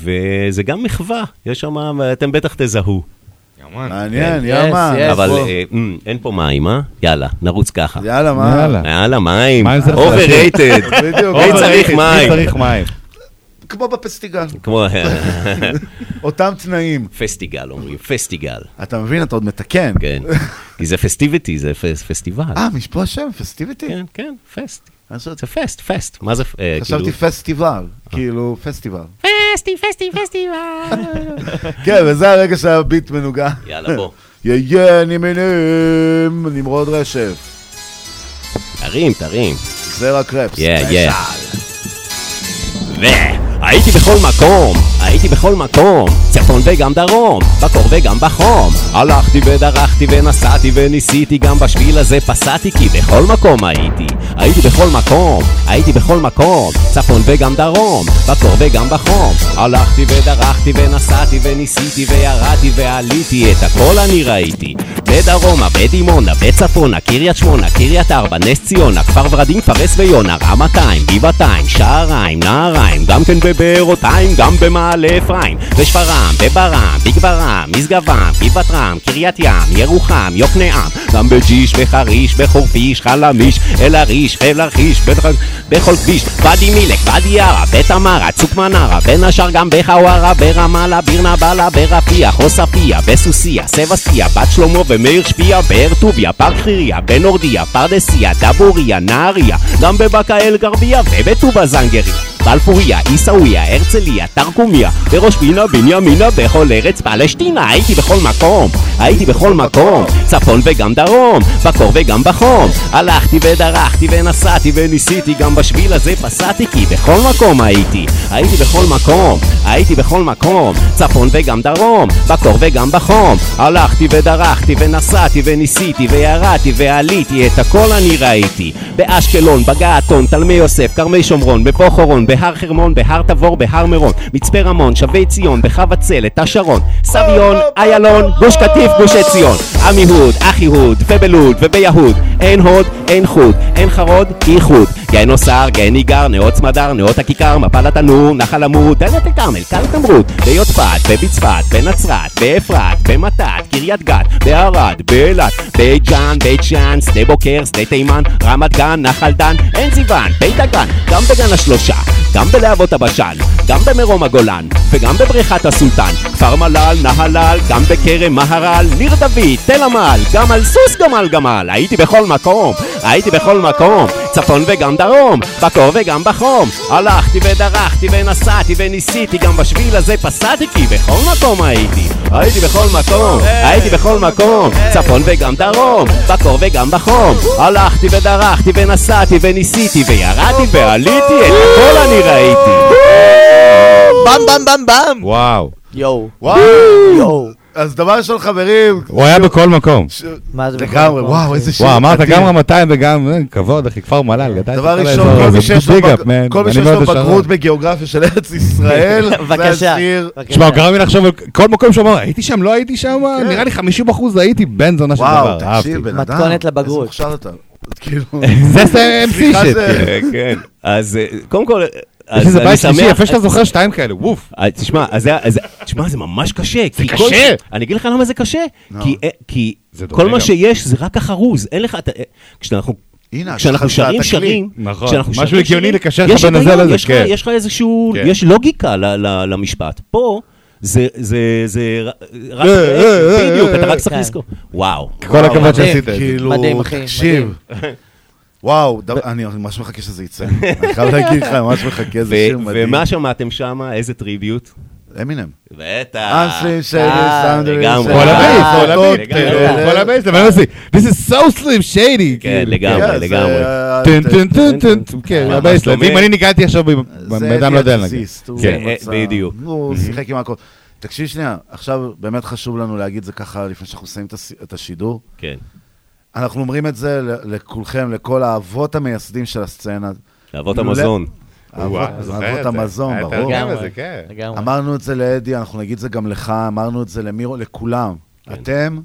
וזה גם מחווה, יש שם, אתם בטח תזהו. מעניין, כן. יאמן. אבל. אה, אין פה מים, אה? יאללה, נרוץ ככה. יאללה, מה? יאללה. יאללה, מים. מים זה overrated. בדיוק. מי צריך מי מים? כמו בפסטיגל. כמו... אותם תנאים. פסטיגל אומרים, פסטיגל. אתה מבין, אתה עוד מתקן. כן. כי זה פסטיביטי, זה פס- פסטיבל. אה, יש פה השם, פסטיביטי? כן, כן, פסט. זה פסט, פסט. מה זה, אה, חשבתי כאילו- פסטיבל, כאילו פסטיבל. פסטי, פסטי, פסטיבל. כן, וזה הרגע שהביט מנוגן. יאללה, בוא. יהיה נמנים, נמרוד רשף. תרים, תרים. זרע קרפס. יא, יא. והייתי בכל מקום, הייתי בכל מקום, צפון וגם דרום, בקור וגם בחום. הלכתי ודרכתי ונסעתי וניסיתי, גם בשביל הזה פסעתי, כי בכל מקום הייתי. הייתי בכל מקום, הייתי בכל מקום, צפון וגם דרום, בקור וגם בחום. הלכתי ודרכתי ונסעתי וניסיתי וירדתי ועליתי, את הכל אני ראיתי. בדרומה, בדימונה, בצפונה, קריית שמונה, קריית ארבע, נס ציונה, כפר ורדים, פרס ויונה, רמתיים, גבעתיים, שעריים, נהריים, גם כן בבארותיים, גם במעלה אפרים, בשפרעם, בברעם, בגברעם, משגבם, גבעת רם, קריית ים, ירוחם, יוקנעם, גם בג'יש, בחריש, בחורפיש, חלמיש, אל-עריש, חבל ארכיש, בכל, בכל כביש, ואדי מילק, ואדי ערה, בתמרה, צוק מנרה, בין השאר גם בחווארה, ברמאללה, בירנה בלה, ברפיח, עוספיא, בסוסיא, סבסטיה, בת שלמה ומאיר שפיה, באר טוביה, פארק חיריה, בנורדיה, פרדסיה, דבוריה, נהריה, גם בבאקה אל גרבייה ובטובא זנגריה. בלפוריה, עיסאוויה, הרצליה, תרקומיה, בראש פינה, בנימינה, בכל ארץ פלשתינה, הייתי בכל מקום, הייתי בכל מקום, צפון וגם דרום, בקור וגם בחום, הלכתי ודרכתי ונסעתי וניסיתי, גם בשביל הזה פסעתי, כי בכל מקום הייתי, הייתי בכל מקום, הייתי בכל מקום, צפון וגם דרום, בקור וגם בחום, הלכתי ודרכתי ונסעתי וניסיתי וירדתי ועליתי, את הכל אני ראיתי, באשקלון, בגעתון, תלמי יוסף, כרמי שומרון, בפוחורון, בהר חרמון, בהר תבור, בהר מירון, מצפה רמון, שבי ציון, בחבצלת, השרון, סביון, איילון, גוש קטיף, גוש עציון, עמיהוד, אחיהוד, ובלוד, וביהוד, אין הוד, אין חוד, אין חרוד, איחוד, גן אוסר, גן איגר, נאות סמדר, נאות הכיכר, מפל התנור, נחל עמוד, דלת הכרמל, קל תמרוד, ביודפת, בבצפת, בנצרת, באפרת, במתת, קריית גת, בערד, באילת, בית ג'אן, בית שאן, שדה בוקר, שדה תימן, רמת גן, נחל דן, עין זיוון, בית הגן, גם בגן השלושה, גם בלהבות הבשן, גם במרום הגולן, וגם בבריכת הסולטן, כפר מלל, נהלל, גם בכרם מהר"ל, ניר דוד, תל עמל, גם על סוס גמל גמל, הייתי בכל מקום, הייתי בכל מקום, צפון וגם דרום, בקור וגם בחום, הלכתי ודרכתי ונסעתי וניסיתי, גם בשביל הזה פסעתי, כי בכל מקום הייתי, הייתי בכל מקום, הייתי בכל מקום, צפון וגם דרום, בקור וגם בחום, הלכתי ודרכתי ונסעתי וניסיתי וירדתי ועליתי, את הכל אני ראיתי. במ במ במ במ! וואו. יואו. וואו. יואו. אז דבר ראשון, חברים... הוא היה בכל מקום. מה זה בכל לגמרי, מקום? וואו, איזה שיר וואו, אמרת. גם רמתיים וגם אה, כבוד, אחי, כפר מלל, גדלתי דבר כל ראשון, כל. מי שיש לו. בגרות בגיאוגרפיה של ארץ ישראל, זה. השיר. תשמע, הוא גרם לי לחשוב על כל מקום שהוא אמר, הייתי שם, לא הייתי שם, נראה לי 50 אחוז הייתי בן זונה של דבר, וואו. תקשיב, בן אדם. מתכונת איזה לבגרות. מוכשר אתה. כאילו... זה MC shit, זה- כן, כן. אז אה, קודם כל... יש איזה בית שלישי, יפה שאתה זוכר שתיים כאלה, ווף. אה, תשמע, אז זה, אז, תשמע, זה ממש קשה. זה קשה. אני אגיד לך למה זה קשה. כי, אה, כל מה. שיש זה רק החרוז. אין לך... אה, כשאנחנו... הנה, כשאנחנו שרים אתה שירים, נכון, כשאנחנו משהו שרים הגיוני לקשר יש לך בין הזה לזה, כן. יש לך איזשהו, כן. יש לוגיקה למשפט. פה, זה, זה, זה, רק, אה, אה, אה, בדיוק, אתה רק. צריך כן. לזכור. וואו. כל הכבוד מדהים, שעשית את זה. כאילו, מדהים, אחי, תקשיב. וואו, ד- אני ממש מחכה שזה יצא. אני חייב להגיד לך, אני ממש מחכה, זה שיר מדהים. ומה שמעתם שם? איזה tribute? אמינם. בטח. שלי, אה, סאונדרים לגמרי. כל הבייס, כל הבייס, אה, כל הבייס, אבל אני This is so slim shady. כן, כאילו. לגמרי, כן, לגמרי. אה, טן זה- טן טן טן, טן, כן, הבייס. אם אני ניגעתי עכשיו, בן אדם לא יודע להגיד. כן, מצא- בדיוק. הוא שיחק עם הכל. תקשיב שנייה, עכשיו באמת חשוב לנו להגיד זה ככה לפני שאנחנו נסיים את השידור. כן. אנחנו אומרים את זה לכולכם, לכל האבות המייסדים של הסצנה. אבות לולא- המזון. זה. המזון, ברור. כן. לגמרי. אמרנו את זה לאדי, אנחנו נגיד את זה גם לך, אמרנו את זה למירו, לכולם. כן. אתם,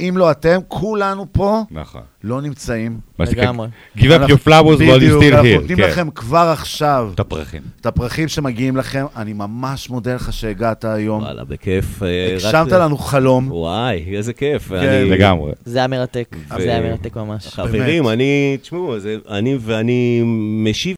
אם לא אתם, כולנו פה נכון. לא נמצאים. לגמרי. Give up your flowers while you בדיוק, still אנחנו here. נותנים כן. לכם כבר עכשיו את הפרחים. את הפרחים שמגיעים לכם. אני ממש מודה לך שהגעת היום. וואלה, בכיף. אה, הגשמת לנו חלום. וואי, איזה כיף. אני- לגמרי. זה היה מרתק, זה היה מרתק ממש. חברים, אני, תשמעו, אני ואני משיב